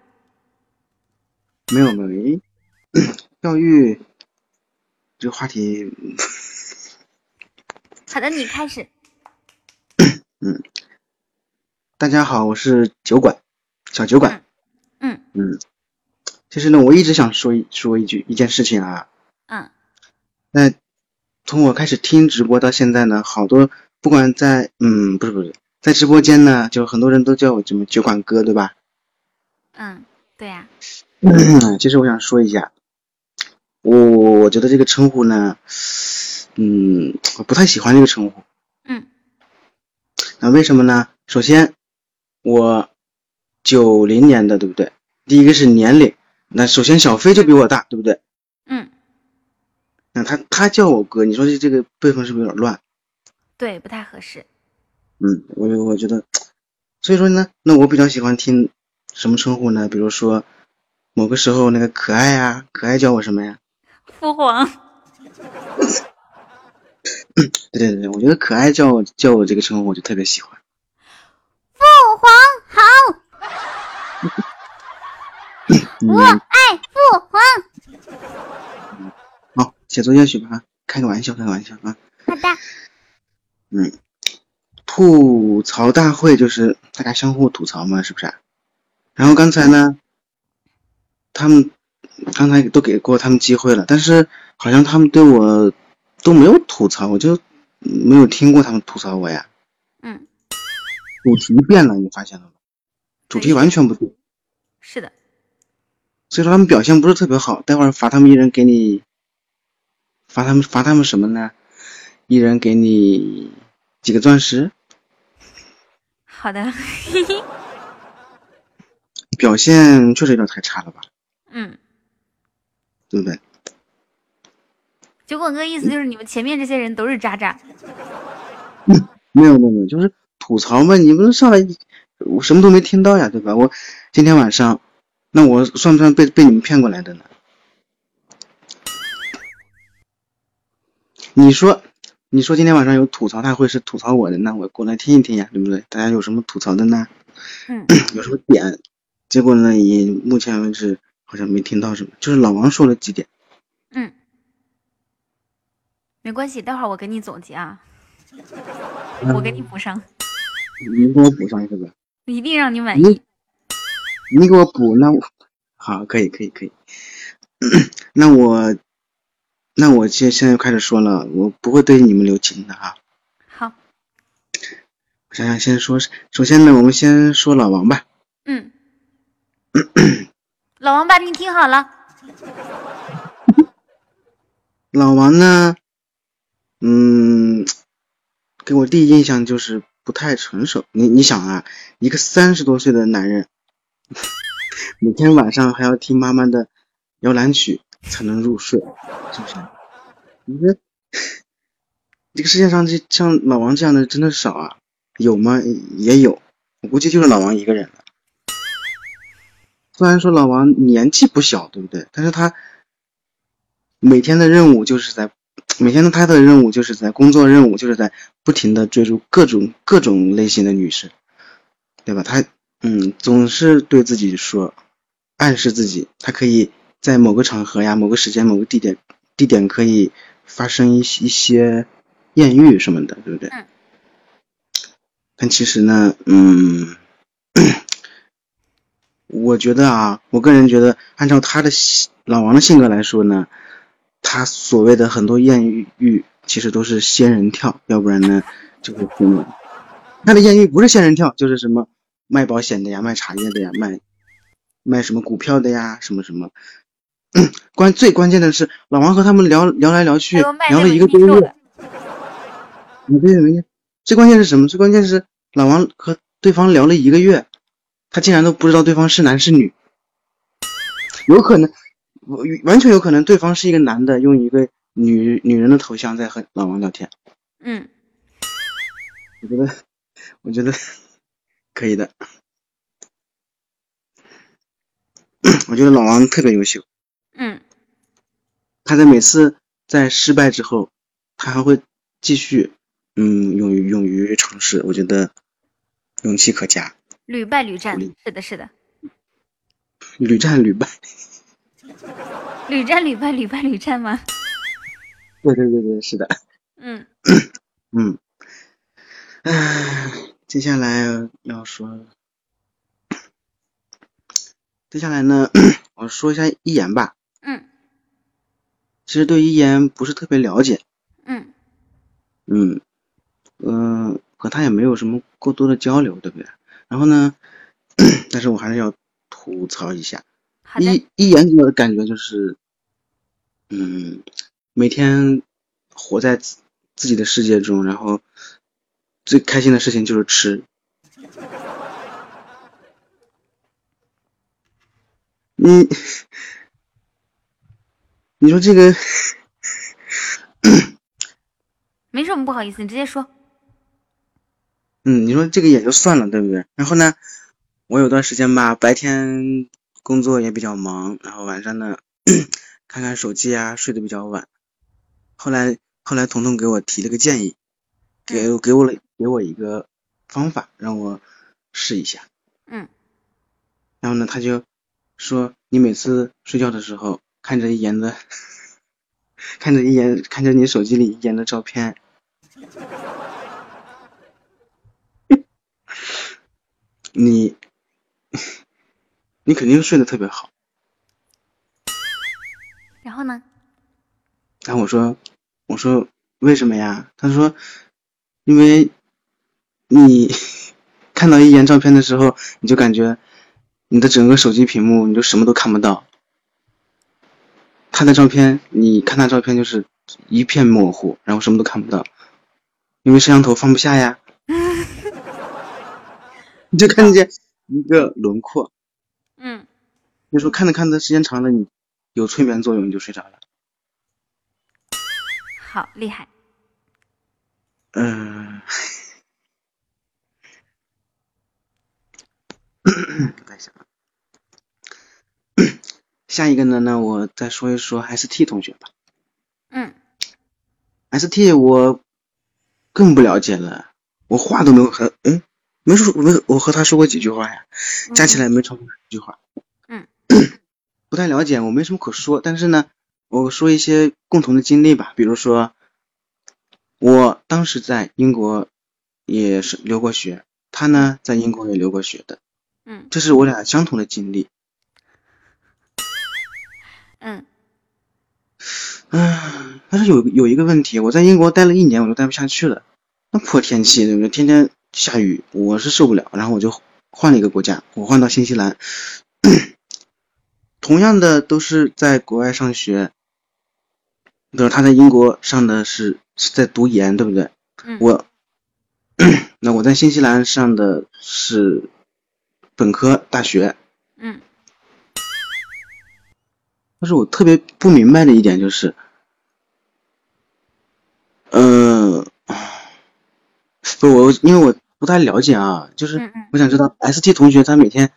没有没有，诶 药浴这个话题，好的，你开始。嗯，大家好，我是酒馆小酒馆，嗯嗯，其实呢，我一直想说一说一句一件事情啊，嗯那从我开始听直播到现在呢，好多不管在嗯不是不是在直播间呢，就很多人都叫我什么酒馆哥，对吧？嗯，对呀、嗯，其实我想说一下，我我觉得这个称呼呢，嗯，我不太喜欢这个称呼。嗯。那为什么呢？首先，我九零年的，对不对？第一个是年龄，那首先小飞就比我大，对不对？嗯，那他他叫我哥，你说这这个辈分是不是有点乱？对，不太合适。嗯，我我觉得，所以说呢，那我比较喜欢听什么称呼呢？比如说某个时候那个可爱啊，可爱叫我什么呀？父皇，对对对，我觉得可爱叫我叫我这个称呼我就特别喜欢。父皇好，我，爱父皇。好，写作业去吧，开个玩笑，开个玩笑啊。好的。嗯，吐槽大会就是大家相互吐槽嘛，是不是啊？然后刚才呢，他们刚才都给过他们机会了，但是好像他们对我都没有吐槽，我就没有听过他们吐槽我呀。嗯，主题变了，你发现了吗？主题完全不对，是的，所以说他们表现不是特别好。待会儿罚他们一人给你，罚他们罚他们什么呢？一人给你几个钻石，好的。表现确实有点太差了吧，嗯，对不对？酒馆哥意思就是你们前面这些人都是渣渣。没有没有没有，就是吐槽嘛，你们上来我什么都没听到呀，对吧？我今天晚上，那我算不算被被你们骗过来的呢？你说，你说今天晚上有吐槽大会是吐槽我的，那我过来听一听呀，对不对？大家有什么吐槽的呢？嗯，有什么点？结果呢，也目前为止好像没听到什么，就是老王说了几点。嗯，没关系，待会儿我给你总结啊，我给你补上，你给我补上一个吧。一定让你满你意。你给我补，那我好，可以，可以，可以。那我，那我现现在开始说了，我不会对你们留情的啊。好，我想想，先说，首先呢，我们先说老王吧。嗯，老王吧，你听好了，老王呢，嗯，给我第一印象就是不太成熟。你你想啊，一个三十多岁的男人，每天晚上还要听妈妈的摇篮曲才能入睡，是不是？你说这个世界上这像老王这样的真的少啊？有吗？也有，我估计就是老王一个人了。虽然说老王年纪不小，对不对？但是他每天的任务就是在每天的他的任务就是在工作任务就是在不停的追逐各种各种类型的女生，对吧？他嗯总是对自己说，暗示自己他可以在某个场合呀、某个时间、某个地点地点可以发生一一些艳遇什么的，对不对？嗯。但其实呢，嗯，我觉得啊，我个人觉得，按照他的老王的性格来说呢，他所谓的很多艳遇，其实都是仙人跳，要不然呢就会昏了。他的艳遇不是仙人跳，就是什么卖保险的呀，卖茶叶的呀，卖卖什么股票的呀，什么什么。关最关键的是，老王和他们聊聊来聊去，聊了一个多月。没对没对，最关键是什么？最关键是老王和对方聊了一个月，他竟然都不知道对方是男是女。有可能，完全有可能对方是一个男的，用一个女女人的头像在和老王聊天。嗯，我觉得，我觉得可以的。我觉得老王特别优秀。嗯，他在每次在失败之后，他还会继续，嗯，勇于勇于尝试。我觉得勇气可嘉。屡败屡战，是的，是的。屡战屡败。屡战屡败，屡败屡战吗？对对对对，是的。嗯 嗯。唉，接下来要说，接下来呢，我说一下一言吧。嗯。其实对一言不是特别了解。嗯。嗯嗯，和他也没有什么过多的交流，对不对？然后呢，但是我还是要吐槽一下。一一言给我的感觉就是，嗯，每天活在自自己的世界中，然后最开心的事情就是吃。你，你说这个 没什么不好意思，你直接说。嗯，你说这个也就算了，对不对？然后呢，我有段时间吧，白天。工作也比较忙，然后晚上呢，看看手机啊，睡得比较晚。后来后来，彤彤给我提了个建议，给给我了给我一个方法，让我试一下。嗯。然后呢，他就说，你每次睡觉的时候，看着一眼的，看着一眼，看着你手机里一眼的照片，你。你肯定睡得特别好，然后呢？然后我说，我说为什么呀？他说，因为你看到一眼照片的时候，你就感觉你的整个手机屏幕你就什么都看不到，他的照片你看他照片就是一片模糊，然后什么都看不到，因为摄像头放不下呀，你就看见一个轮廓。嗯，你说看着看着时间长了，你有催眠作用，你就睡着了。好厉害。嗯。下一个呢？那我再说一说 ST 同学吧。嗯。ST 我更不了解了，我话都没有和嗯。没说，没我和他说过几句话呀，加起来没超过十句话。嗯，不太了解，我没什么可说。但是呢，我说一些共同的经历吧。比如说，我当时在英国也是留过学，他呢在英国也留过学的。嗯，这是我俩相同的经历。嗯，嗯，但是有有一个问题，我在英国待了一年，我都待不下去了。那破天气，对不对？天天。下雨，我是受不了，然后我就换了一个国家，我换到新西兰。同样的都是在国外上学，比如他在英国上的是是在读研，对不对？我 那我在新西兰上的是本科大学。但是我特别不明白的一点就是，嗯。不，我因为我不太了解啊，就是我想知道 ST 同学他每天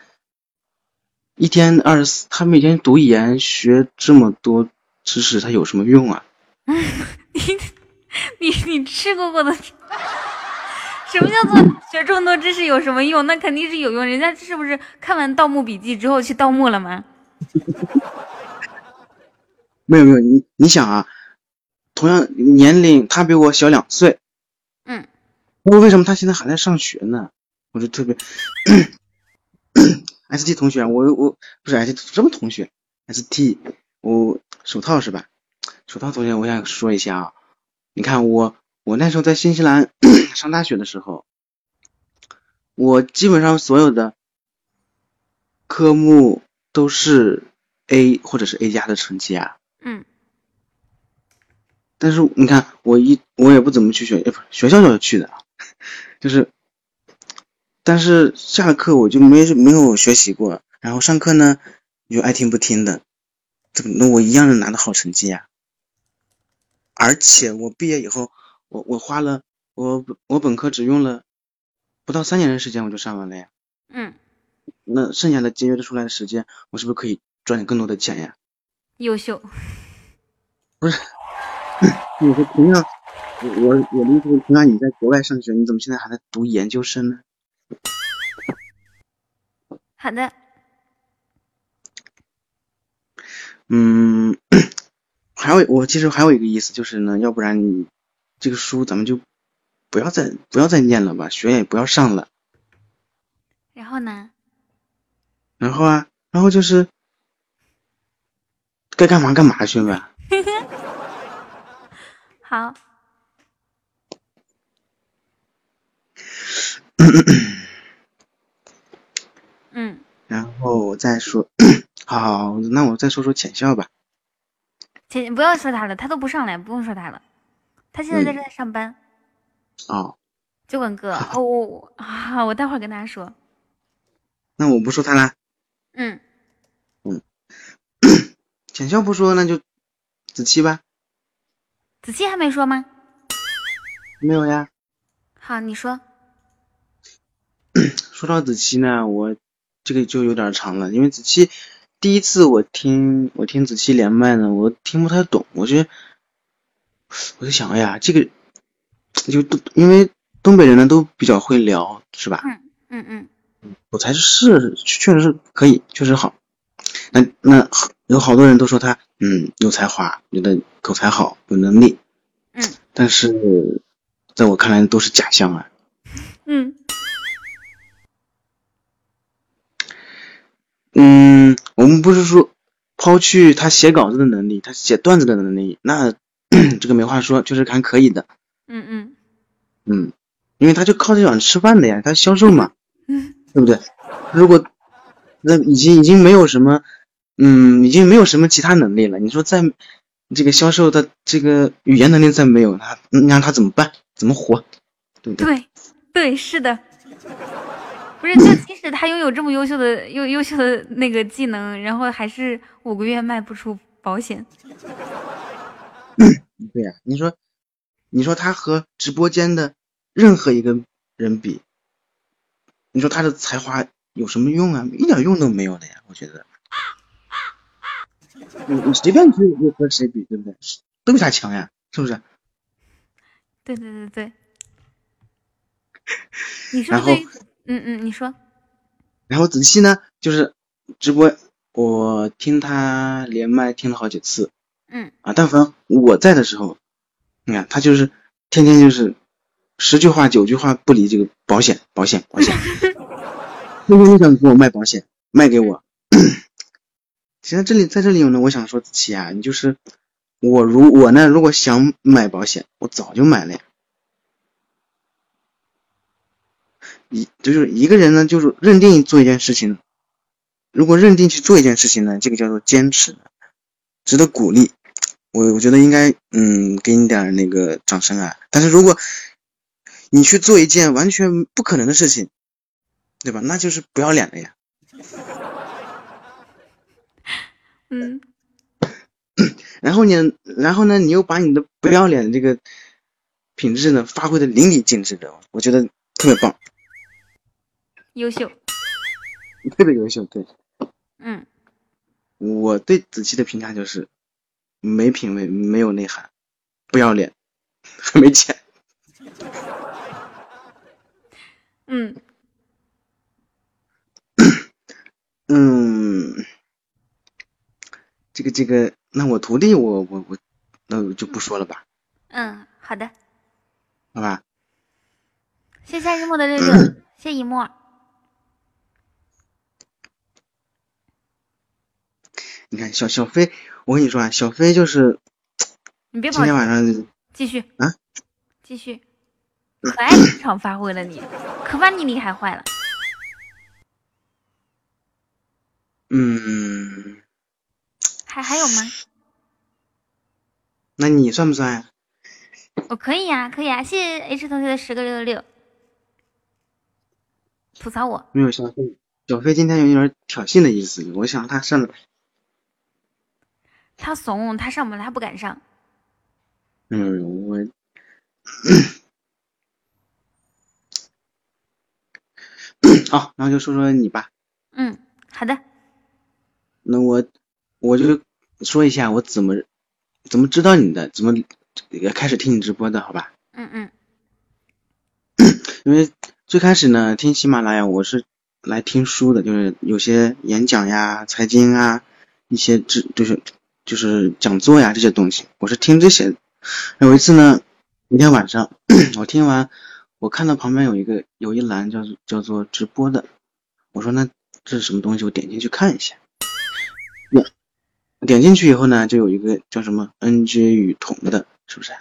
一天二十四，他每天读研学这么多知识，他有什么用啊？你你你吃过过的？什么叫做学这么多知识有什么用？那肯定是有用，人家是不是看完《盗墓笔记》之后去盗墓了吗？没有没有，你你想啊，同样年龄，他比我小两岁。嗯。那为什么他现在还在上学呢？我就特别，ST 同学，我我不是 ST 什么同学，ST，我手套是吧？手套同学，我想说一下啊，你看我我那时候在新西兰 上大学的时候，我基本上所有的科目都是 A 或者是 A 加的成绩啊。嗯。但是你看，我一我也不怎么去学，不学校要去的，就是。但是下了课我就没没有学习过，然后上课呢就爱听不听的，怎么那我一样能拿到好成绩呀？而且我毕业以后，我我花了我我本科只用了不到三年的时间我就上完了呀。嗯。那剩下的节约的出来的时间，我是不是可以赚点更多的钱呀？优秀。不是，你说同样，我我我的意思是，同样你在国外上学，你怎么现在还在读研究生呢？好的。嗯，还有我其实还有一个意思就是呢，要不然你这个书咱们就不要再不要再念了吧，学也不要上了。然后呢？然后啊，然后就是该干嘛干嘛去呗。好。嗯，然后我再说，好，那我再说说浅笑吧。浅不要说他了，他都不上来，不用说他了。他现在在这上班。哦。酒馆哥，哦我啊，我待会儿跟他说。那我不说他啦。嗯。嗯。浅笑不说，那就子期吧。子期还没说吗？没有呀。好，你说。说到子期呢，我这个就有点长了，因为子期第一次我听我听子期连麦呢，我听不太懂，我觉得我就想，哎呀，这个就都因为东北人呢都比较会聊，是吧？嗯嗯嗯。我才是确实是可以，确实好。那那有好多人都说他嗯有才华，觉得口才好，有能力。嗯。但是在我看来都是假象啊。嗯。嗯，我们不是说抛去他写稿子的能力，他写段子的能力，那 这个没话说，就是还可以的。嗯嗯嗯，因为他就靠这碗吃饭的呀，他销售嘛，嗯，对不对？如果那已经已经没有什么，嗯，已经没有什么其他能力了。你说再这个销售的这个语言能力再没有，他你让他怎么办？怎么活？对对？对对，是的。不是，就 即使他拥有这么优秀的、优优秀的那个技能，然后还是五个月卖不出保险。对呀，你说，你说他和直播间的任何一个人比，你说他的才华有什么用啊？一点用都没有的呀，我觉得。你你随便去和谁比，对不对？都比他强呀，是不是？对对对对。你是不是？嗯嗯，你说。然后子期呢，就是直播，我听他连麦听了好几次。嗯。啊，但凡我在的时候，你看他就是天天就是十句话九句话不离这个保险，保险，保险，天天就想给我卖保险，卖给我。其实这里在这里呢，我想说子期啊，你就是我如我呢，如果想买保险，我早就买了呀。一就是一个人呢，就是认定做一件事情，如果认定去做一件事情呢，这个叫做坚持，值得鼓励。我我觉得应该嗯给你点那个掌声啊。但是如果你去做一件完全不可能的事情，对吧？那就是不要脸了呀。嗯。然后呢，然后呢，你又把你的不要脸的这个品质呢发挥的淋漓尽致的，我觉得特别棒。优秀，特别优秀，对。嗯，我对子期的评价就是没品位，没有内涵，不要脸，还 没钱。嗯。嗯，这个这个，那我徒弟，我我我那我就不说了吧，嗯，好的，好吧？谢谢一墨的 六六，谢谢一墨。你看小小飞，我跟你说啊，小飞就是你别跑今天晚上继续啊，继续，可爱临场发挥了你，可把你厉害坏了。嗯，还还有吗？那你算不算呀？我可以呀、可以呀、谢谢 H 同学的十个六六六，吐槽我。没有小飞，小飞今天有点挑衅的意思，我想他上来，他怂，他上不来，他不敢上。嗯，我，好，然后就说说你吧。嗯，好的。那我我就说一下我怎么怎么知道你的，怎么开始听你直播的，好吧？嗯嗯 因为最开始呢，听喜马拉雅我是来听书的，就是有些演讲呀、财经啊，一些知就是就是讲座呀这些东西，我是听这些。有一次呢，一天晚上 我听完，我看到旁边有一个有一栏叫做叫做直播的，我说那这是什么东西？我点进去看一下。点点进去以后呢，就有一个叫什么 “ng 雨桐的，是不是？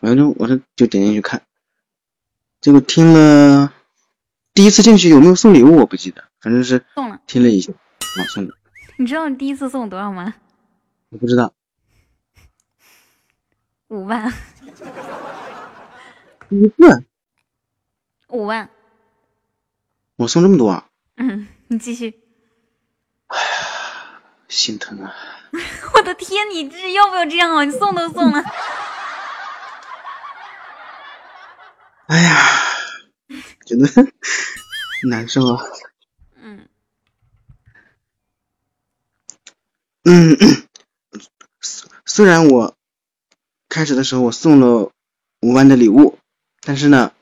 我就我就就点进去看，结果听了第一次进去有没有送礼物我不记得，反正是送了。听了一下，啊送了，你知道你第一次送我多少吗？我不知道五万，第一次五万。我送这么多啊，嗯，你继续。心疼啊！我的天，你这要不要这样啊？你送都送了。哎呀，真的难受啊。嗯嗯，虽虽然我开始的时候我送了五万的礼物，但是呢，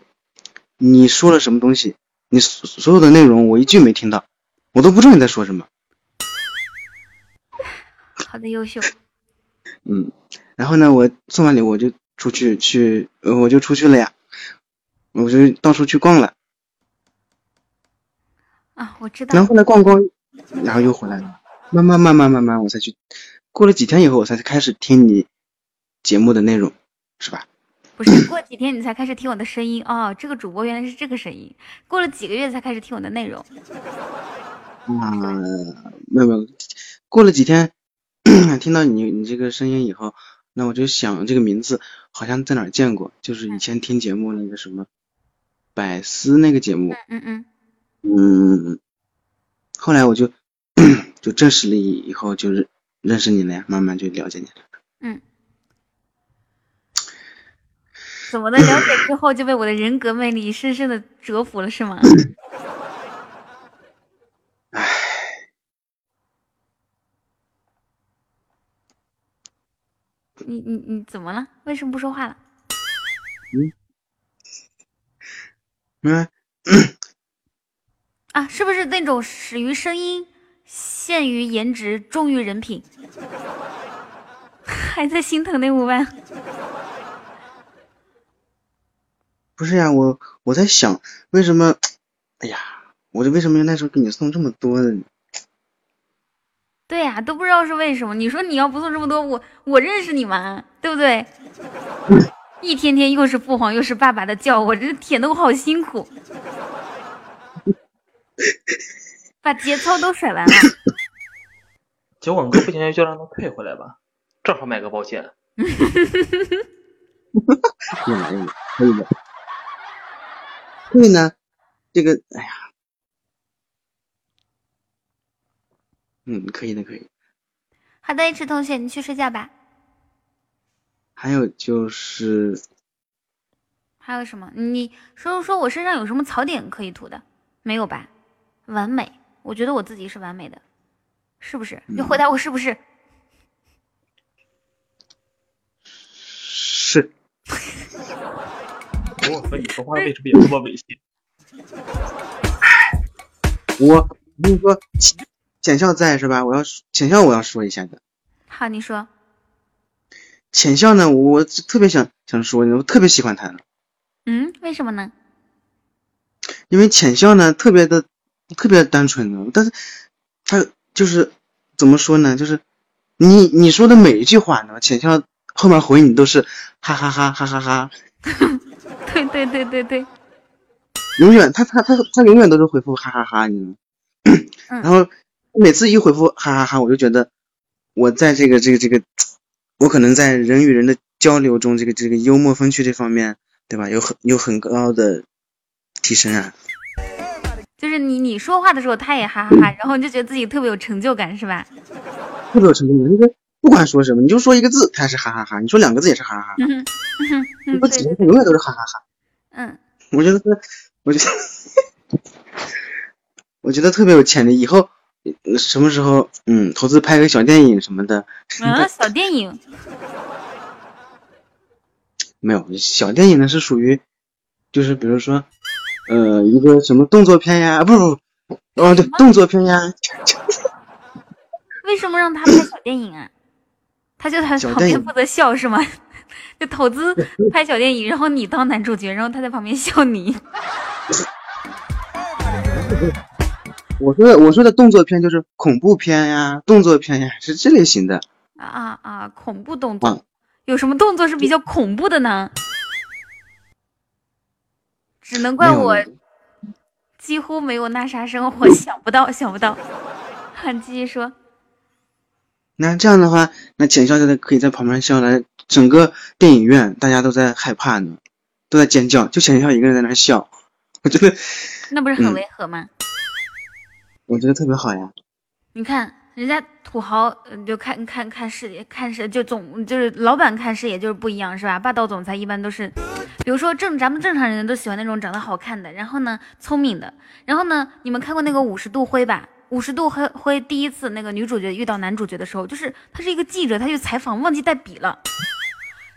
你说了什么东西，你所所有的内容我一句没听到，我都不知道你在说什么。好的，优秀。嗯，然后呢，我送完礼物我就出去去，呃，我就出去了呀，我就到处去逛了，啊，我知道。然后后来逛逛，然后又回来了，慢慢慢慢慢慢我才去，过了几天以后我才开始听你节目的内容，是吧？不是，过几天你才开始听我的声音哦。这个主播原来是这个声音，过了几个月才开始听我的内容。啊，没有没有，过了几天 听到你你这个声音以后，那我就想这个名字好像在哪儿见过，就是以前听节目那个什么百思那个节目，嗯嗯，嗯，后来我就 就证实了以以后就认认识你了呀，慢慢就了解你了。嗯。怎么的？了解之后就被我的人格魅力深深的折服了，是吗？你你你怎么了？为什么不说话了？嗯，啊，是不是那种始于声音，陷于颜值，忠于人品？还在心疼那五万？不是呀，我我在想为什么，哎呀，我这为什么那时候给你送这么多呢？对呀、都不知道是为什么。你说你要不送这么多，我我认识你吗？对不对？一天天又是父皇又是爸爸的叫，我这舔的我好辛苦，把节操都甩完了。小广哥不行就让他退回来吧，正好买个保险。又来又来，可以的。所以呢，这个，哎呀，嗯，可以的，可以。好的，一池同学，你去睡觉吧。还有就是，还有什么？你说说说我身上有什么槽点可以涂的？没有吧？完美，我觉得我自己是完美的，是不是？你回答我是不是？是 我和你说话为什么也这么猥亵？我我跟你说，浅笑在是吧？我要说浅笑，我要说一下的。好，你说。浅笑呢，我特别想想说，我特别喜欢他，嗯，为什么呢？因为浅笑呢特别的特别单纯的，但是他就是怎么说呢，就是你你说的每一句话呢，浅笑后面回你都是哈哈哈哈哈哈，对对对对对，永远他他他他永远都是回复哈哈哈，你知道吗？嗯然后每次一回复哈哈哈，我就觉得我在这个这个这个，我可能在人与人的交流中，这个这个幽默风趣这方面，对吧？有很有很高的提升啊。就是你你说话的时候，他也哈哈哈，然后你就觉得自己特别有成就感，是吧？特别有成就感，就是不管说什么，你就说一个字，他是哈哈哈；你说两个字也是哈哈哈；嗯哼嗯你哼对说几个字，永远都是哈哈哈。嗯，我觉得他，我觉得，我觉得特别有潜力。以后呃什么时候，嗯，投资拍个小电影什么的，啊，小电影，没有小电影呢，是属于，就是比如说，呃，一个什么动作片呀，不不不，哦对，动作片呀，为什么让他拍小电影啊？他就在旁边负责笑是吗？就投资拍小电影，然后你当男主角，然后他在旁边笑你。我说的我说的动作片就是恐怖片呀，动作片呀，是这类型的。啊啊啊！恐怖动啊作，有什么动作是比较恐怖的呢？只能怪我几乎没有那啥生活，想不到，想不到。啊，继续说。那这样的话，那浅笑就在可以在旁边笑了，整个电影院大家都在害怕呢，都在尖叫，就浅笑一个人在那笑，我觉得那不是很嗯违和吗？我觉得特别好呀。你看人家土豪，就看看看视野，看视就总就是老板看视野就是不一样，是吧？霸道总裁一般都是，比如说正咱们正常人都喜欢那种长得好看的，然后呢聪明的，然后呢你们看过那个五十度灰吧？五十度灰灰第一次那个女主角遇到男主角的时候，就是他是一个记者，他去采访忘记带笔了，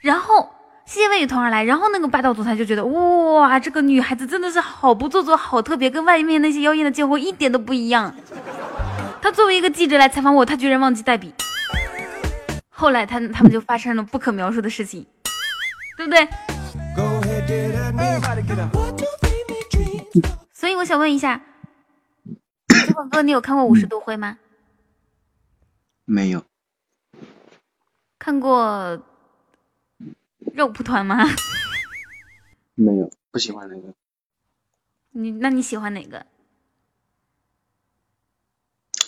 然后谢谢未雨桐而来，然后那个霸道总裁就觉得哇，这个女孩子真的是好不做作，好特别，跟外面那些妖艳的贱货一点都不一样。他作为一个记者来采访我，他居然忘记带笔。后来他他们就发生了不可描述的事情，对不对？所以我想问一下，小广哥，你有看过《五十度灰》吗？没有，看过肉蒲团吗？没有，不喜欢那个。你那你喜欢哪个？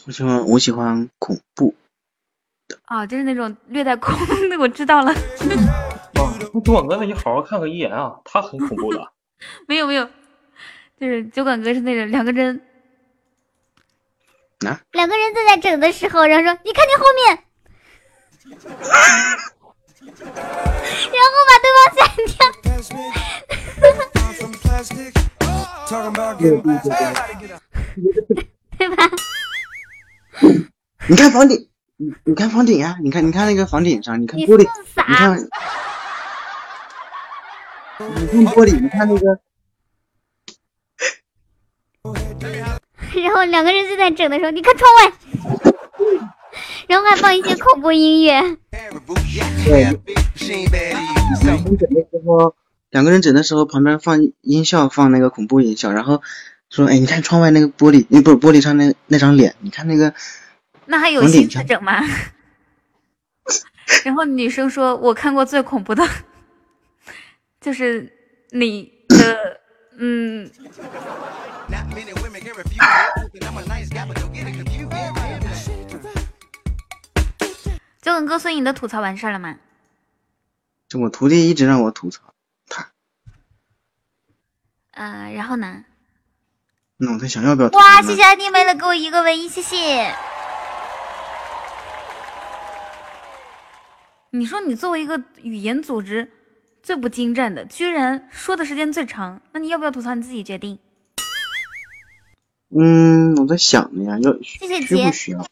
我喜欢我喜欢恐怖。啊、就是那种略带空的，我知道了。哦，那酒馆哥，那你好好看看一眼啊，他很恐怖的。没有没有，就是酒馆哥是那种两个人啊？两个人正在整的时候，然后说：“你看你后面。” 然后把对方删掉，对吧？你看房顶，你你看房顶呀、你看你看那个房顶上，你看玻璃，你看，你看玻璃，你看那个，然后两个人正在整的时候，你看窗外，然后还放一些恐怖音乐。对，两个人整的时候，两个人整的时候旁边放音效，放那个恐怖音效，然后说，哎，你看窗外那个玻璃，那不是玻璃上那那张脸，你看那个，那还有心思整吗？然后女生说：“我看过最恐怖的，就是你的，嗯，九梗哥，所以你的吐槽完事儿了吗？就我徒弟一直让我吐槽他，呃，然后呢？那我在想要不要哇，谢谢安迪妹的给我一个唯一，谢谢。你说你作为一个语言组织最不精湛的，居然说的时间最长，那你要不要吐槽？你自己决定。嗯，我在想呢呀，要谢谢杰需不需要？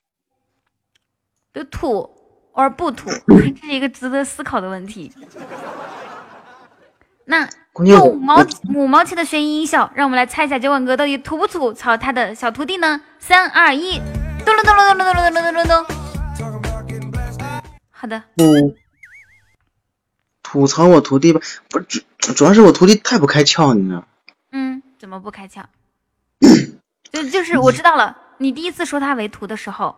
就吐而不吐，这是一个值得思考的问题。那用五毛五毛钱的悬疑音效，让我们来猜一下酒馆哥到底吐不吐槽他的小徒弟呢？三二一，咚咚咚咚咚咚咚隆咚隆咚咚。好的，嗯吐槽我徒弟吧，不主主要是我徒弟太不开窍，你知道吗？嗯，怎么不开窍？就就是我知道了，你第一次收他为徒的时候，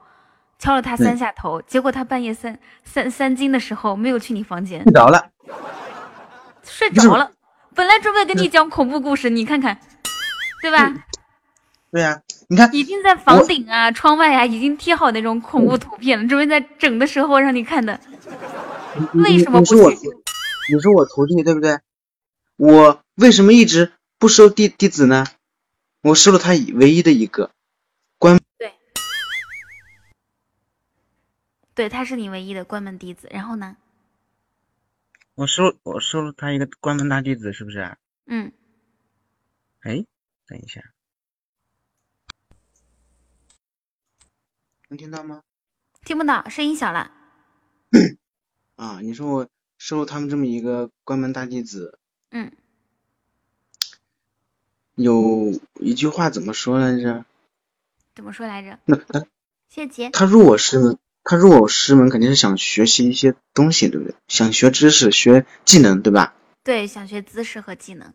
敲了他三下头，结果他半夜三三三更的时候没有去你房间，睡着了。睡着了。本来准备跟你讲恐怖故事，你看看，对吧？对呀、你看已经在房顶啊、窗外啊，已经贴好那种恐怖图片了，准备在整的时候让你看的。为什么不去？你说我徒弟对不对？我为什么一直不收弟弟子呢？我收了他唯一的一个，对，他是你唯一的关门弟子。然后呢？我收我收了他一个关门大弟子，是不是？嗯，哎，等一下，能听到吗？听不到，声音小了。啊，你说我收了他们这么一个关门大弟子，嗯，有一句话怎么说来着？怎么说来着？那他谢杰。他入我师门，他入我师门肯定是想学习一些东西，对不对？想学知识、学技能，对吧？对，想学姿势和技能。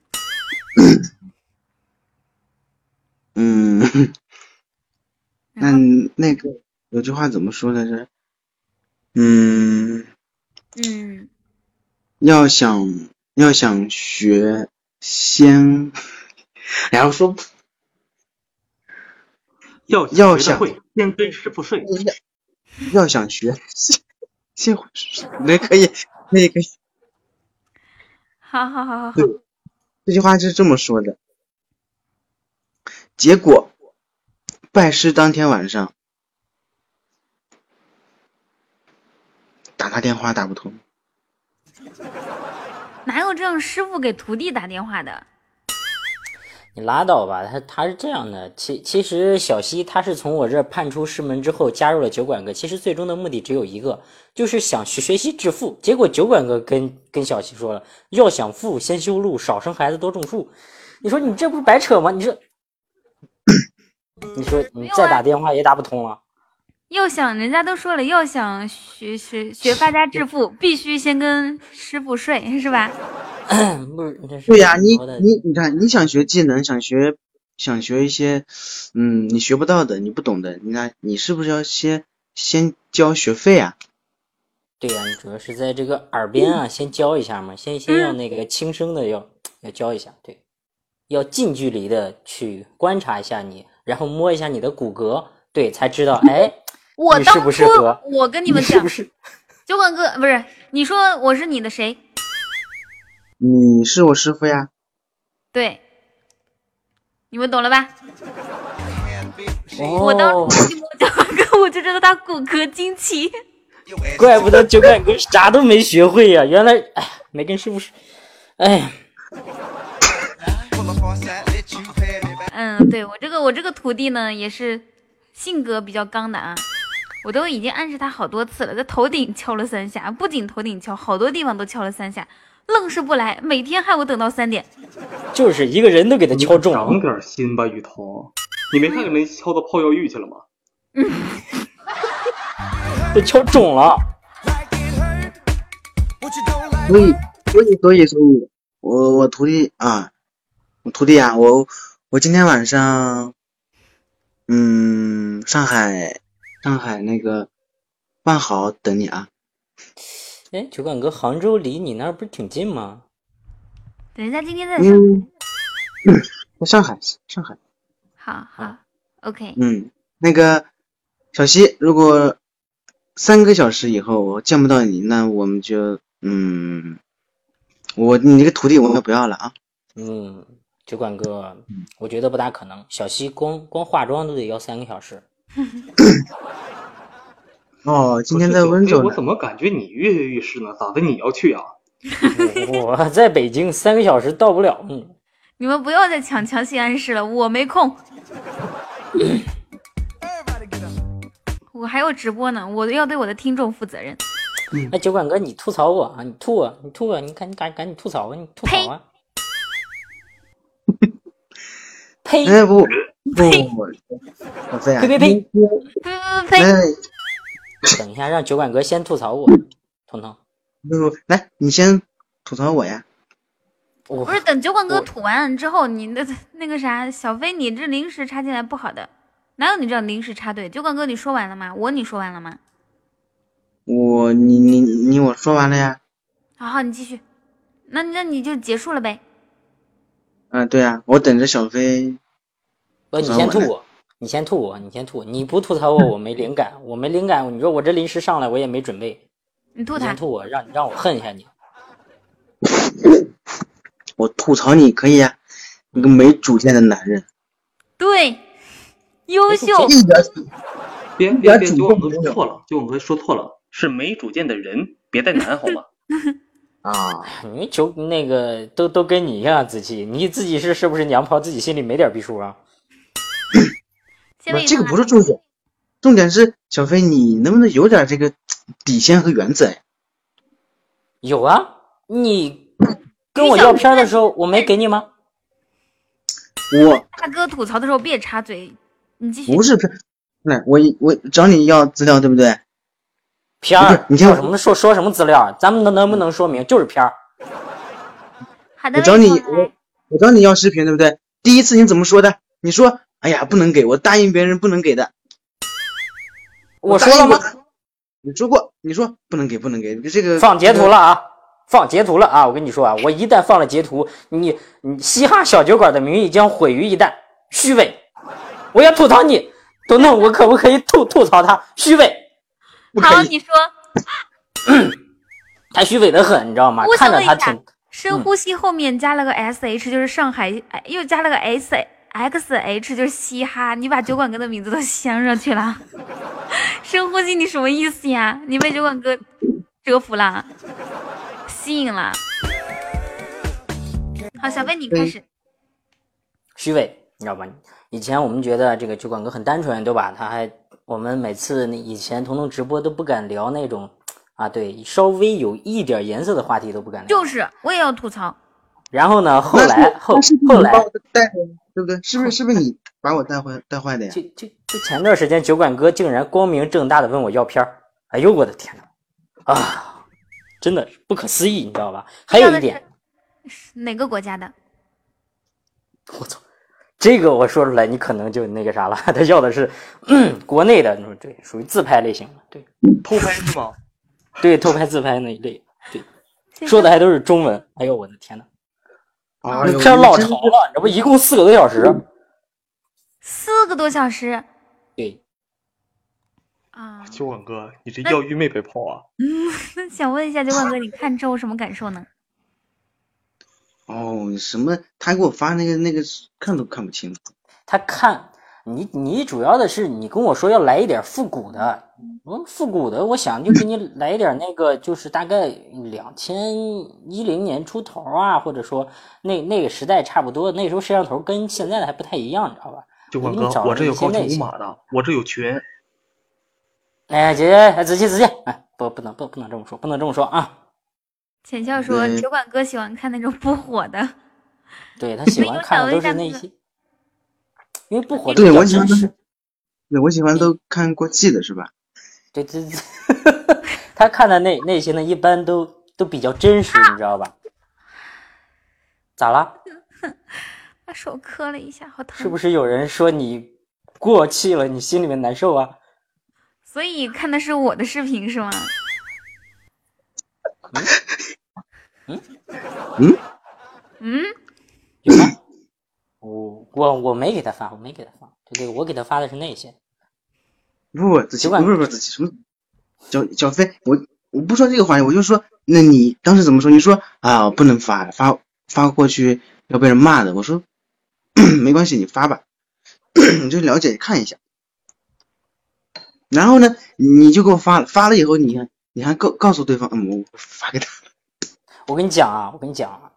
嗯，那那个有句话怎么说来着？嗯，嗯，要想要想学，先，然后说要要想会，先跟师傅睡。要想学，先那可以可以可以，好好好好这句话是这么说的。结果拜师当天晚上打他电话打不通，哪有这样师傅给徒弟打电话的？你拉倒吧，他他是这样的，其其实小西他是从我这儿叛出师门之后加入了酒馆哥，其实最终的目的只有一个，就是想学学习致富。结果酒馆哥跟跟小西说了，要想富先修路，少生孩子多种树。你说你这不是白扯吗？你说，你说你再打电话也打不通了。要想人家都说了，要想学学学发家致富，必须先跟师傅睡，是吧？不是，对呀、你你你看，你想学技能，想学想学一些，嗯，你学不到的，你不懂的，你看你是不是要先先交学费啊？对呀、你主要是在这个耳边啊，先教一下嘛，先先要那个轻声的要要教一下，对，要近距离的去观察一下你，然后摸一下你的骨骼，对，才知道，哎，我当初？我跟你们讲是不，是？酒馆哥不是你说我是你的谁？你是我师傅呀，对，你们懂了吧？我当哦，初一摸酒馆哥，我就知道他骨骼惊奇。怪不得酒馆哥啥都没学会呀、原来，哎，没跟师傅说，哎，嗯，对我这个我这个徒弟呢，也是性格比较刚的啊。我都已经暗示他好多次了，在头顶敲了三下，不仅头顶敲，好多地方都敲了三下，愣是不来，每天害我等到三点。就是一个人都给他敲中长，点心吧，雨桐。你没看见没敲到泡药浴去了吗？嗯，被敲肿了。所以所以所以所以，我我徒弟啊，我徒弟啊，我我今天晚上，嗯，上海上海那个万豪等你啊，哎，酒馆哥，杭州离你那儿不是挺近吗？等一下今天在上，嗯，在上海上海，好好，OK，嗯，那个小西，如果三个小时以后我见不到你，那我们就嗯，我你这个徒弟我们不要了啊。嗯，酒馆哥，我觉得不大可能。小西光光化妆都得要三个小时。哦，今天在温州。我怎么感觉你跃跃欲试呢？咋的？你要去啊？我 我在北京三个小时到不了。嗯，你们不要再抢强行暗示了，我没空，我还有直播呢，我要对我的听众负责任。哎，酒馆哥，你吐槽我啊！你吐啊！你吐啊！你赶紧赶赶紧吐槽啊！你吐槽啊！呸！哎不 呸呸呸！呸呸呸！来等一下，让酒馆哥先吐槽我，彤彤。不不，来，你先吐槽我呀？我不是等酒馆哥吐完之后，你的那个啥，小飞你这临时插进来不好的，哪有你这样临时插队？酒馆哥你说完了吗？我你说完了吗？我你你你我说完了呀？好好，你继续。那那你就结束了呗。嗯，对啊，我等着小飞。不，你先吐我，你先吐我，你先吐。你不吐槽我，我没灵感，我没灵感。你说我这临时上来，我也没准备。你吐他你先，吐我，让让我恨一下你。我吐槽你可以啊、你个没主见的男人，对，优秀。一点别别别，点主酒馆动没有哥说错了，就我们说错了，是没主见的人，别带男好吗？啊！你就那个都都跟你一样，子期，你自己是是不是娘炮，自己心里没点逼数啊？不是这个不是重点，重点是小飞，你能不能有点这个底线和原则呀？有啊，你跟我要片的时候，我没给你吗？我大哥吐槽的时候别插嘴，你继续。不是片，那我我找你要资料对不对？片儿，你听我什么说说什么资料？咱们能能不能说明就是片儿？好的，我找你我我找你要视频对不对？第一次你怎么说的？你说哎呀不能给我答应别人不能给的。我说了吗？你说过，你说不能给不能给这个放截图了啊！放截图了啊！我跟你说啊，我一旦放了截图，你你嘻哈小酒馆的名誉将毁于一旦，虚伪！我要吐槽你，东东，我可不可以吐吐槽他虚伪？好。你说 他虚伪的很，你知道吗我？看着问一下他挺深呼吸后面加了个 S H，就是上海，哎又加了个 S X H，就是嘻哈。你把酒馆哥的名字都镶上去了。深呼吸，你什么意思呀？你被酒馆哥折服了，吸引了。好，小贝你开始。虚伪，你知道吧？以前我们觉得这个酒馆哥很单纯，对吧？他还我们每次那以前彤彤直播都不敢聊那种啊，对，稍微有一点颜色的话题都不敢聊。就是，我也要吐槽。然后呢，后来后后来对不对？是不是 是不是你把我带坏带坏的呀？就就就前段时间酒馆哥竟然光明正大的问我要片儿，哎呦我的天呐，啊，真的是不可思议，你知道吧？还有一点，哪个国家的？我操，这个我说出来你可能就那个啥了，他要的是、嗯、国内的，嗯对，属于自拍类型的，对偷拍是吗？对，偷拍自拍那一类，对，说的还都是中文，哎呦我的天呐，哎呦片老长了，这不一共四个多小时，四个多小时对，啊！酒馆哥，你这那药浴没白泡啊？那想问一下酒馆哥，你看之后什么感受呢？哦，什么？他给我发那个那个看都看不清。他看你，你主要的是你跟我说要来一点复古的，嗯，复古的，我想就给你来一点那个，就是大概两千一零年出头啊，或者说那那个时代差不多，那时候摄像头跟现在的还不太一样，你知道吧？酒馆哥我这有高清无码的，我这有群。哎，姐姐，哎，仔细仔细，哎，不，不能不不能这么说，不能这么说啊。浅笑说对酒馆哥喜欢看那种不火的。对他喜欢看的都是那些，因为不火的对我喜欢都是。对，我喜欢都看过季的是吧？对对对，他看的那那些呢，一般都都比较真实，你知道吧？咋了？把手磕了一下，好疼。是不是有人说你过气了，你心里面难受啊？所以看的是我的视频是吗？嗯嗯，有吗？我我我没给他发，我没给他发，对对，我给他发的是那些。不不，子期酒馆不是不是子琪什么？小小飞，我我不说这个话题，我就说，那你当时怎么说？你说啊，不能发，发发过去要被人骂的。我说没关系，你发吧，你就了解看一下。然后呢，你就给我发了，发了以后，你看你还告告诉对方，嗯，我发给他。我跟你讲啊，我跟你讲啊，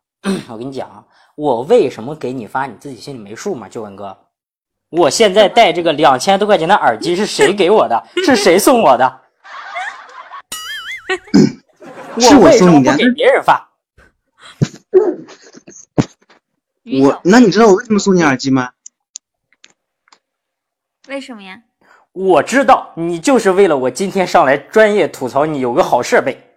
我跟你讲啊，我为什么给你发，你自己心里没数吗？就文哥，我现在戴这个两千多块钱的耳机是谁给我的？是谁送我的？是 我为什么不给送你的别人发？我，那你知道我为什么送你耳机吗？为什么呀？我知道你就是为了我今天上来专业吐槽你有个好设备。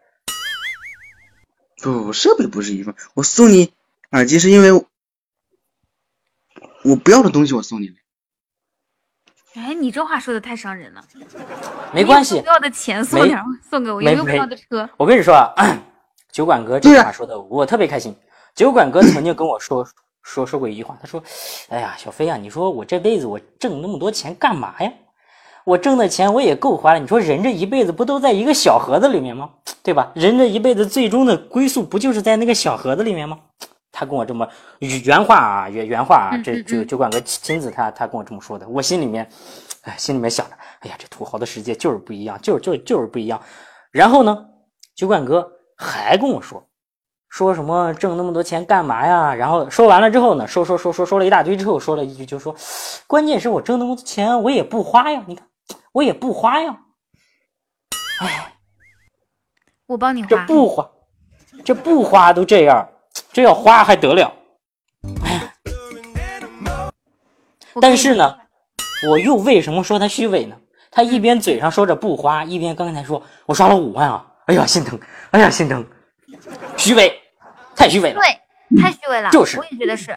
不不，设备不是一份。我送你耳机是因为我不要的东西我送你了。哎，你这话说的太伤人了。没关系不要的钱送没点送给我，有没没有不要的车？我跟你说啊，酒馆哥这句话说的我特别开心。酒馆哥曾经跟我说说说过一句话，他说：“哎呀，小飞啊，你说我这辈子我挣那么多钱干嘛呀？我挣的钱我也够花了。你说人这一辈子不都在一个小盒子里面吗？对吧？人这一辈子最终的归宿不就是在那个小盒子里面吗？”他跟我这么原话啊，原原话啊，这这个酒馆哥亲亲自他他跟我这么说的，我心里面，哎，心里面想着，哎呀，这土豪的世界就是不一样，就是就是就是不一样。然后呢，酒馆哥还跟我说，说什么挣那么多钱干嘛呀？然后说完了之后呢，说说说说说了一大堆之后，说了一句，就说，关键是我挣那么多钱，我也不花呀，你看我也不花呀，哎我帮你花这。不花，这不花都这样，这要花还得了？哎呀但是呢，我又为什么说他虚伪呢？他一边嘴上说着不花，一边刚才说我刷了五万啊，哎呀心疼，哎呀心疼，虚伪，太虚伪了。对，太虚伪了。就是我也觉得是。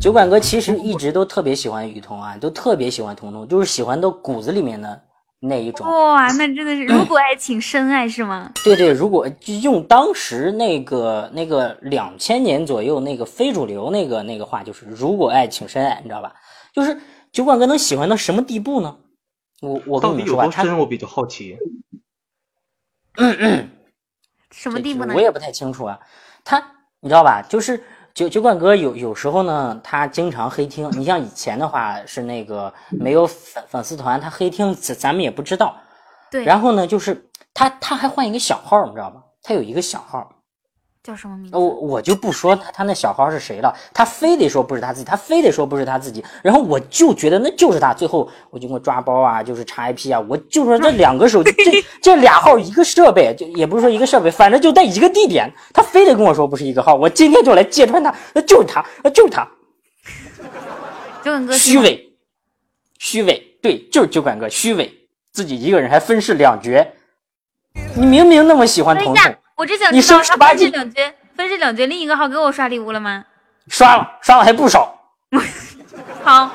酒馆哥其实一直都特别喜欢雨桐啊，都特别喜欢彤彤，就是喜欢到骨子里面的那一种。哇，那真的是，如果爱情深爱是吗？对对，如果就用当时那个那个两千年左右那个非主流那个那个话，就是如果爱请深爱，你知道吧？就是酒馆哥能喜欢到什么地步呢？我我跟你们说吧，他？我比较好奇。嗯嗯什么地步呢我？也不太清楚啊。他你知道吧？就是酒酒馆哥有有时候呢，他经常黑听。你像以前的话是那个没有粉粉丝团，他黑听咱咱们也不知道。对，然后呢，就是他他还换一个小号，你知道吧？他有一个小号，叫什么名字？我我就不说他他那小号是谁了，他非得说不是他自己，他非得说不是他自己，然后我就觉得那就是他。最后我就给我抓包啊，就是查 IP 啊，我就说这 两个手机，这这俩号一个设备，就也不是说一个设备，反正就在一个地点，他非得跟我说不是一个号，我今天就来揭穿他，那就是他，那就是他，酒馆哥。虚伪，虚伪，对，就是酒馆哥虚伪，自己一个人还分饰两角，你明明那么喜欢彤彤我只想你知道他分这生十八禁两角，分这两角，另一个号给我刷礼物了吗？刷了刷了还不少。好，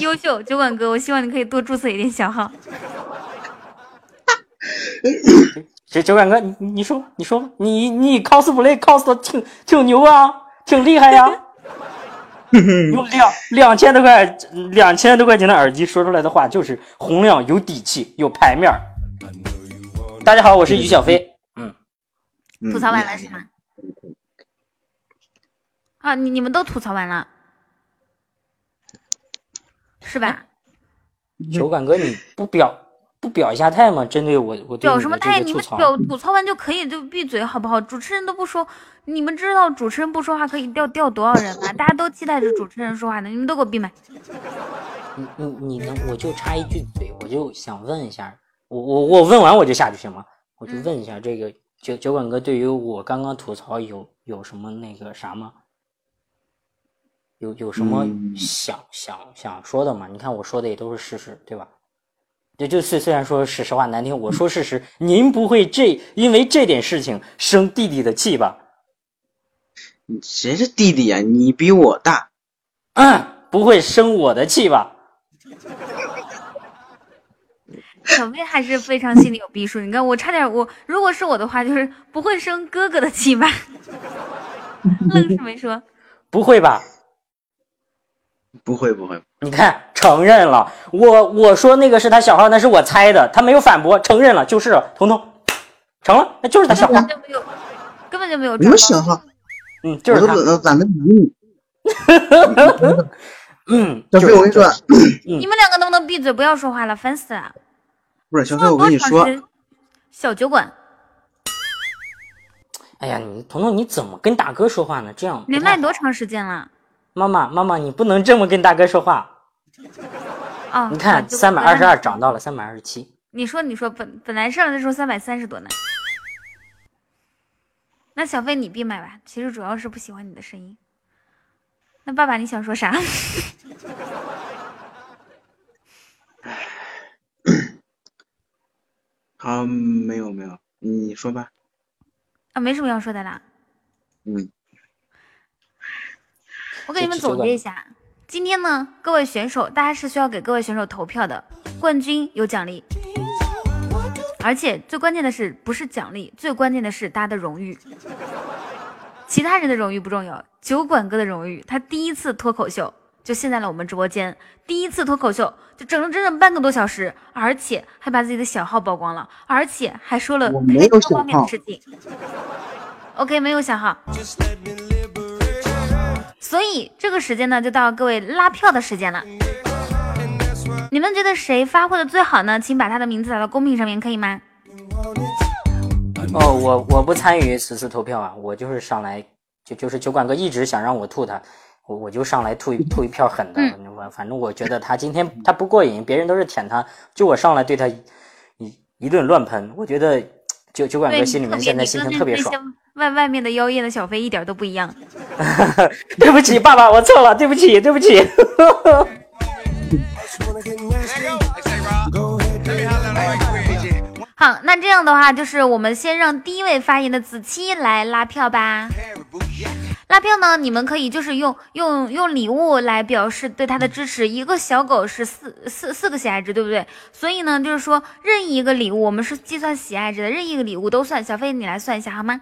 优秀，酒馆哥，我希望你可以多注册一点小号。这酒馆哥，你你说吧，你说吧，你你 cosplay cos 的挺挺牛啊，挺厉害呀、用两两千多块两千多块钱的耳机说出来的话就是洪亮、有底气、有排面儿。大家好，我是于小飞。吐槽完了是吗？啊，你你们都吐槽完了，是吧？球馆哥，你不表不表一下态吗？针对我我表什么态？你们表吐槽完就可以就闭嘴好不好？主持人都不说，你们知道主持人不说话可以掉掉多少人吗？大家都期待着主持人说话呢，你们都给我闭麦！你你你能，我就插一句嘴，我就想问一下，我我我问完我就下去行吗？我就问一下这个酒酒馆哥对于我刚刚吐槽有有什么那个啥吗？有有什么嗯想、想想说的吗？你看我说的也都是事实，对吧？就就虽虽然说是实话难听，我说事实，您不会这因为这点事情生弟弟的气吧？谁是弟弟呀、你比我大。嗯，不会生我的气吧？小薇还是非常心里有逼数。你看我差点，我如果是我的话，就是不会生哥哥的气吧？愣是没说。不会吧？不会不会，你看，承认了。我我说那个是他小号，那是我猜的，他没有反驳，承认了，就是彤彤，成了，那就是他小号根本，就没有，根本就没有小号？嗯，就是他，懒懒得理你。嗯，小飞，就是我跟你说，你们两个能不能闭嘴，不要说话了，烦死了！不是小飞，我跟你说，小酒馆哎呀，你彤彤你怎么跟大哥说话呢？这样连麦多长时间了？妈妈妈妈，你不能这么跟大哥说话。哦，你看，三百二十二涨到了三百二十七，你说你说本本来上来的时候三百三十多呢。那小飞你闭麦吧，其实主要是不喜欢你的声音。那爸爸你想说啥？好，没有没有，你说吧。啊，没什么要说的啦。嗯，我给你们总结一下，今天呢，各位选手，大家是需要给各位选手投票的，冠军有奖励，而且最关键的是，不是奖励，最关键的是大家的荣誉。其他人的荣誉不重要，酒馆哥的荣誉，他第一次脱口秀就现在了我们直播间，第一次脱口秀就整了整整半个多小时，而且还把自己的小号曝光了，而且还说了我没有小号方面的事情。OK，没有小号。所以这个时间呢，就到各位拉票的时间了。你们觉得谁发挥的最好呢？请把他的名字打到公屏上面，可以吗？哦，我我不参与此次投票啊，我就是上来就就是酒馆哥一直想让我吐他，我我就上来吐一吐一票狠的，我反正我觉得他今天他不过瘾，别人都是舔他，就我上来对他一一顿乱喷，我觉得酒酒馆，哥心里面现在心情特别爽。外外面的妖艳的小飞一点都不一样。对不起，爸爸，我错了，对不起，对不起。好，那这样的话，就是我们先让第一位发言的子期来拉票吧。拉票呢，你们可以就是用用用礼物来表示对他的支持。一个小狗是四四四个喜爱值，对不对？所以呢，就是说任意一个礼物，我们是计算喜爱值的，任意一个礼物都算。小飞，你来算一下好吗？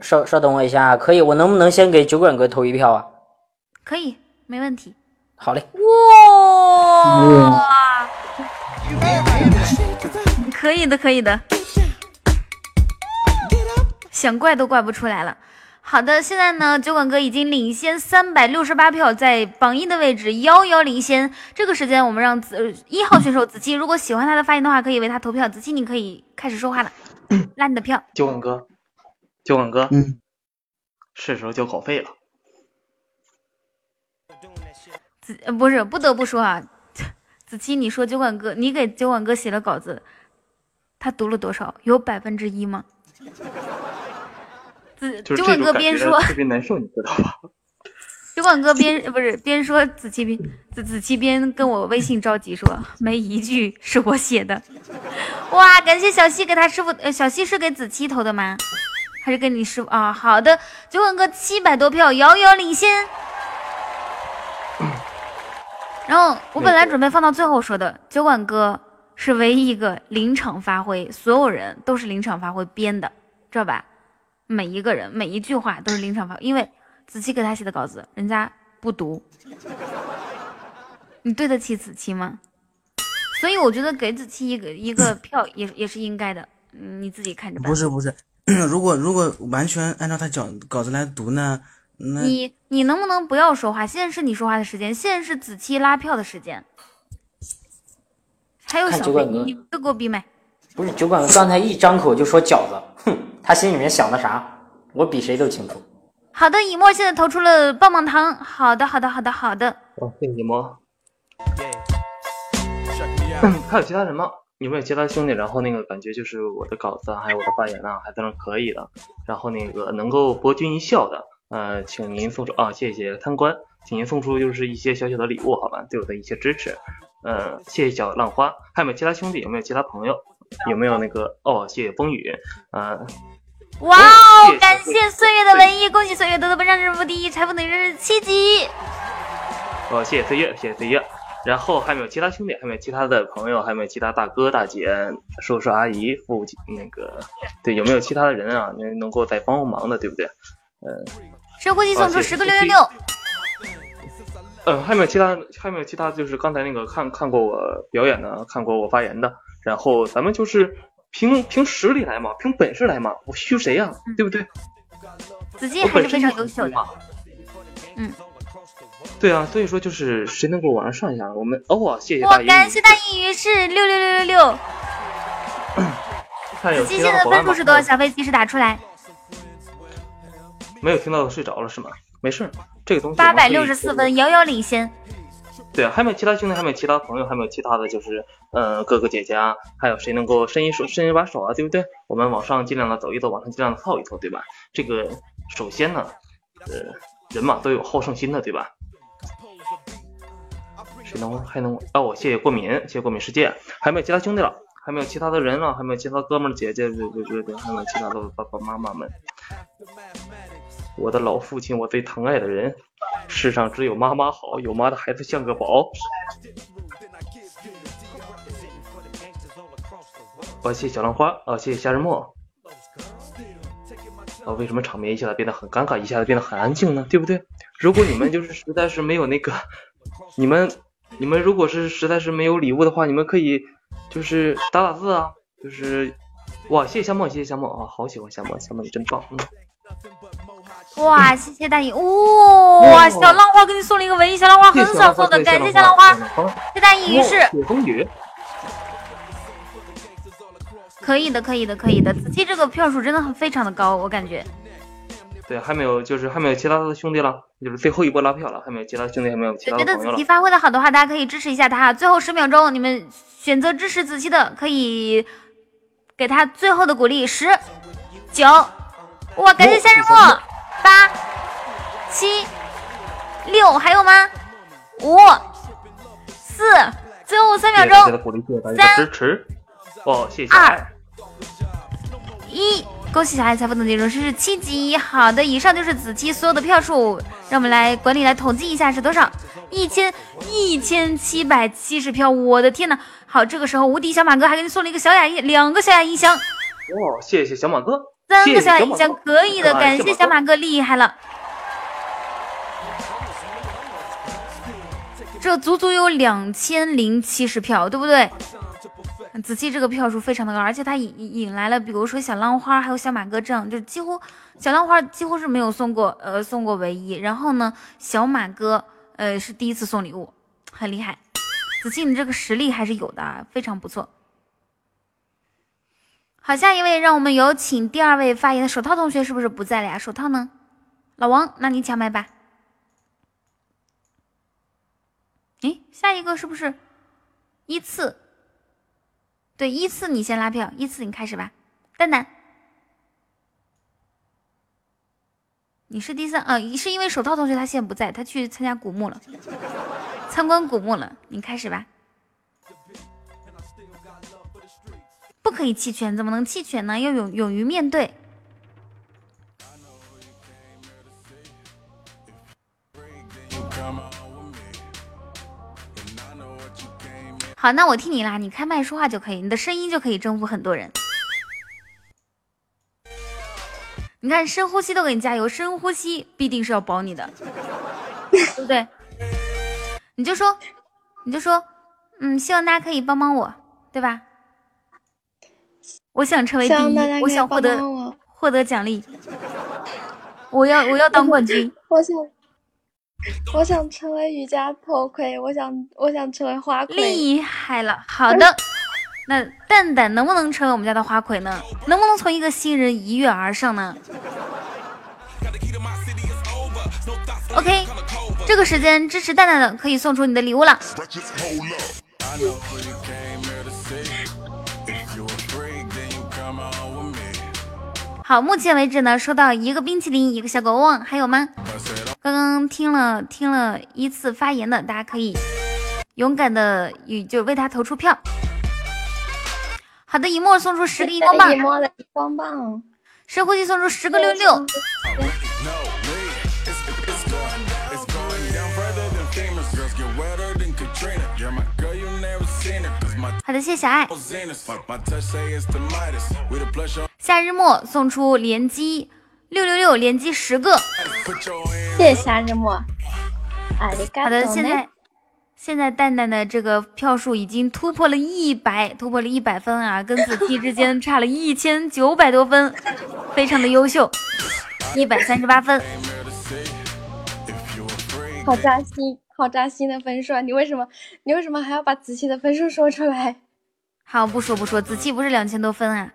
稍稍等我一下，可以，我能不能先给酒馆哥投一票啊？可以，没问题。好嘞。哇，可以的，可以的，想怪都怪不出来了。好的，现在呢，酒馆哥已经领先三百六十八票，在榜一的位置遥遥领先。这个时间，我们让子呃一号选手子期，如果喜欢他的发言的话，可以为他投票。子期，你可以开始说话了，拉你的票。酒馆哥，酒馆哥，嗯，是时候交稿费了。子呃不是，不得不说啊，子期，你说酒馆哥，你给酒馆哥写了稿子，他读了多少？有百分之一吗？子就是酒馆哥边说，特别难受，你知道吧？酒馆哥边不是边说子期边子子期边跟我微信着急说，没一句是我写的。哇，感谢小西给他师傅，呃，小西是给子期投的吗？还是跟你师傅啊？好的，酒馆哥七百多票，遥遥领先。然后我本来准备放到最后说的，酒馆哥是唯一一个临场发挥，所有人都是临场发挥编的，知道吧？每一个人每一句话都是临场发挥，因为子期给他写的稿子，人家不读，你对得起子期吗？所以我觉得给子期一个一个票也也是应该的，你自己看着办。不是不是，如果如果完全按照他讲稿子来读呢，你你能不能不要说话？现在是你说话的时间，现在是子期拉票的时间。还有小飞，你都给我闭麦。不是酒馆哥刚才一张口就说饺子，哼，他心里面想的啥，我比谁都清楚。好的，以沫现在投出了棒棒糖。好的，好的，好的，好的。哦，谢谢你们。还有其他人吗？有没有其他兄弟？然后那个感觉就是我的稿子啊，还有我的发言啊，还算是可以的。然后那个能够博君一笑的，呃，请您送出啊，谢谢贪官，请您送出就是一些小小的礼物，好吧，对我的一些支持。呃，谢谢小浪花，还有没有其他兄弟？有没有其他朋友？有没有那个哦？谢谢风雨，呃，哇哦！感谢岁月的文艺，恭喜岁月得到本场任务第一，财富等于是七级。哦，谢谢岁月，谢谢岁月。然后还有没有其他兄弟？还有没有其他的朋友？还有没有其他大哥大姐、叔叔阿姨、父亲那个？对，有没有其他的人啊？能能够再帮帮忙的，对不对？嗯、深呼吸送出十个六六六。嗯，还有没有其他？还有没有其他？就是刚才那个看看过我表演的，看过我发言的，然后咱们就是凭凭实力来嘛，凭本事来嘛，我虚谁呀、对不对？子金还是非常优秀的。嗯，对啊，所以说就是谁能给我往上上一下？我们哦，谢谢哇大。感谢大英语是六六六六六。子期现在的分数是多少？小飞及时打出来。没有听到的睡着了是吗？没事，这个东西八百六十四分，遥遥领先。对啊，还有没有其他兄弟？还有没有其他朋友？还有没有其他的就是呃哥哥姐姐啊？还有谁能够伸一手伸一把手啊？对不对？我们往上尽量的走一走，往上尽量的靠一靠，对吧？这个首先呢，呃，人嘛都有好胜心的，对吧？谁能还能哦？谢谢过敏，谢谢过敏世界，还有没有其他兄弟了？还没有其他的人了，还没有其他哥们儿姐姐，对对对对，还没有其他的爸爸妈妈们。我的老父亲，我最疼爱的人，世上只有妈妈好，有妈的孩子像个宝。哦，谢谢小浪花，啊，谢谢夏日末。啊，为什么场面一下子变得很尴尬，一下子变得很安静呢？对不对？如果你们就是 实在是没有那个，你们你们如果是实在是没有礼物的话，你们可以就是打打字啊，就是哇，谢谢夏梦，谢谢夏梦啊，好喜欢夏梦，夏梦你真棒，嗯。哇，谢谢大姨，哇，小浪花给你送了一个文艺，小浪花很少送的，感谢小浪花，谢谢大姨，于是风雨，可以的，可以的，可以的，子期这个票数真的很非常的高，我感觉。对，还没有，就是还没有其他的兄弟了，就是最后一波拉票了，还没有其他兄弟，还没有其他觉得子期。发挥的好的话，大家可以支持一下他。最后十秒钟，你们选择支持子期的，可以给他最后的鼓励。十、九，哇，感谢夏日墨，八、七、六，还有吗？五、四，最后三秒钟，谢谢大家的鼓励，谢谢大家的支持。哦，谢谢二。一。恭喜小爱财富等级荣是是七级。好的，以上就是子期所有的票数，让我们来管理来统计一下是多少？一千一千七百七十票，我的天呐！好，这个时候无敌小马哥还给你送了一个小雅音，两个小雅音箱，哦，谢谢小马哥，三个小雅音箱，可以的，感谢小马哥，厉害了。这足足有两千零七十票，对不对？子期这个票数非常的高，而且他引引来了，比如说小浪花还有小马哥这样，就几乎小浪花几乎是没有送过呃送过唯一，然后呢小马哥呃是第一次送礼物，很厉害。子期你这个实力还是有的，啊，非常不错。好，下一位让我们有请第二位发言的手套同学是不是不在了呀？手套呢？老王，那你抢麦吧。诶，下一个是不是依次？对，依次你先拉票，依次你开始吧。蛋蛋，你是第三啊？是因为手套同学他现在不在，他去参加古墓了，参观古墓了。你开始吧。不可以弃权，怎么能弃权呢？要勇勇于面对。好，那我替你啦，你开麦说话就可以，你的声音就可以征服很多人。你看，深呼吸都给你加油，深呼吸必定是要保你的，对不对？你就说，你就说，嗯，希望大家可以帮帮我，对吧？我想成为第一我想获得获得奖励，我要我要当冠军。我想，我想成为瑜伽头盔，我想，我想成为花魁。厉害了，好的。那蛋蛋能不能成为我们家的花魁呢？能不能从一个新人一跃而上呢？OK，这个时间支持蛋蛋的可以送出你的礼物了。好，目前为止呢，收到一个冰淇淋，一个小狗汪，还有吗？刚刚听了听了依次发言的，大家可以勇敢的与就为他投出票。好的，一墨送出十个荧光棒一，墨的荧光棒，深呼吸送出十个六六。好的，谢谢小爱。夏日末送出连击六六六，连击十个。谢谢夏日末。好的，现在现在蛋蛋的这个票数已经突破了一百，突破了一百分啊，跟子期之间 差了一千九百多分，非常的优秀，一百三十八分。好扎心，好扎心的分数啊！你为什么，你为什么还要把子期的分数说出来？好，不说不说，子期不是两千多分啊。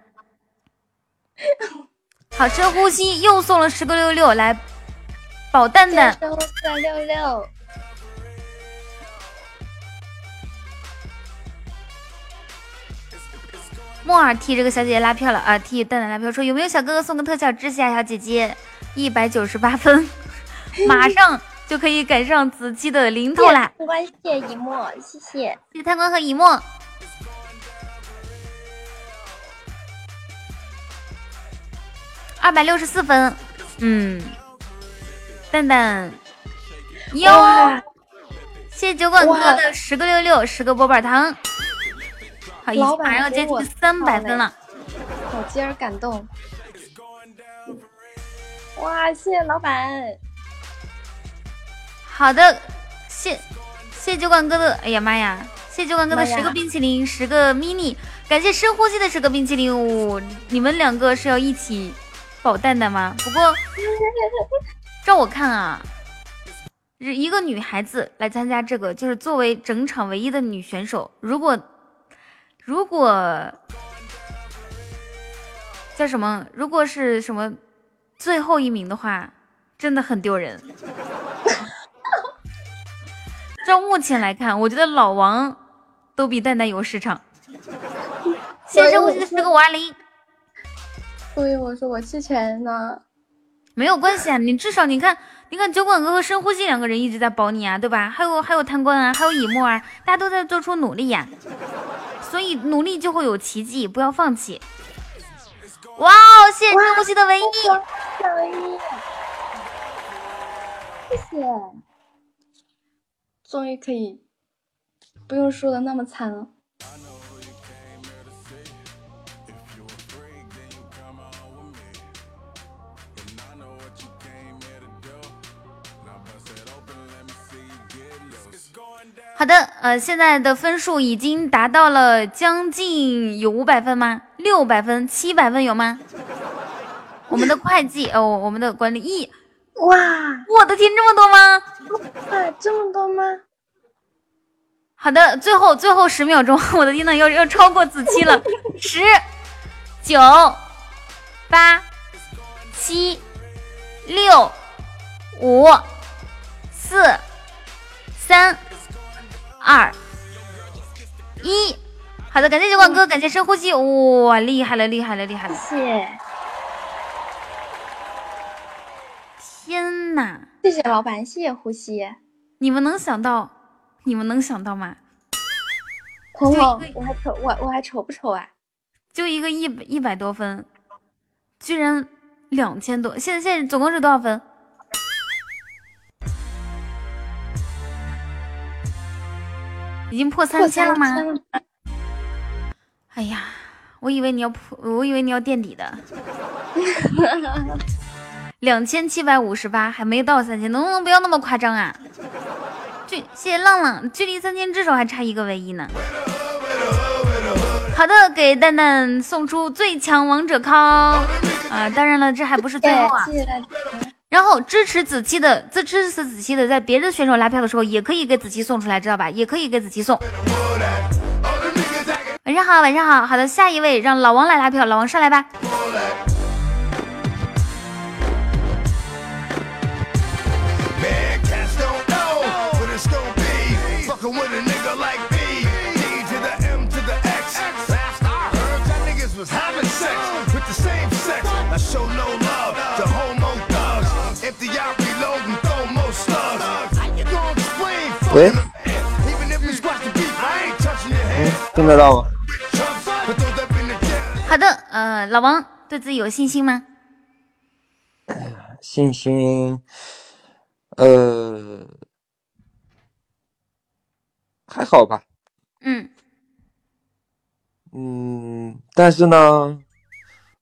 好，深呼吸，又送了十个六六来保蛋蛋。收三六六，莫尔替这个小姐姐拉票了啊，替蛋蛋拉票，说有没有小哥哥送个特效支持下小姐姐？一百九十八分，马上就可以赶上子期的零头了。谢关谢一墨，谢谢，谢谢贪官和一墨。二百六十四分，嗯，蛋蛋，哟，谢谢酒馆哥的十个六六，十个波板糖，好，马上要接近三百分了，好今儿，感动。哇，谢谢老板。好的，谢谢酒馆哥的，哎呀妈呀，谢谢酒馆哥的十个冰淇淋，十个 mini，感谢深呼吸的十个冰淇淋。我你们两个是要一起保蛋蛋吗？不过照我看啊，一个女孩子来参加这个，就是作为整场唯一的女选手，如果如果叫什么，如果是什么最后一名的话，真的很丢人。照目前来看，我觉得老王都比蛋蛋有市场。谢谢深呼吸的十个五二零，所以我说我弃权呢。没有关系啊，你至少你看，你看酒馆哥和深呼吸两个人一直在保你啊，对吧？还有还有贪官啊，还有以沫啊，大家都在做出努力呀、所以努力就会有奇迹，不要放弃。哇哦，谢谢深呼吸的唯一，唯一，谢谢，终于可以不用输的那么惨了。好的，呃，现在的分数已经达到了将近有五百分吗？六百分、七百分有吗？我们的会计，哦，我们的管理，一，哇，我的天，这么多吗？哇，这么多吗？好的，最后最后十秒钟，我的天呐，要要超过子期了，十、九、八、七、六、五、四、三、二、一。好的，感谢酒馆哥，感谢深呼吸，哇，厉害了，厉害了，厉害了！谢谢，天呐，谢谢老板，谢谢呼吸。你们能想到，你们能想到吗？彤就彤一，个我还丑，我我还丑不丑啊？就一个一百一百多分，居然两千多，现在现在总共是多少分？已经破三千了吗？哎呀，我以为你要破，我以为你要垫底的。两千七百五十八，还没到三千，能不能不要那么夸张啊？距谢谢浪浪，距离三千至少还差一个唯一呢。好的，给蛋蛋送出最强王者 call 啊！当然了，这还不是最后啊。谢谢。然后支持子期的，支支持子期的，在别的选手拉票的时候，也可以给子期送出来，知道吧？也可以给子期送。晚上好，晚上好，好的，下一位让老王来拉票，老王上来吧。Fucking with a nigga like me. D to the M to the X. Last I heard, that niggas was having sex with the same sex. I show no love to homo thugs. Empty out, reload, and throw more slugs. How you gonna explain? fuck喂 it up? Even if we squash the beef, I ain't touching your head. 听得到吗？ But throw that in the jet. 好的，呃，老王对自己有信心吗？信心，呃， 还好吧。嗯，嗯，但是呢，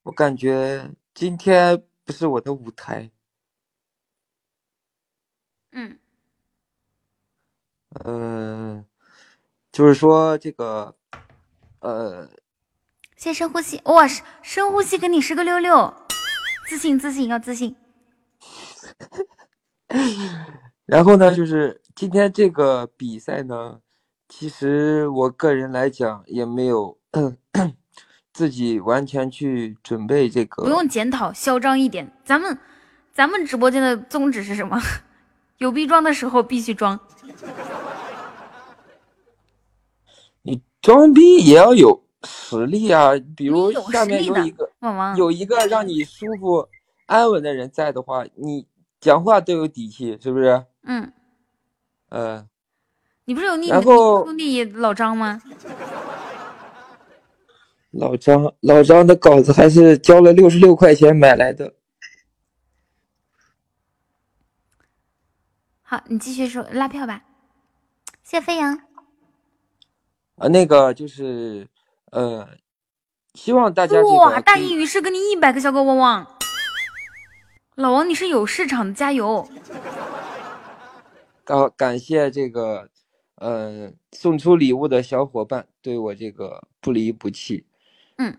我感觉今天不是我的舞台。嗯，嗯、就是说这个，呃，谢谢深呼吸，哇，深深呼吸给你十个六六，自信自信要自信。然后呢，就是今天这个比赛呢，其实我个人来讲也没有 自己完全去准备这个。不用检讨，嚣张一点。咱们咱们直播间的宗旨是什么？有必装的时候必须装。你装逼也要有实力啊，比如下面有一个有一个让你舒服安稳的人在的话，你讲话都有底气，是不是？嗯，呃，你不是有你兄弟老张吗？老张，老张的稿子还是交了六十六块钱买来的。好，你继续说拉票吧。谢谢飞扬。啊，那个就是，呃，希望大家这哇，大意于是给你一百个小狗汪汪。老王，你是有市场的，加油！感感谢这个，呃，送出礼物的小伙伴对我这个不离不弃。嗯。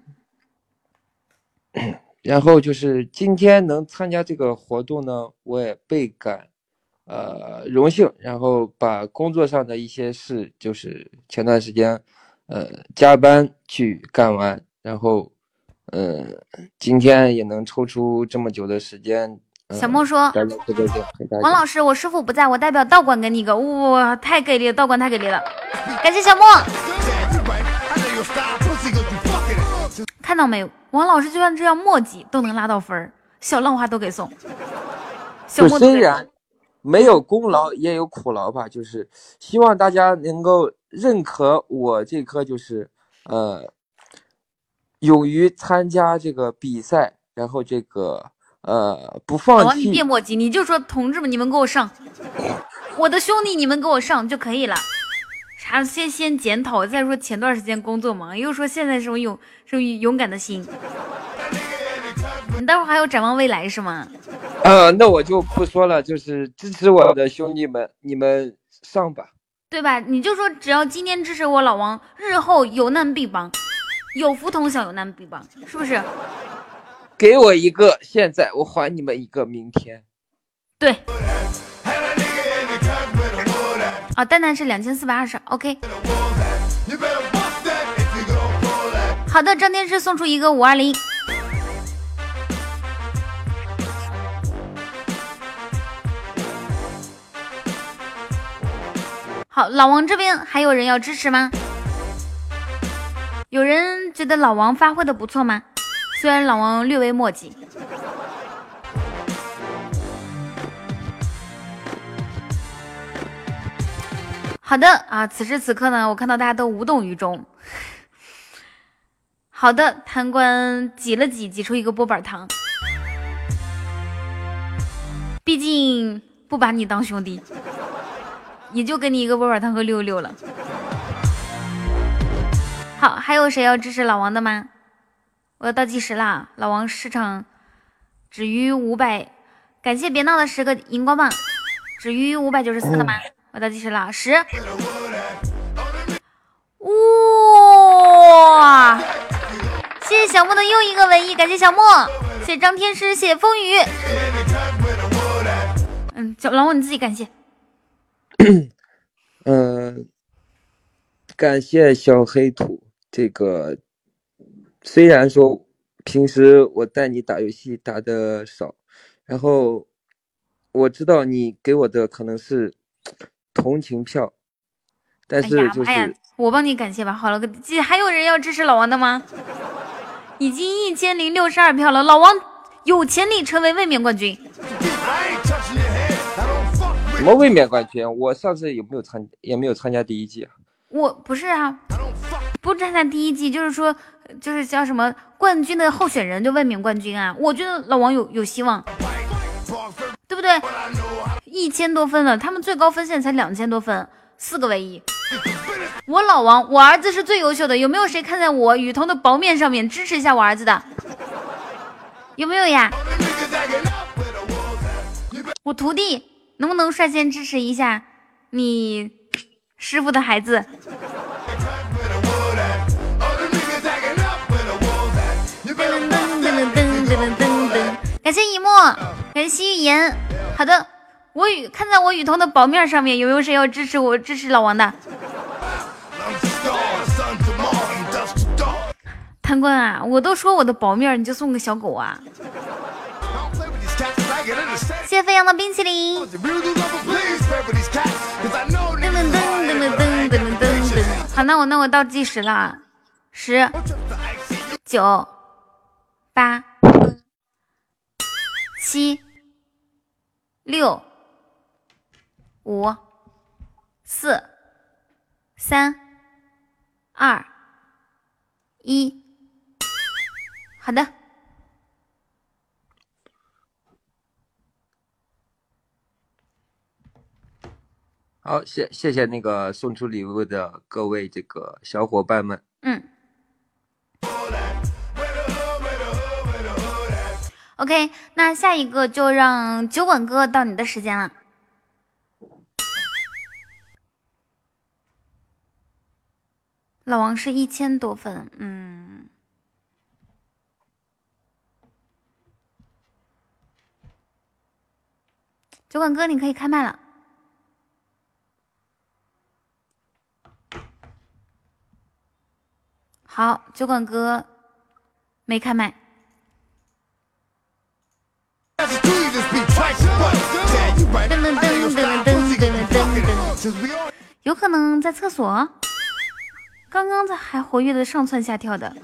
然后就是今天能参加这个活动呢，我也倍感呃荣幸。然后把工作上的一些事，就是前段时间呃加班去干完，然后呃今天也能抽出这么久的时间。呃小莫说王老师，我师傅不在，我代表道馆给你一个，哇，太给力了，道馆太给力了，感谢小莫。看到没有，王老师就算这样墨迹都能拉到分儿，小浪花都给送。小莫虽然没有功劳，也有苦劳吧，就是希望大家能够认可我这颗就是呃，勇于参加这个比赛，然后这个呃不放老放王，你别墨迹，你就说同志们，你们给我上，我的兄弟，你们给我上就可以了。啥？先先检讨，再说前段时间工作忙，又说现在这种勇这种勇敢的心。你待会儿还要展望未来是吗？呃，那我就不说了，就是支持我的兄弟们，你们上吧。对吧？你就说只要今天支持我老王，日后有难必帮，有福同享，有难必帮，是不是？给我一个现在，我还你们一个明天。对。啊，蛋蛋是两千四百二十，OK。好的，张天师送出一个五二零。好，老王这边还有人要支持吗？有人觉得老王发挥的不错吗？虽然老王略微墨迹。好的啊，此时此刻呢，我看到大家都无动于衷。好的，贪官挤了挤，挤出一个波板糖。毕竟不把你当兄弟，也就给你一个波板糖和六六了。好，还有谁要支持老王的吗？我要倒计时啦！老王市场只余五百，感谢别闹的十个荧光棒，只余五百九十四了吗？我倒计时了，十，哇！谢谢小莫的又一个文艺，感谢小莫，谢谢张天师，谢谢风雨。嗯，老王你自己感谢。嗯，感谢小黑土。这个虽然说平时我带你打游戏打的少，然后我知道你给我的可能是同情票，但是就是、哎呀，我帮你感谢吧。好了，这还有人要支持老王的吗？已经一千零六十二票了，老王有潜力成为卫冕冠军。什么卫冕冠军？我上次有没有参也没有参加第一季啊？我不是啊，不站在第一季，就是说，就是叫什么冠军的候选人就卫冕冠军啊。我觉得老王有有希望，对不对？一千多分了，他们最高分现在才两千多分，四个唯一。我老王，我儿子是最优秀的，有没有谁看在我雨桐的薄面上面支持一下我儿子的？有没有呀？我徒弟能不能率先支持一下你师傅的孩子？噔噔噔噔。感谢一墨，感谢夕言。好的，我雨看在我雨桐的薄面上面，有没有谁要支持我支持老王的？贪官啊，我都说我的薄面，你就送个小狗啊？谢飞扬的冰淇淋。噔噔噔噔噔噔噔噔。好，那我那我倒计时了，十九八。，19 8, 七、六、五、四、三、二、一。好的，好，谢谢谢那个送出礼物的各位这个小伙伴们。嗯。OK，那下一个就让酒馆哥到你的时间了。老王是一千多分，嗯。酒馆哥，你可以开麦了。好，酒馆哥没开麦。有可能在厕所，刚刚在还活跃的上蹿下跳的，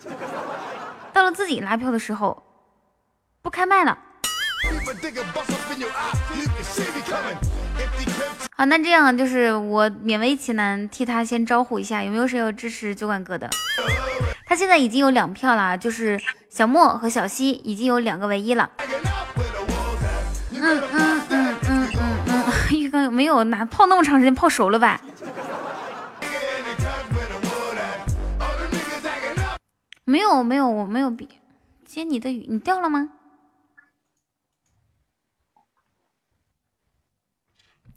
到了自己拉票的时候，不开麦了。好，那这样就是我勉为其难替他先招呼一下，有没有谁要支持酒馆哥的？他现在已经有两票了，就是小莫和小西已经有两个唯一了。嗯嗯嗯嗯嗯嗯，浴缸没有拿泡那么长时间泡熟了吧？没有没有，我没有笔接你的雨，你掉了吗？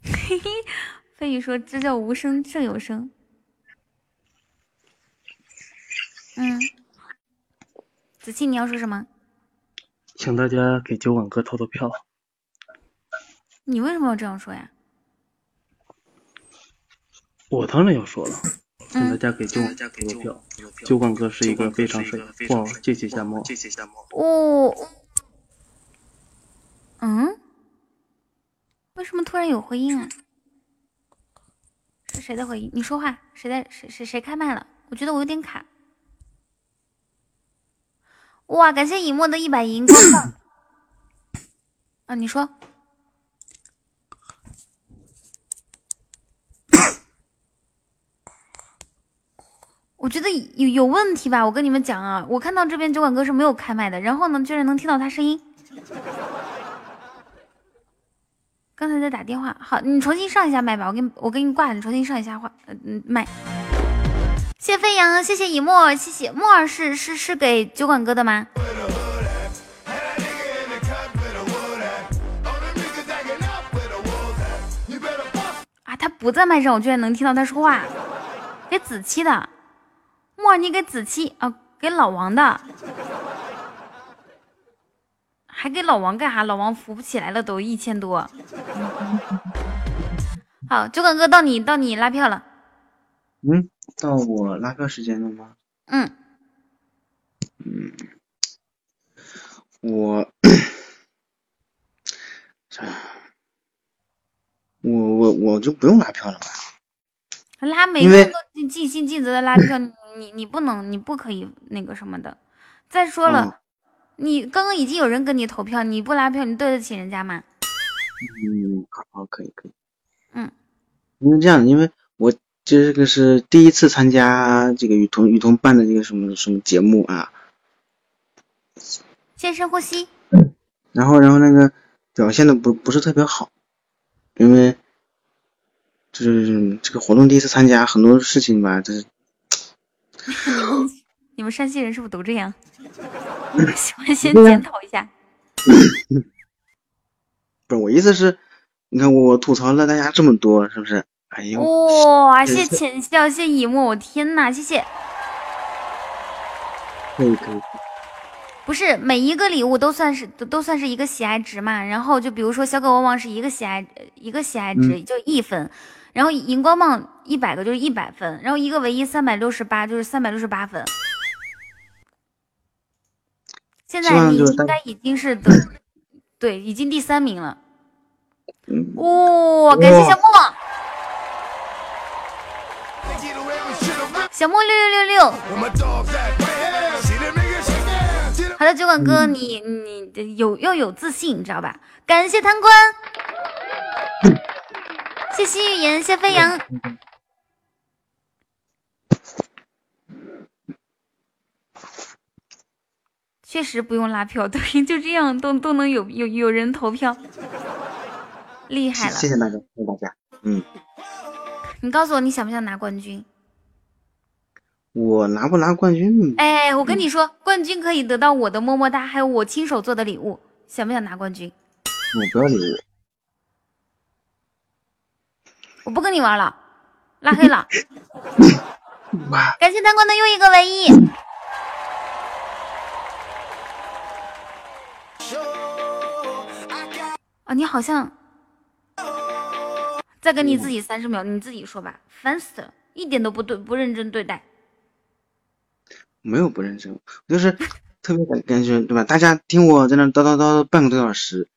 嘿嘿，飞宇说这叫无声胜有声。嗯，子期你要说什么？请大家给酒馆哥投投票。你为什么要这样说呀？我当然要说了。请大家给酒馆投票，酒馆哥是一个非常帅。哇，谢谢夏沫。哦，嗯，为什么突然有回音啊？是谁的回音？你说话，谁在？谁谁谁开麦了？我觉得我有点卡。哇，感谢以沫的一百荧光棒。啊，你说。我觉得有有问题吧，我跟你们讲啊，我看到这边酒馆哥是没有开麦的，然后呢，居然能听到他声音。刚才在打电话，好，你重新上一下麦吧，我给你我给你挂，你重新上一下话，嗯麦。谢飞扬，谢谢以沫，谢谢沫儿是是是给酒馆哥的吗？啊，他不在麦上，我居然能听到他说话，给子期的。莫，你给子期啊，给老王的，还给老王干啥？老王扶不起来了，都一千多。好，酒馆哥到你到你拉票了。嗯，到我拉票时间了吗？嗯。嗯，我，我我我就不用拉票了吧？拉每个人都尽心尽责的拉票。你你不能，你不可以那个什么的。再说了，你刚刚已经有人跟你投票，你不拉票，你对得起人家吗？嗯，好，可以可以。嗯，因为这样，因为我这个是第一次参加这个雨桐雨桐办的这个什么什么节目啊。先深呼吸。然后然后那个表现的不不是特别好，因为就是这个活动第一次参加，很多事情吧，就是。你们山西人是不是都这样？喜欢先检讨一下。不是我意思是，你看我吐槽了大家这么多，是不是？哎呦！哇！谢谢浅笑，谢谢以沫，我天呐，谢谢。可以可以。不是每一个礼物都算是都都算是一个喜爱值嘛？然后就比如说小狗汪汪是一个喜爱一个喜爱值，就一分。然后荧光棒一百个就是一百分，然后一个唯一三百六十八就是三百六十八分。现在你应该已经是 得对，已经第三名了。哇，感谢小莫，小莫六六六六。好的，酒馆哥，你你有要有自信，你知道吧？感谢贪官。谢谢预言，谢飞扬。确实不用拉票，对，就这样都都能有有有人投票，厉害了！谢谢大家，谢谢大家。嗯，你告诉我你想不想拿冠军？我拿不拿冠军？哎，我跟你说，冠军可以得到我的么么哒，还有我亲手做的礼物。想不想拿冠军？我不要礼物。我不跟你玩了，拉黑了。感谢贪官的又一个唯一。啊，你好像再给你自己三十秒，你自己说吧，烦死了，一点都不对，不认真对待。没有不认真，就是特别感感觉对吧？大家听我在那叨叨叨半个多小时，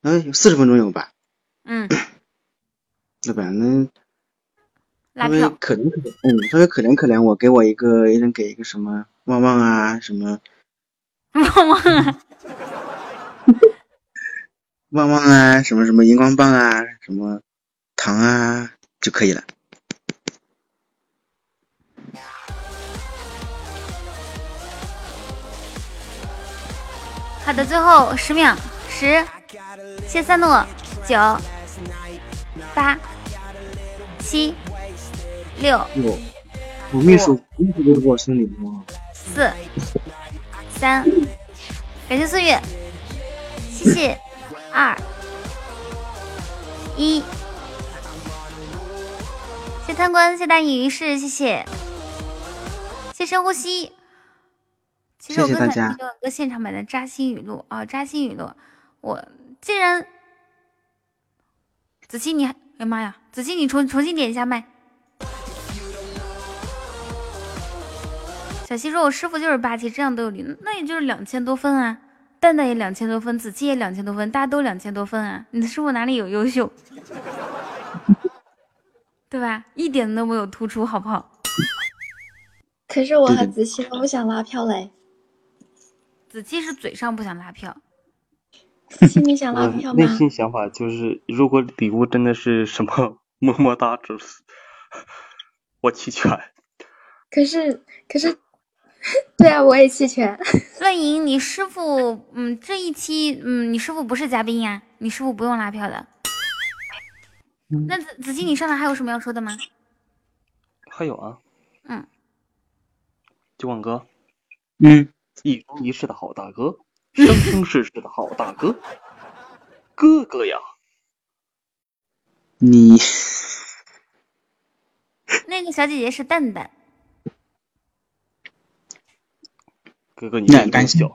哎，有四十分钟有吧？嗯，对吧？那拉票可怜可怜，嗯，稍微可怜可怜我，给我一个，一人给一个什么旺旺啊，什么 旺旺啊，旺旺啊，什么什么荧光棒啊，什么糖啊就可以了。好的，最后十秒，十，谢三诺，九，八，七，六，六，我秘书秘书都是我心里吗？四，三，感谢岁月，谢谢，二，一，谢贪官，谢大隐于市，谢谢，谢深呼吸。其实我刚才听了个现场版的扎心语录啊，扎心语录。我竟然子期你，哎呀妈呀，子期你重重新点一下麦。小溪说：“我师傅就是霸气，这样都有理，那也就是两千多分啊。蛋蛋也两千多分，子期也两千多分，大家都两千多分啊。你的师傅哪里有优秀？对吧？一点都没有突出，好不好？可是我和子期都不想拉票嘞。”子期是嘴上不想拉票，心里想拉票吗？内心想法就是，如果礼物真的是什么 么么哒，之我弃权。可是，可是，对啊，我也弃权。乱莹，你师傅，嗯，这一期，嗯，你师傅不是嘉宾呀，你师傅不用拉票的。那子子期，你上来还有什么要说的吗？还有啊。嗯。九广哥。嗯。一生一世的好大哥，生生世世的好大哥，哥哥呀！你 那个小姐姐是蛋蛋，哥哥你感谢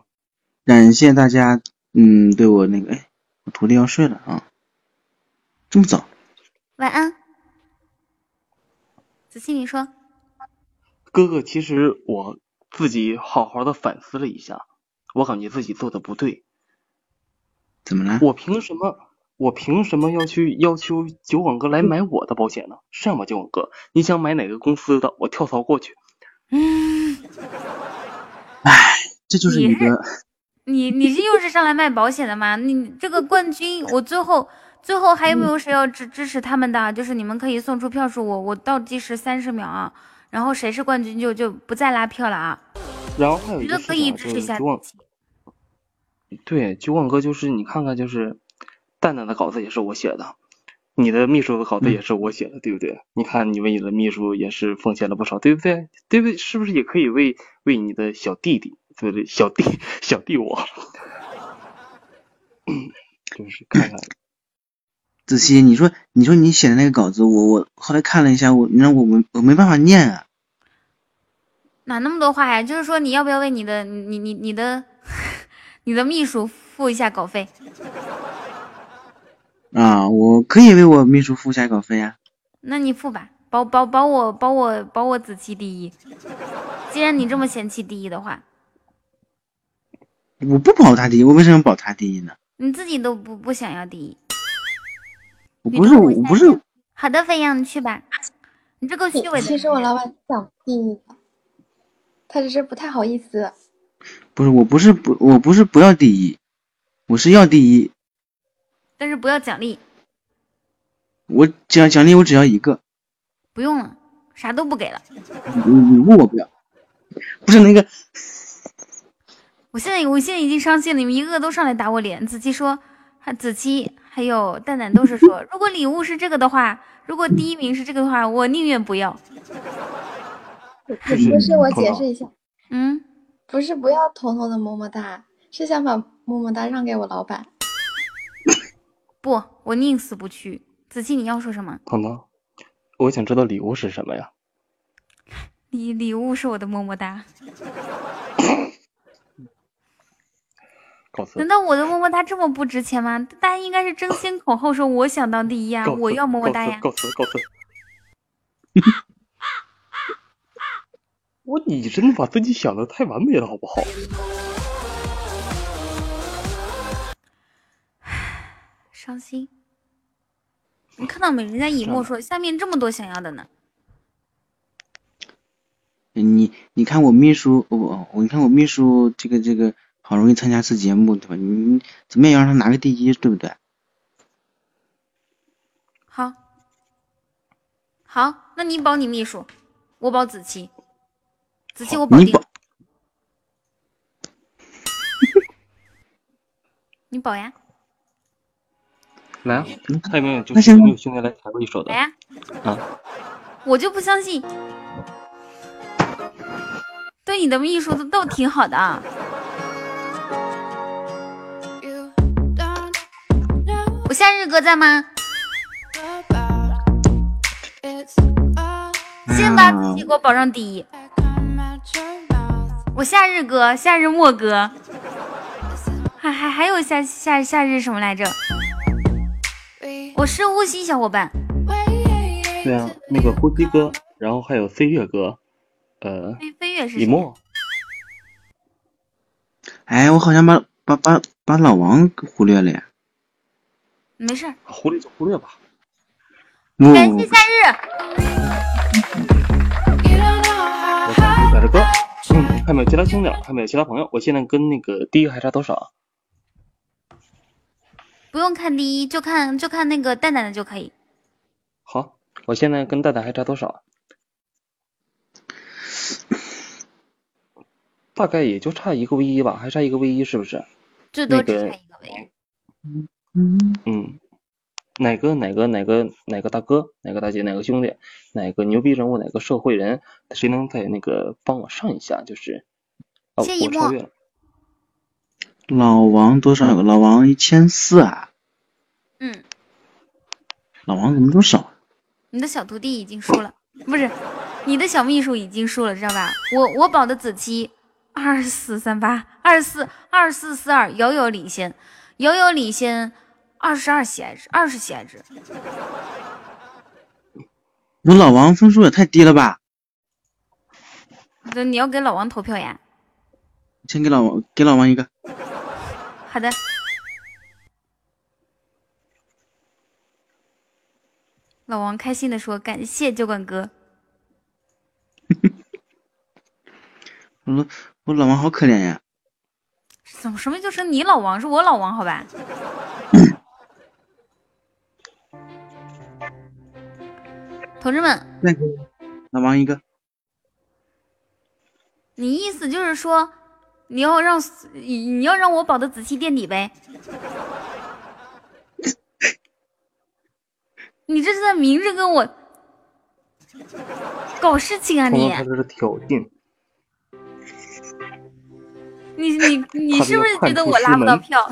感谢大家，嗯，对我那个，哎，我徒弟要睡了啊，这么早？晚安，子期，你说，哥哥，其实我。自己好好的反思了一下，我感觉自己做的不对。怎么了？我凭什么？我凭什么要去要求酒馆哥来买我的保险呢？是吗，酒馆哥？你想买哪个公司的？我跳槽过去。嗯。唉，这就是你的。你你这又是上来卖保险的吗？你这个冠军，我最后最后还有没有谁要支支持他们的？就是你们可以送出票数，我我倒计时三十秒啊。然后谁是冠军就就不再拉票了啊！然后还有一个可以支持一下。对，九广哥就是你看看，就是蛋蛋的稿子也是我写的，你的秘书的稿子也是我写的，对不对？你看你为你的秘书也是奉献了不少，对不对？对不对？是不是也可以为为你的小弟弟，对不对？小弟小弟我，就是看看。子熙，你说你说你写的那个稿子，我我后来看了一下，我你让我我我没办法念啊。哪那么多话呀？就是说你要不要为你的你你你的 你的秘书付一下稿费？啊，我可以为我秘书付一下稿费呀。那你付吧，保保保我保我保我子期第一。既然你这么嫌弃第一的话，我不保他第一，我为什么保他第一呢？你自己都不不想要第一。我不是我不是好的，飞扬你去吧。你这个虚伪的。其实我老板想第一的，他只是不太好意思。不是，我不是不，我不是不要第一，我是要第一。但是不要奖励。我奖奖励我只要一个。不用了，啥都不给了。礼物我不要。不是那个，我现在我现在已经伤心了，你们一个个都上来打我脸。子期说，还子期还有蛋蛋都是说，如果礼物是这个的话，如果第一名是这个的话，我宁愿不要。不是，我解释一下，嗯，不是不要彤彤的么么哒，是想把么么哒让给我老板。不，我宁死不屈。子期，你要说什么？彤彤，我想知道礼物是什么呀？礼礼物是我的么么哒。难道我的么么哒这么不值钱吗？大家应该是争先恐后说我想当第一啊，我要么么哒呀。告辞告辞。我你真的把自己想的太完美了，好不好？伤心。你看到没？人家以沫说下面这么多想要的呢。你你看我秘书，我我你看我秘书这个这个好容易参加次节目，对吧？你怎么也要让他拿个第一，对不对？好，好，那你保你秘书，我保子期，子期我保定你保，你保呀，来啊，还有没有就是有没有兄弟来踩过一手的来呀，啊？我就不相信，对你的秘书都都挺好的啊。我夏日哥在吗？先把自己给我保上第一。我夏日哥，夏日莫哥，还还还有夏夏夏日什么来着？我是呼吸小伙伴，对啊，那个呼吸哥，然后还有飞跃哥，呃，飞飞跃是谁？李默，哎，我好像把把把把老王给忽略了呀。没事，忽略就忽略吧。不感谢夏日。还有没有其他兄弟？还有没有其他朋友？我现在跟那个第一个还差多少？不用看第一，就看就看那个蛋蛋的就可以。好，我现在跟蛋蛋还差多少？大概也就差一个 V 一吧，还差一个 V 一是不是？最多只那个差一个位。嗯，哪个哪个哪个哪个大哥，哪个大姐，哪个兄弟，哪个牛逼人物，哪个社会人，谁能在那个帮我上一下？就是，哦，谢一墨我超越了。老王多少个？老王一千四啊！嗯，老王怎么这么少？你的小徒弟已经输了，不是，你的小秘书已经输了，知道吧？我我保的子期二四三八二四二四四二，遥遥领先，遥遥领先二十二喜爱值，二十喜爱值。我老王分数也太低了吧？那你要给老王投票呀？先给老王给老王一个。好的。老王开心的说：“感谢酒馆哥。我说我老王好可怜呀。怎么什么就是你老王，是我老王，好吧？同志们，再给老王一个。你意思就是说，你要让你你要让我保的仔细垫底呗？你这是在明着跟我搞事情啊你！彤彤他这是挑衅，你你你是不是觉得我拉不到票？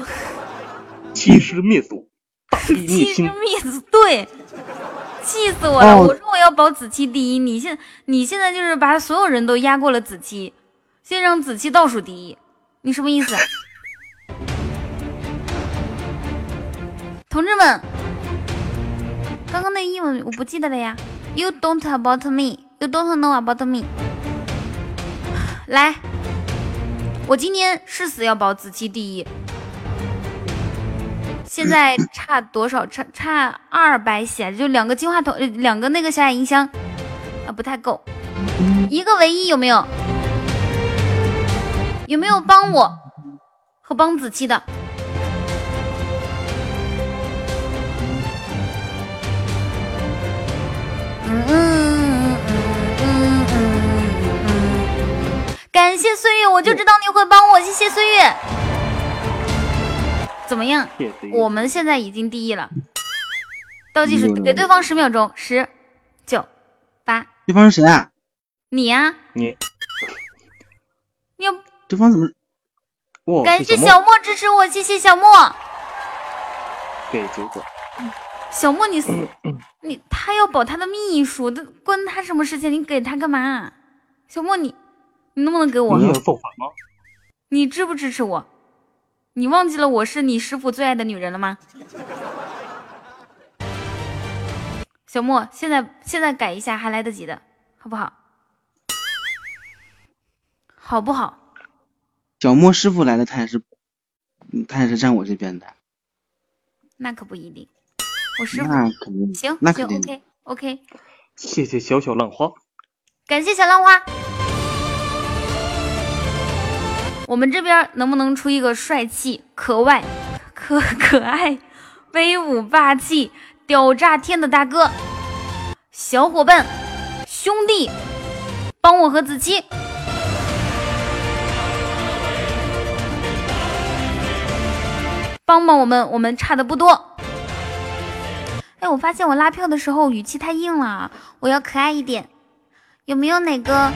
欺师灭祖，大义灭气势亲。灭子，对，气死我了！哦我说我要保子期第一，你现你现在就是把所有人都压过了子期，先让子期倒数第一，你什么意思？同志们，刚刚那英文我不记得了呀。You don't about me, you don't know about me。来，我今天誓死要保子期第一。现在差多少？差差二百血，就两个金话筒，两个那个小雅音箱啊，不太够。一个唯一有没有？有没有帮我和帮子期的？嗯嗯嗯嗯嗯嗯嗯。感谢岁月，我就知道你会帮我，谢谢岁月。怎么样我们现在已经第一了。倒计时，嗯给对方十秒钟，十、九、八，对方是谁啊？你呀、你你要对方怎么？哇，感谢小小莫支持我，谢谢小莫。给九个，小莫你，嗯嗯，你他要保他的秘书，这关他什么事情？你给他干嘛？小莫你，你能不能给我？你有造反吗？你支不支持我？你忘记了我是你师傅最爱的女人了吗？小莫，现在现在改一下还来得及的，好不好？好不好？小莫师傅来了，他也是，嗯他也是站我这边的。那可不一定。我师傅那肯定，行行那肯定。，OK OK，谢谢小小浪花。感谢小浪花。我们这边能不能出一个帅气、可爱、可可爱、威武霸气、屌炸天的大哥？小伙伴、兄弟，帮我和子期。帮帮我们，我们差的不多。哎，我发现我拉票的时候语气太硬了，我要可爱一点。有没有哪个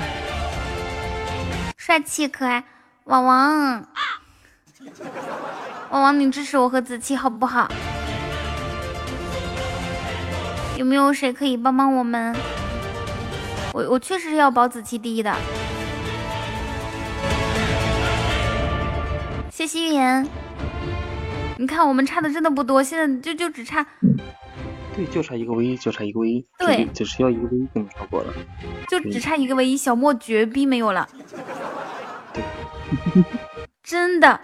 帅气可爱网王？网王，你支持我和子期好不好？有没有谁可以帮帮我们？我我确实是要保子期第一的。谢谢预言。你看我们差的真的不多，现在就就只差对，就差一个唯一，就差一个唯一，对只只需要一个唯一就能超过了。就只差一个唯一，小莫绝逼没有了。真的，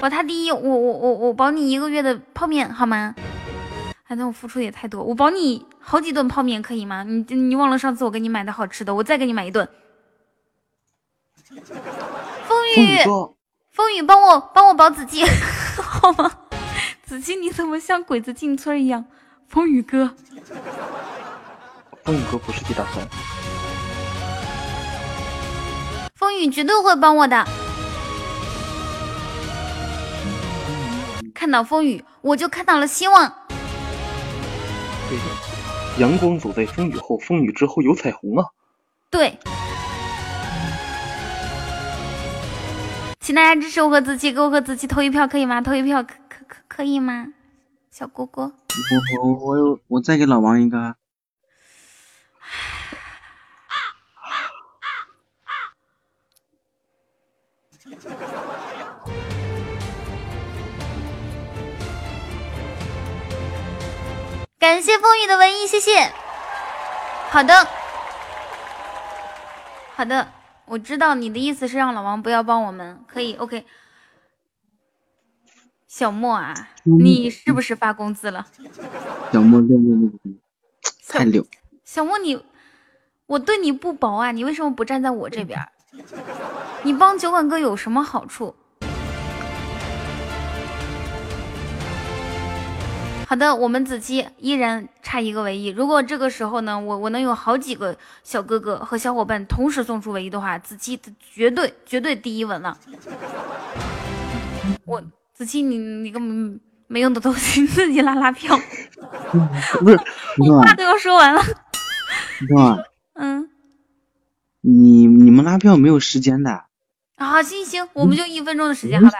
保他第一，我我我我保你一个月的泡面好吗？哎，那我付出也太多，我保你好几顿泡面可以吗？你你忘了上次我给你买的好吃的，我再给你买一顿。风雨，风雨，帮我帮我保子期 好吗？子期你怎么像鬼子进村一样？风雨哥，风雨哥不是地大蒜，风雨绝对会帮我的。看到风雨，我就看到了希望。对的。阳光走在风雨后，风雨之后有彩虹啊！对，请大家支持我和子琪，给我和子琪投一票可以吗？投一票可可可可以吗？小蝈蝈，我我我有我再给老王一个感谢风雨的文艺，谢谢。好的，好的，我知道你的意思是让老王不要帮我们，可以，OK。小莫啊，你是不是发工资了？小莫六六六六，太溜。小莫你，我对你不薄啊，你为什么不站在我这边？你帮酒馆哥有什么好处？好的，我们子期依然差一个唯一。如果这个时候呢，我我能有好几个小哥哥和小伙伴同时送出唯一的话，子期绝对绝对第一稳了。我子期你你根本没用的东西，自己拉拉票，不是，你说啊，话都要说完了。你说啊，嗯，你你们拉票没有时间的，好，行行，我们就一分钟的时间，好吧？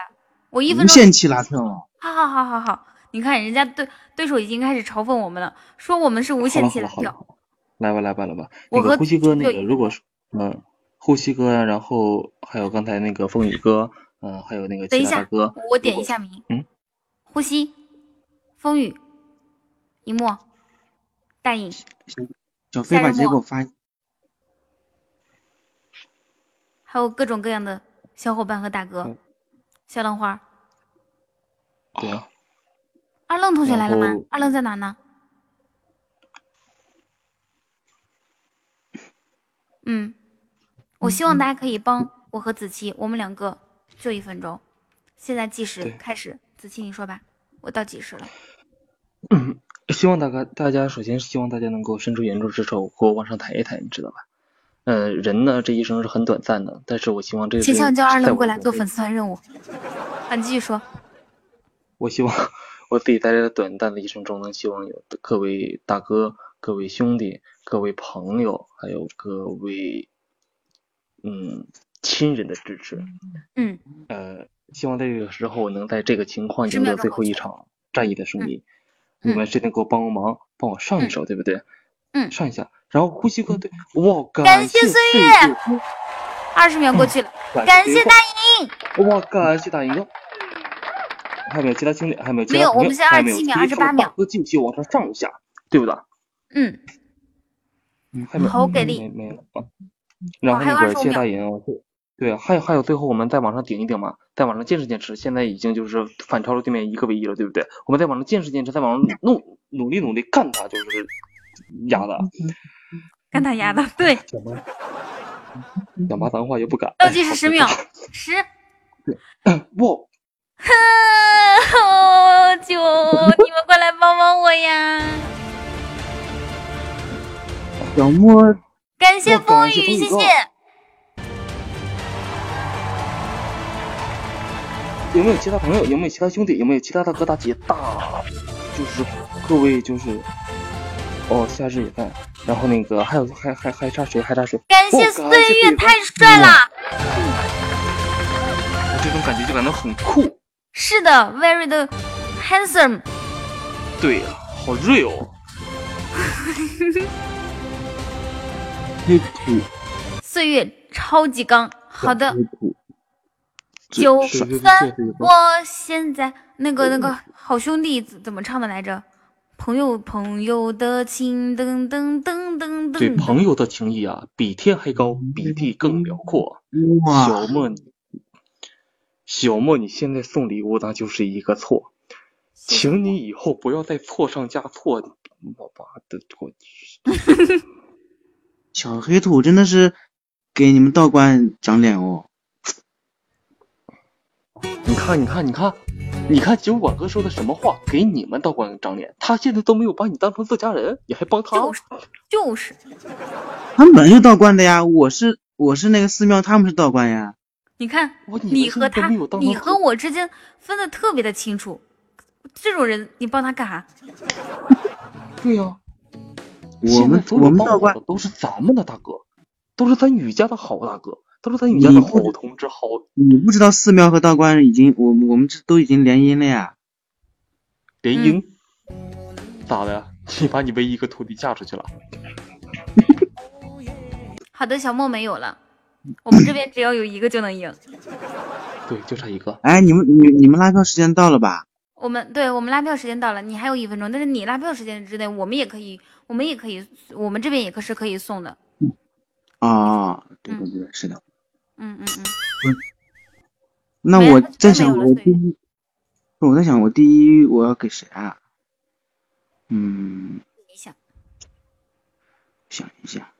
我一分钟。无限期拉票啊。好好好好好，你看人家对对手已经开始嘲讽我们了，说我们是无限期拉了好了好了票。，来吧来吧来吧。我和那个呼吸哥，那个如果是嗯，呼吸哥呀，然后还有刚才那个风雨哥，嗯，还有那个等一下其他大哥，，我点一下名。嗯，呼吸，风雨，一墨，大影，小飞把结果发，还有各种各样的小伙伴和大哥。小浪花，对啊，二愣同学来了吗？二愣在哪呢？嗯，我希望大家可以帮我和子期，我们两个就一分钟。现在计时开始，子期你说吧，我倒计时了。希望大家大家首先是希望大家能够伸出援助之手，给我往上抬一抬，你知道吧？呃，人呢这一生是很短暂的，但是我希望这个请上叫二愣过来做粉丝团任务。啊，你继续说。我希望我自己在这短暂的一生中，呢希望有各位大哥、各位兄弟、各位朋友，还有各位嗯亲人的支持。嗯，呃，希望在这个时候能在这个情况赢得最后一场战役的胜利。嗯你们谁能给我帮个忙，帮我上一手，对不对？嗯上一下，然后呼吸哥对，哇，感谢谢岁月月，二十秒过去了，感感谢大赢。哇，感谢大赢哥。还有没有其他兄弟？还有没有其他朋友？没有我们现在还有没有27秒可以28秒大哥继续往上上一下，对不对？嗯，还没有好给力没没了啊。然后还有那个25谢大赢，对对，还有还有最后我们再往上顶一顶嘛，再往上坚持坚持，现在已经就是反超了对面一个为一了，对不对？我们再往上坚持坚持，再往上努努力努力干他，就是压的。干他丫的，对，讲骂脏话又不敢。倒计时十秒，十，哇，哦，求你们快来帮帮我呀！小莫感谢风雨，谢谢谢。有没有其他朋友？有没有其他兄弟？有没有其他大哥大姐大？就是各位就是，哦，夏日也在，然后那个还有还还还差谁？还差谁？感谢岁月，太帅了！我这种感觉就感到很酷。是的，very 的 handsome。对呀、好 real。黑土岁月超级刚，好的，土，九三我现在那个那个好兄弟怎怎么唱的来着？朋友朋友的情，噔噔噔噔噔对。朋友的情谊啊，比天还高，比地更辽阔。哇小莫你，小莫你现在送礼物那就是一个错，请你以后不要再错上加错。我妈的，我去！小黑土真的是给你们道观长脸哦。你看，你看，你看，你看酒馆哥说的什么话？给你们道观长脸，他现在都没有把你当成自家人，你还帮他？就是就是，他们本来就道观的呀，我是我是那个寺庙，他们是道观呀。你看你和他你和我之间分的特别的清楚。这种人，你帮他干啥？对呀、我们我们都是咱们的大哥，都是咱雨家的好大哥，都是咱雨家的好同志、好你不知道寺庙和道观已经，我我们这都已经联姻了呀。联姻。咋的？你把你唯一一个徒弟嫁出去了？好的，小莫没有了，我们这边只要有一个就能赢。对，就差一个。哎，你们你你们拉票时间到了吧？我们对我们拉票时间到了，你还有一分钟，但是你拉票时间之内，我们也可以，我们也可以，我们这边也可是可以送的。啊、哦，对对对，是的。嗯嗯嗯，那我在想，我第一，我在想，我第一我要给谁啊？嗯，你想，想一下，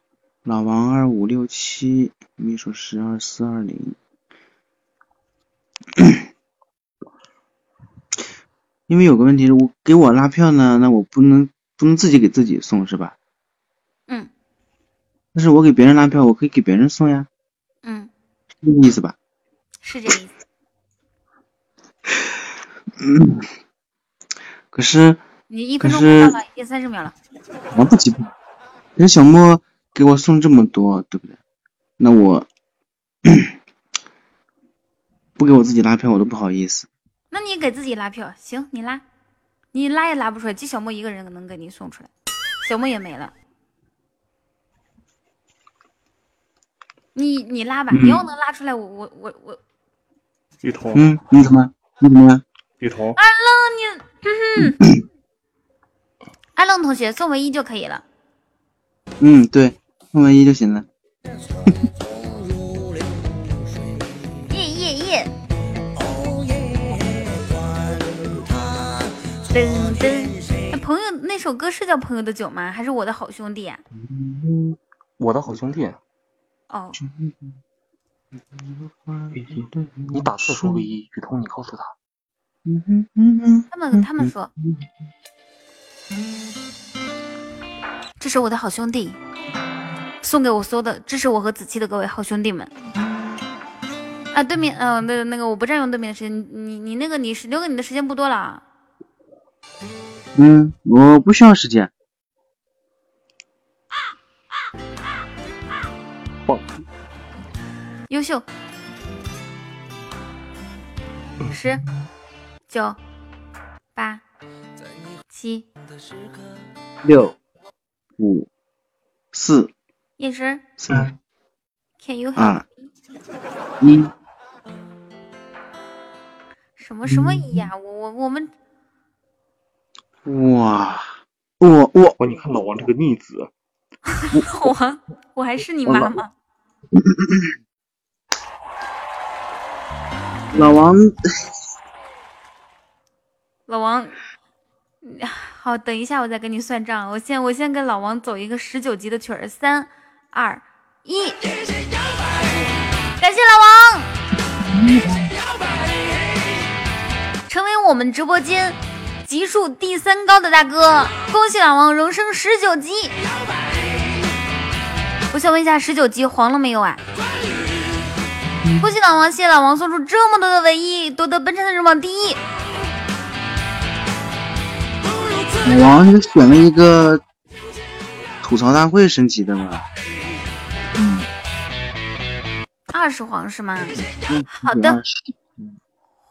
老王二五六七，秘书十二四二零。因为有个问题是，我给我拉票呢，那我不能不能自己给自己送是吧？嗯但是我给别人拉票，我可以给别人送呀，嗯，是这个意思吧？是这个意思。嗯，可是你一可分钟快到是了，已经三十秒了。我不及吧？可是小莫给我送这么多，对不对？那我 不给我自己拉票，我都不好意思。那你给自己拉票，行，你拉，你拉也拉不出来，就小莫一个人能给你送出来，小莫也没了。你你拉吧，你要能拉出来，我我我我，雨桐，嗯，你怎么？你怎么了？雨桐，二愣你，嗯哼 二愣同学送唯一就可以了。嗯，对，送唯一就行了。耶耶耶！噔噔，哎朋友那首歌是叫《朋友的酒》吗？还是我的好兄弟啊？我的好兄弟，哦，你打字说唯一，雨桐，你告诉他，他们他们说，这是我的好兄弟，送给我所有的支持我和子期的各位好兄弟们。啊，对面，嗯、那那个我不占用对面的时间，你你你那个你是留给你的时间不多了啊。嗯，我不需要时间。优秀。十、九、八、七，六、五、四、眼神三、，Can you help？二、一。什么什么一呀、我我我们哇，我我哇，你看老王这个逆子，老王，我还是你妈妈。老王，老王，嗯好，等一下我再跟你算账。我先我先跟老王走一个十九级的曲儿，三二一，感谢老王，成为我们直播间级数第三高的大哥，恭喜老王荣升十九级。我想问一下，十九级黄了没有啊？恭喜老王，谢谢老王送出这么多的唯一，夺得本场的人榜第一。老王你选了一个吐槽大会升级的吗？嗯二十黄是吗？嗯，好的20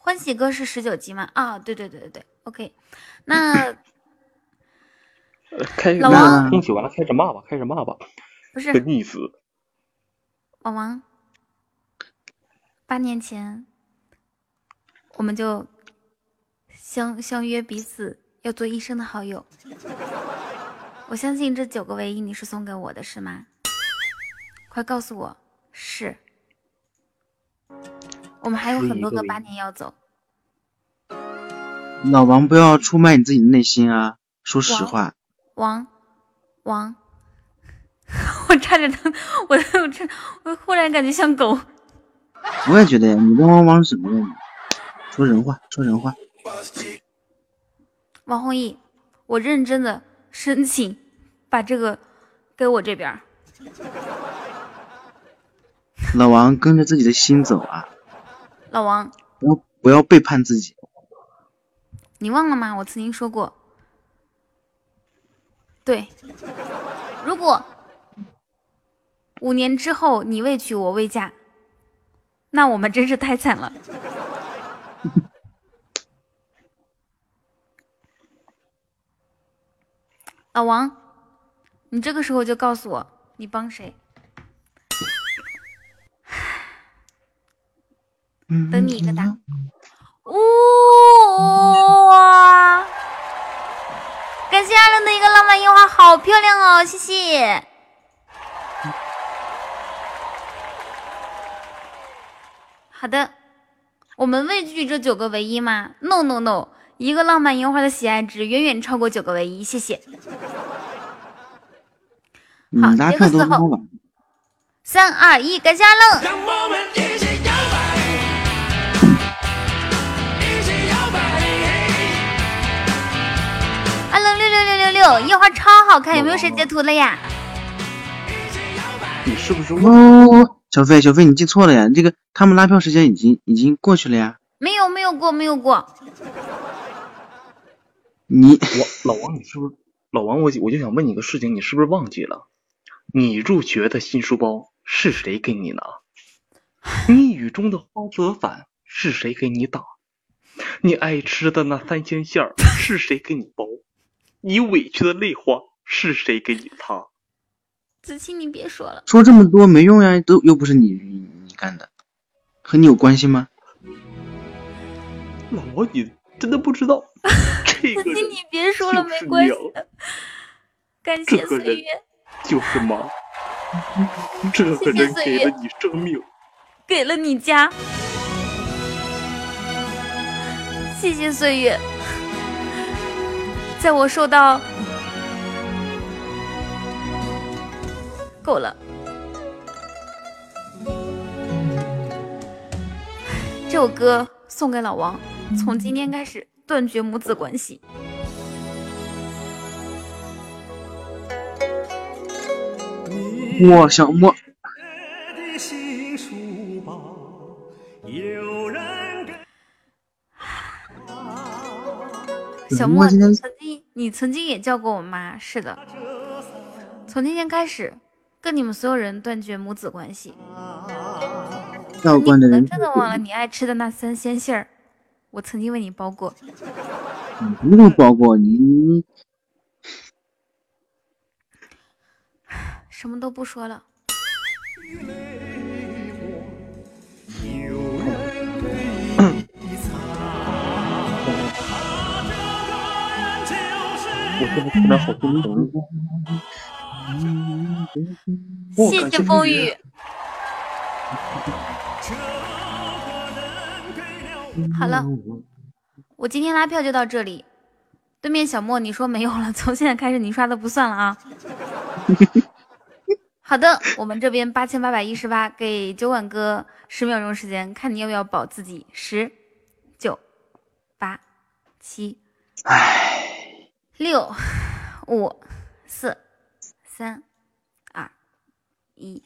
欢喜哥是十九级吗？啊，对对对对对，OK。那呃 开老王恭喜完了，开始骂吧，开始骂吧，不是个逆子，老王，八年前我们就相相约彼此要做一生的好友。我相信这九个唯一你是送给我的，是吗？快告诉我，是。我们还有很多个八年要走。老王不要出卖你自己的内心啊！说实话，王，王，我差点当我我这我忽然感觉像狗。我也觉得呀，你汪汪汪什么呀？说人话，说人话。王弘毅，我认真的申请把这个给我这边。老王跟着自己的心走啊，老王，不要不要背叛自己。你忘了吗？我曾经说过，对，如果五年之后你未娶我未嫁，那我们真是太惨了。老王，你这个时候就告诉我你帮谁，等你一个答。哇！感谢阿伦的一个浪漫樱花，好漂亮哦，谢谢。好的，我们畏惧这九个唯一吗？No No No，一个浪漫樱花的喜爱值远远超过九个唯一，谢谢。你拉票都结合四号捞完，三二一，感谢阿冷。阿冷六六六六六，樱花超好看，有没有谁截图了呀？你是不是哦，小飞小飞你记错了呀，这个他们拉票时间已经已经过去了呀。没有，没有过，没有过。你我老王，你是不是老王？我我就想问你个事情，你是不是忘记了？你入学的新书包是谁给你拿？你雨中的花泽伞是谁给你打？你爱吃的那三鲜馅儿是谁给你包？你委屈的泪花是谁给你擦？子期，你别说了，说这么多没用呀，都又不是你你你干的，和你有关系吗？老王，你真的不知道 这 个你别说了，没关系的。感谢岁月，就是妈，这个人给了你生命。给了你家，谢谢岁月，在我受到够了。这首歌送给老王，从今天开始断绝母子关系。你哇，小莫，小莫，曾经你曾经也叫过我妈，是的。从今天开始，跟你们所有人断绝母子关系。道观的人可能真的忘了你爱吃的那三鲜馅儿，我曾经为你包过。你不用包过你，你什么都不说了。我现在突然好心疼。谢谢风雨。好了，我今天拉票就到这里。对面小莫，你说没有了，从现在开始你刷的不算了啊。好的，我们这边八千八百一十八，给酒馆哥十秒钟时间，看你要不要保自己。十、九、八、七、六、五、四、三、二、一。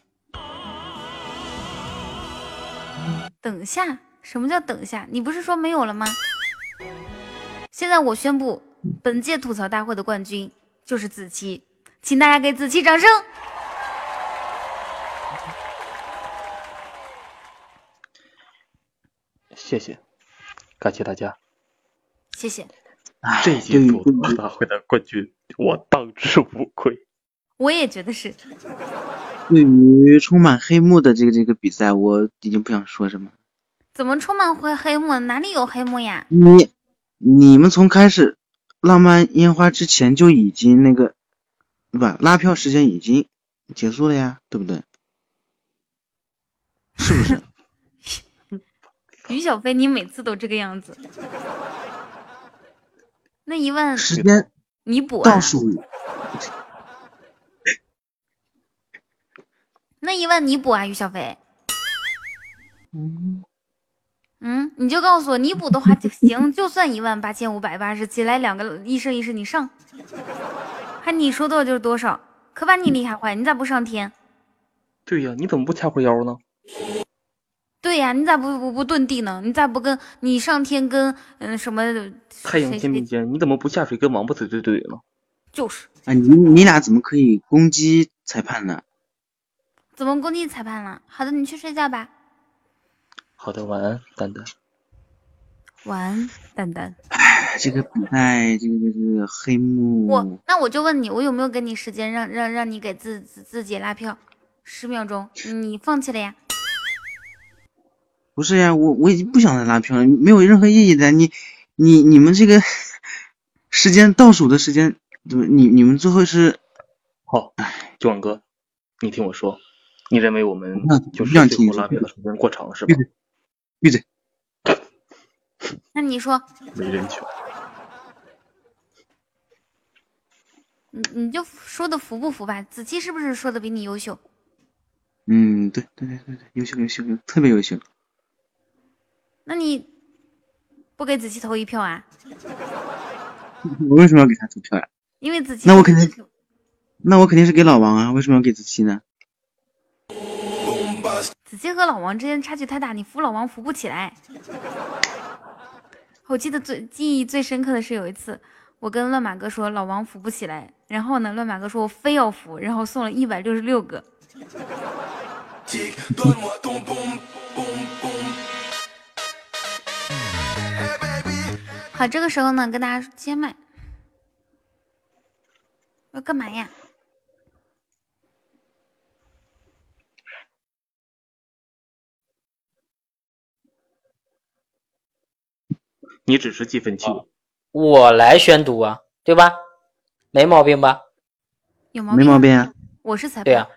等下，什么叫等一下？你不是说没有了吗？现在我宣布，本届吐槽大会的冠军就是子期，请大家给子期掌声。谢谢，感谢大家。谢谢，这一届吐槽大会的冠军，我当之无愧。我也觉得是。对于充满黑幕的这个这个比赛，我已经不想说什么。怎么充满灰黑幕？哪里有黑幕呀？你你们从开始浪漫烟花之前就已经那个，对吧？拉票时间已经结束了呀，对不对？是不是？于小飞，你每次都这个样子。那一万时间你补啊倒？数那一万你补啊，于小飞。嗯，你就告诉我，你补的话就行，就算一万八千五百八十七，来两个一生一世，你上，还你说多少就是多少，可把你厉害坏，你咋不上天？对呀，你怎么不掐会腰呢？对呀，你咋不不不遁地呢？你咋不跟你上天跟嗯什么太阳肩并肩，你怎么不下水跟王八嘴对对呢？就是啊，你你俩怎么可以攻击裁判呢？怎么攻击裁判了？好的，你去睡觉吧，好的，晚安，蛋蛋。晚安，蛋蛋。哎这个比赛，这个这个黑幕，我那我就问你，我有没有给你时间让让让你给自自自己拉票？十秒钟，你放弃了呀？不是呀，我我已经不想再拉票了，没有任何意义的。你你你们这个 时间倒数的时间，怎么你你们最后是好，九网哥，你听我说，你认为我们那就是最后拉票的时间过长了是吧？闭嘴！那你说，没人权。你你就说的服不服吧？子期是不是说的比你优秀？嗯，对对对对对，优秀优秀优，特别优秀。那你不给子期投一票啊？我为什么要给他投票呀？因为子期那我肯定，那我肯定是给老王啊，为什么要给子期呢？子期和老王之间差距太大，你扶老王扶不起来。我记得最记忆最深刻的是有一次，我跟乱马哥说老王扶不起来，然后呢，乱马哥说我非要扶，然后送了一百六十六个。好，这个时候呢，跟大家接麦，要干嘛呀？你只是计分器。我来宣读啊，对吧？没毛病吧？有毛病？没毛病啊。我是裁判。对啊，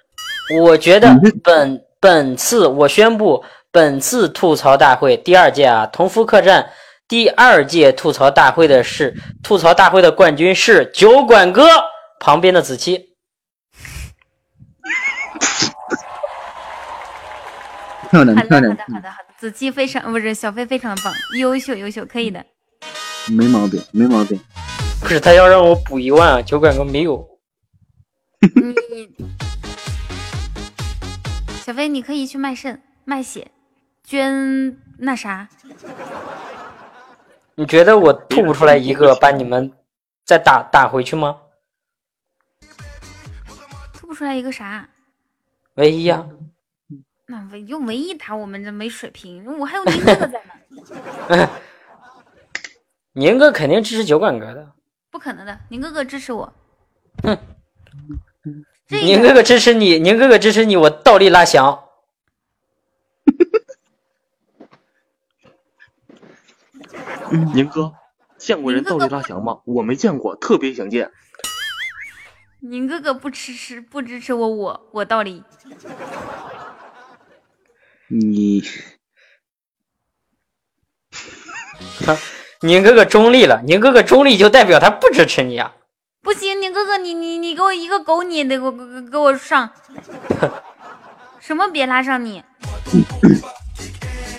我觉得本本次我宣布，本次吐槽大会第二届啊，同福客栈第二届吐槽大会的是吐槽大会的冠军是酒馆哥旁边的子期。好的，漂亮漂亮好的，，好的，好的。子期非常不是小飞非常棒，优秀，优秀，可以的。没毛病没毛病。不是他要让我补一万啊，酒馆哥没有。你小飞，你可以去卖肾、卖血、捐那啥。你觉得我吐不出来一个，把你们再打打回去吗？吐不出来一个啥？唯一呀、那唯用唯一打我们这没水平，我还有宁哥哥在呢。宁哥肯定支持酒馆哥的，不可能的，宁哥哥支持我。哼，这宁哥哥支持你，宁哥哥支持你，我倒立拉翔。宁哥，见过人倒立拉翔吗？我没见过，特别想见。宁哥哥不支持不支持我，我我倒立。你 宁哥哥中立了，宁哥哥中立就代表他不支持你啊。不行，宁哥哥，你你你给我一个狗，你也得给我给我上。什么别拉上你？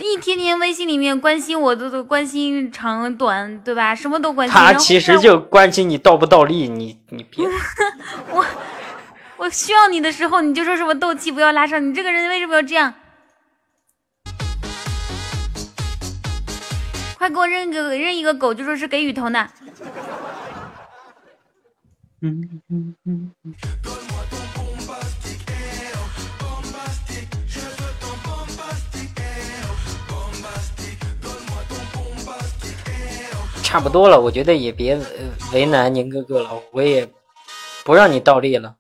一天天微信里面关心我都都关心长短，对吧？什么都关心。他其实就关心你倒不倒立，你你别。我我需要你的时候，你就说什么斗气不要拉上，你这个人为什么要这样？快给我认个认一个狗，就说是给雨桐的。嗯嗯嗯，差不多了，我觉得也别呃为难宁哥哥了，我也不让你倒立了。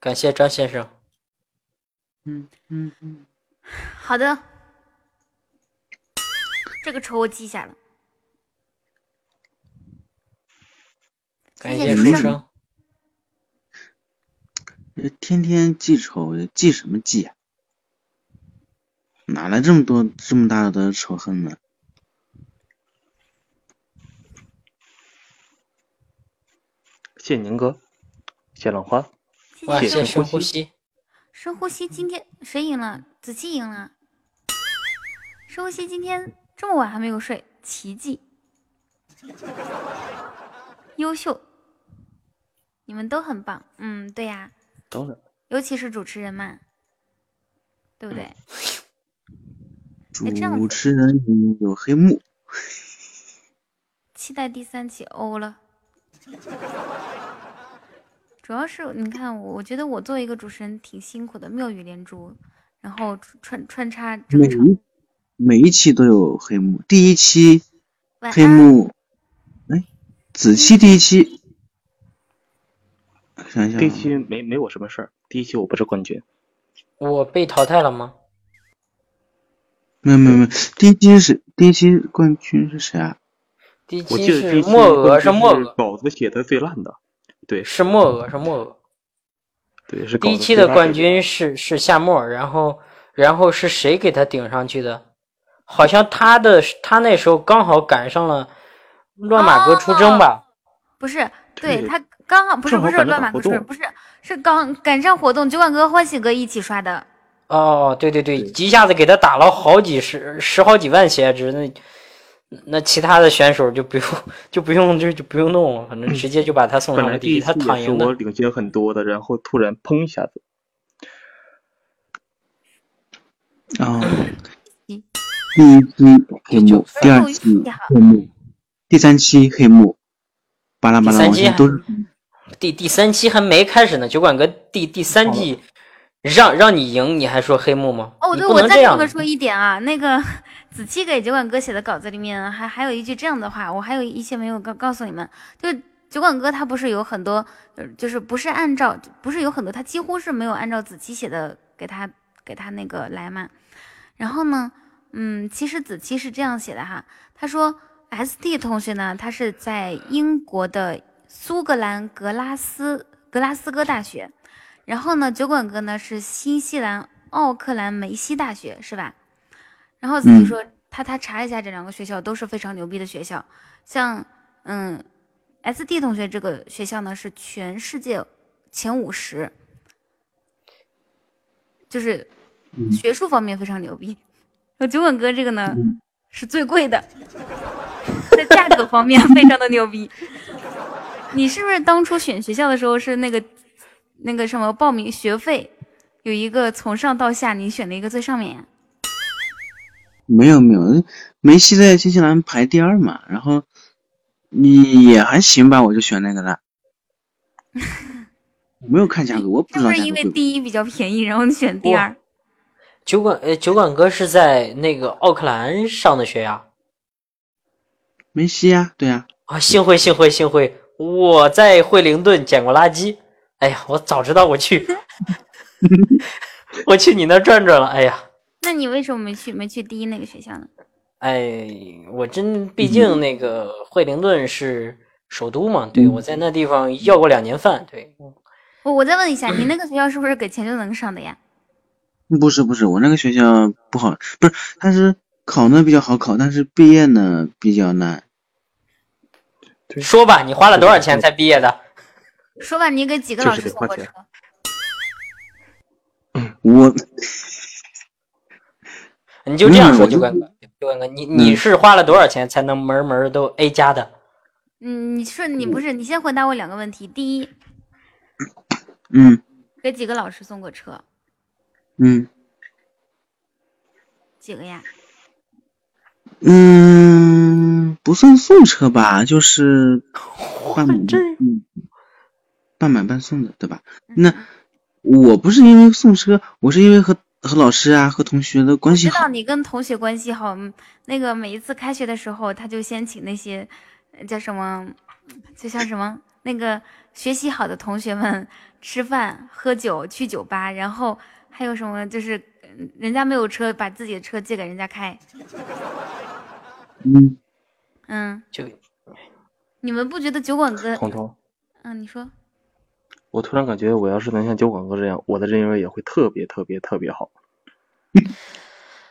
感谢张先生。嗯嗯嗯，好的，这个仇我记下了。感谢书生。呃天天记仇，记什么记啊？哪来这么多这么大的仇恨呢？谢谢宁哥，谢浪花，哇，谢谢深呼呼吸。深呼吸，今天谁赢了？子期赢了。深呼吸，今天这么晚还没有睡，奇迹，优秀，你们都很棒。嗯，对呀、当然，尤其是主持人嘛，对不对？主持人有黑幕，期待第三期欧了。主要是你看我，我觉得我作为一个主持人挺辛苦的，妙语连珠，然后穿穿插整个场。一每一期都有黑幕。第一期黑幕，哎，子期第一期，想想第一期没没我什么事儿，第一期我不是冠军。我被淘汰了吗？没有没有没有，第一期是第一期冠军是谁啊？第一期是记得第一期莫鹅，是冠军莫鹅，稿子写的最烂的，对，是莫鹅，是莫鹅。对是第一期的冠军是是夏沫，然后然后是谁给他顶上去的？好像他的他那时候刚好赶上了乱马哥出征吧？不是，对对他刚好不是不是乱马哥出，征不是是刚赶上活动，酒馆哥、欢喜哥一起刷的。哦，对对对，一下子给他打了好几十十好几万血值，那那其他的选手就不用 就不用就就不用弄了，反正直接就把他送上了第一，他来第一期也是躺赢的我。领先很多的，然后突然砰一下子，哦，嗯第一期黑幕，第二期黑幕，第三期黑幕，巴拉巴拉第三期还往下都是第第三期还没开始呢，酒馆哥第第三季让让你赢，你还说黑幕吗？哦，对，我再跟哥。说一点啊，那个 子期给酒馆哥写的稿子里面还还有一句这样的话，我还有一些没有告告诉你们，就是酒馆哥他不是有很多，呃就是不是按照不是有很多，他几乎是没有按照子期写的给他给他那个来嘛。然后呢，嗯，其实子期是这样写的哈，他说 S T 同学呢，他是在英国的苏格兰格拉斯格拉斯哥大学，然后呢，酒馆哥呢是新西兰奥克兰梅西大学，是吧？然后子期嗯说他他查一下这两个学校都是非常牛逼的学校，像嗯 S D 同学这个学校呢是全世界前五十，就是学术方面非常牛逼。而酒馆哥这个呢是最贵的，在价格方面非常的牛逼。你是不是当初选学校的时候是那个那个什么报名学费有一个从上到下，你选了一个最上面呀？没有没有，梅西在新西兰排第二嘛，然后你也还行吧，我就选那个了。我 没有看价格，我不知是不是因为。第一比较便宜，然后你选第二？酒馆呃，酒馆哥是在那个奥克兰上的学呀？梅西呀、对呀、啊，幸会幸会幸会，我在惠灵顿捡过垃圾。哎呀，我早知道我去，我去你那转转了。哎呀，那你为什么没去没去第一那个学校呢？哎，我真毕竟那个惠灵顿是首都嘛，对我在那地方要过两年饭，对，我我再问一下，你那个学校是不是给钱就能上的呀？不是不是，我那个学校不好，不是，它是考呢比较好考，但是毕业呢比较难。说吧，你花了多少钱才毕业的？说吧，你给几个老师送过车？我 你就这样说，就酒馆哥，酒馆哥，你你是花了多少钱才能门门都 A 加的？嗯，你说你不是，你先回答我两个问题。第一，嗯给几个老师送过车？嗯几个呀？嗯，不算送车吧，就是 半买嗯半买半送的，对吧？那我不是因为送车，我是因为和和老师啊和同学的关系好知道。你跟同学关系好，嗯那个每一次开学的时候，他就先请那些呃叫什么，就像什么那个学习好的同学们吃饭、喝酒、去酒吧，然后还有什么就是嗯人家没有车，把自己的车借给人家开。嗯，嗯，就你们不觉得酒馆哥？彤彤，嗯，你说我突然感觉我要是能像酒馆哥这样，我的人缘也会特别特别特别好。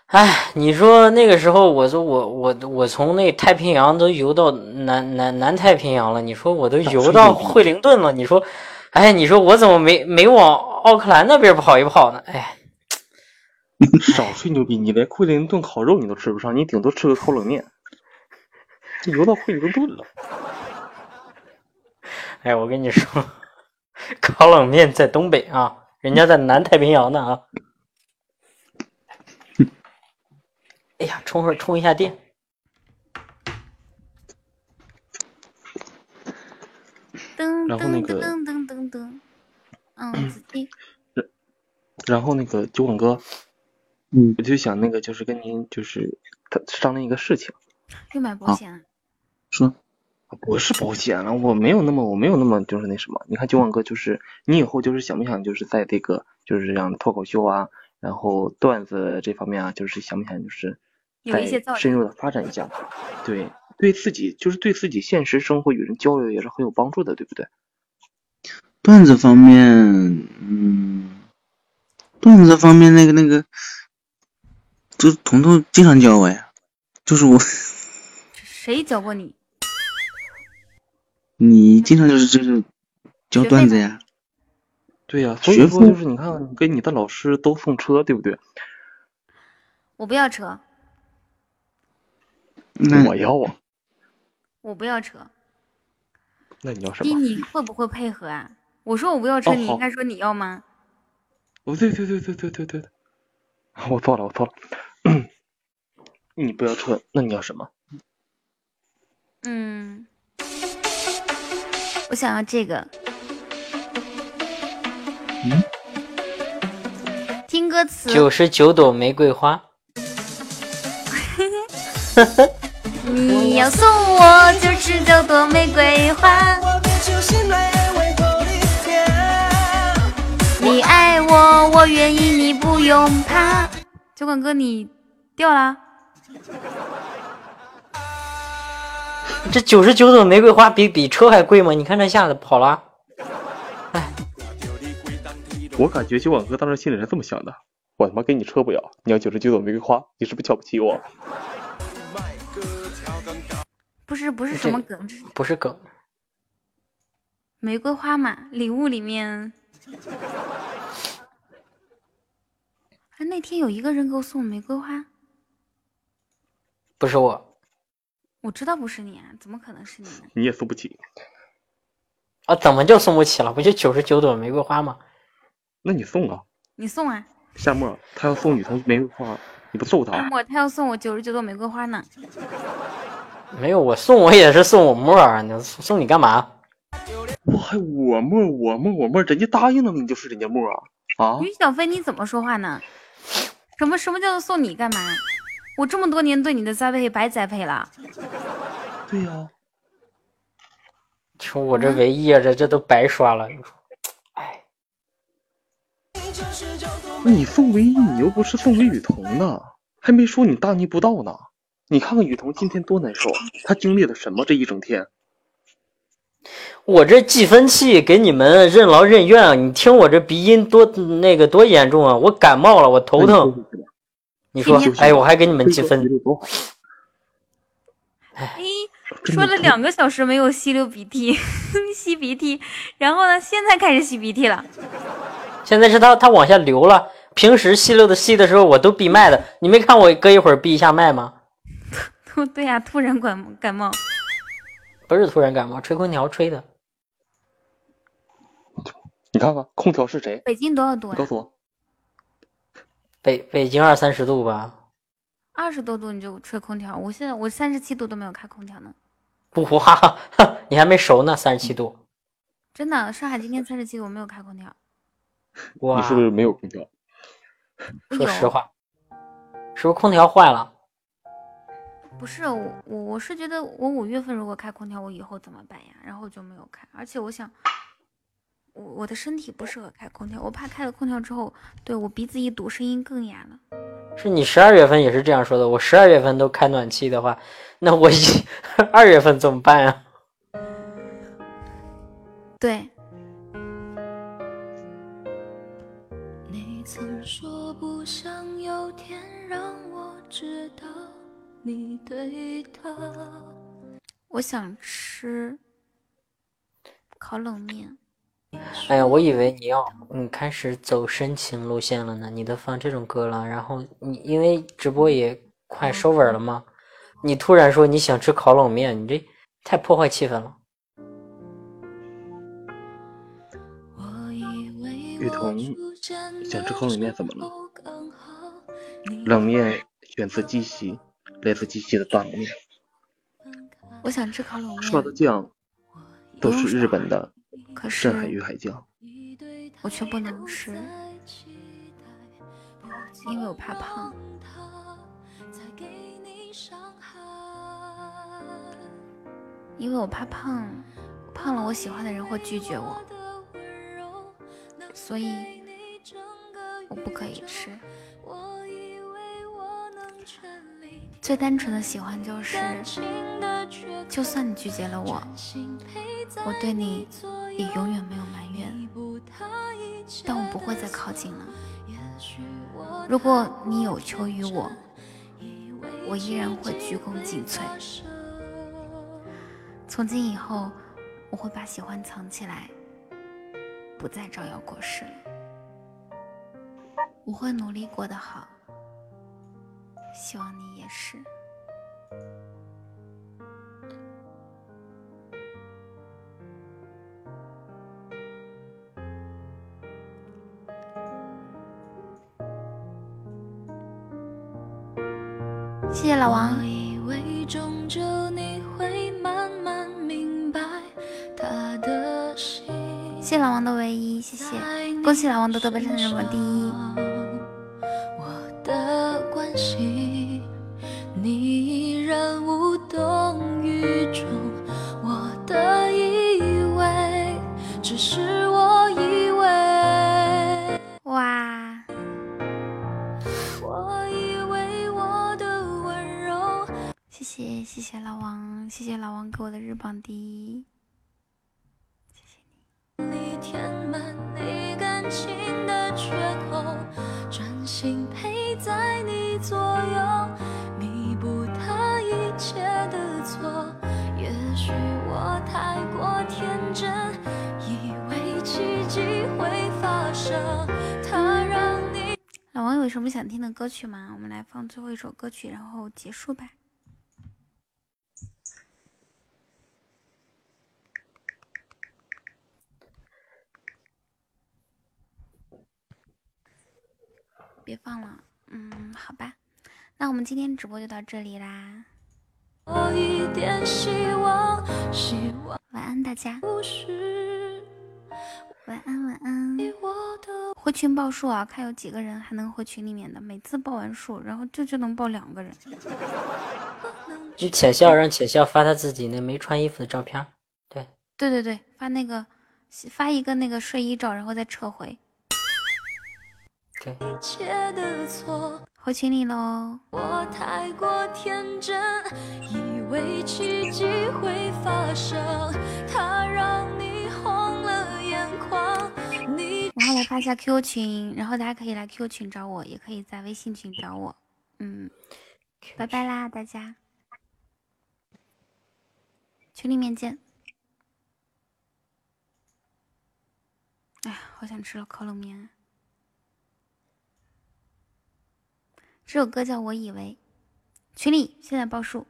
哎，你说那个时候，我说我我我从那太平洋都游到南南南太平洋了，你说我都游到惠灵顿了，你说，哎，你说我怎么没没往奥克兰那边跑一跑呢？哎，少吹牛逼！你连惠灵顿烤肉你都吃不上，你顶多吃个烤冷面。这游到惠灵顿了，哎，我跟你说，烤冷面在东北啊，人家在南太平洋呢啊。哎呀，充会儿充一下电。然后那个噔噔噔噔噔，嗯，子弟，然后那个酒馆哥，嗯，我就想那个就是跟您就是他商量一个事情，又买保险了。说不是保险了，我没有那么我没有那么就是那什么，你看酒馆哥就是你以后就是想不想就是在这个就是这样脱口秀啊，然后段子这方面啊，就是想不想就是再有一些造深入的发展一下，对，对自己就是对自己现实生活与人交流也是很有帮助的，对不对？段子方面，嗯，段子方面那个那个，就是彤彤经常教我呀，就是我，谁教过你？你经常就是就是教段子呀，对呀、所以说就是你看你跟你的老师都送车，对不对？我不要车，那我要啊，我不要车。那你要什，么？你会不会配合啊？我说我不要车，哦你应该说你要吗？哦，对对对对对对对，我错了，我错了。你不要车，那你要什么？嗯，我想要这个。嗯听歌词，九十九朵玫瑰花 你要送我九十九朵玫瑰花。你爱我，我愿意，你不用怕。酒馆哥，你掉了？这九十九朵玫瑰花比比车还贵吗？你看这下子跑了，哎我感觉酒馆哥当时心里是这么想的：我他妈给你车不要，你要九十九朵玫瑰花，你是不是瞧不起我？不是不是什么梗，不是梗。玫瑰花嘛，礼物里面。哎，那天有一个人给我送玫瑰花，不是我我知道不是你啊，怎么可能是你呢？你也送不起，啊，怎么就送不起了？不就九十九朵玫瑰花吗？那你送啊？你送啊？夏沫，他要送雨桐玫瑰花，你不揍他？夏沫，他要送我九十九朵玫瑰花呢。没有，我送我也是送我沫儿，你送送你干嘛？我还我沫我沫我沫，人家答应了你就是人家沫啊啊！于小飞，你怎么说话呢？什么什么叫做送你干嘛？我这么多年对你的栽培白栽培了。对呀、瞅我这唯一啊，这这都白刷了。那你送唯一，你又不是送给雨桐呢，还没说你大逆不道呢。你看看雨桐今天多难受，他经历了什么这一整天？我这计分器给你们任劳任怨啊！你听我这鼻音多那个多严重啊！我感冒了，我头疼。你说，哎，我还给你们计分。哎，说了两个小时没有吸溜鼻涕，吸鼻涕，然后呢，现在开始吸鼻涕了。现在是他他往下流了。平时吸溜的吸的时候，我都闭麦的。你没看我隔一会儿闭一下麦吗？对呀、突然感感冒。不是突然感冒，吹空调吹的。你看看空调是谁？北京多少度啊？告诉我，北北京二三十度吧。二十多度你就吹空调，我现在我三十七度都没有开空调呢。哇，你还没熟呢，三十七度。真的，上海今天三十七度，我没有开空调。哇，你是不是没有空调？说实话，是不是空调坏了？不是我，我我是觉得我五月份如果开空调，我以后怎么办呀？然后就没有开，而且我想，我我的身体不适合开空调，我怕开了空调之后，对我鼻子一堵，声音更哑了。是你十二月份也是这样说的，我十二月份都开暖气的话，那我一二月份怎么办呀？对，你曾说不想有天让我知道你对他。我想吃烤冷面。哎呀，我以为你要你开始走深情路线了呢，你都放这种歌了，然后你因为直播也快收尾了吗，你突然说你想吃烤冷面，你这太破坏气氛了。雨桐想吃烤冷面怎么了？冷面选择鸡西，来自机器的大冷面，我想吃烤冷面。刷的酱都是日本的可是深海鱼海酱。我却不能吃，因为我怕胖。因为我怕胖，胖了我喜欢的人会拒绝我，所以我不可以吃。最单纯的喜欢就是，就算你拒绝了我，我对你也永远没有埋怨，但我不会再靠近了。如果你有求于我，我依然会鞠躬尽瘁。从今以后，我会把喜欢藏起来，不再招摇过市了。我会努力过得好，希望你也是。谢谢老王。我以为终究你会慢慢明白他的心。谢谢老王的唯一，谢谢，恭喜老王夺得本场人榜第一。谢谢谢谢老王，谢谢老王给我的日榜第一。你填满你感情的缺口，专心陪在你左右，弥补他一切的错。也许我太过天真，以为奇迹会发生。他让你老王有什么想听的歌曲吗？我们来放最后一首歌曲，然后结束吧。别放了。嗯，好吧，那我们今天直播就到这里啦。多一点希望，希望晚安大家，不是晚安晚安。回群报数啊，看有几个人还能回群里面的。每次报完数，然后就就能报两个人。就浅笑让浅笑发他自己那没穿衣服的照片，对，对对对，发那个发一个那个睡衣照，然后再撤回。对，一切的错。回群里喽。我太过天真，以为奇迹会发生，它让你红了眼眶。你然后来发一下 QQ 群，然后大家可以来 QQ 群找我，也可以在微信群找我。嗯，拜拜啦，大家，群里面见。哎呀，好想吃了烤冷面。这首歌叫《我以为》，群里现在报数。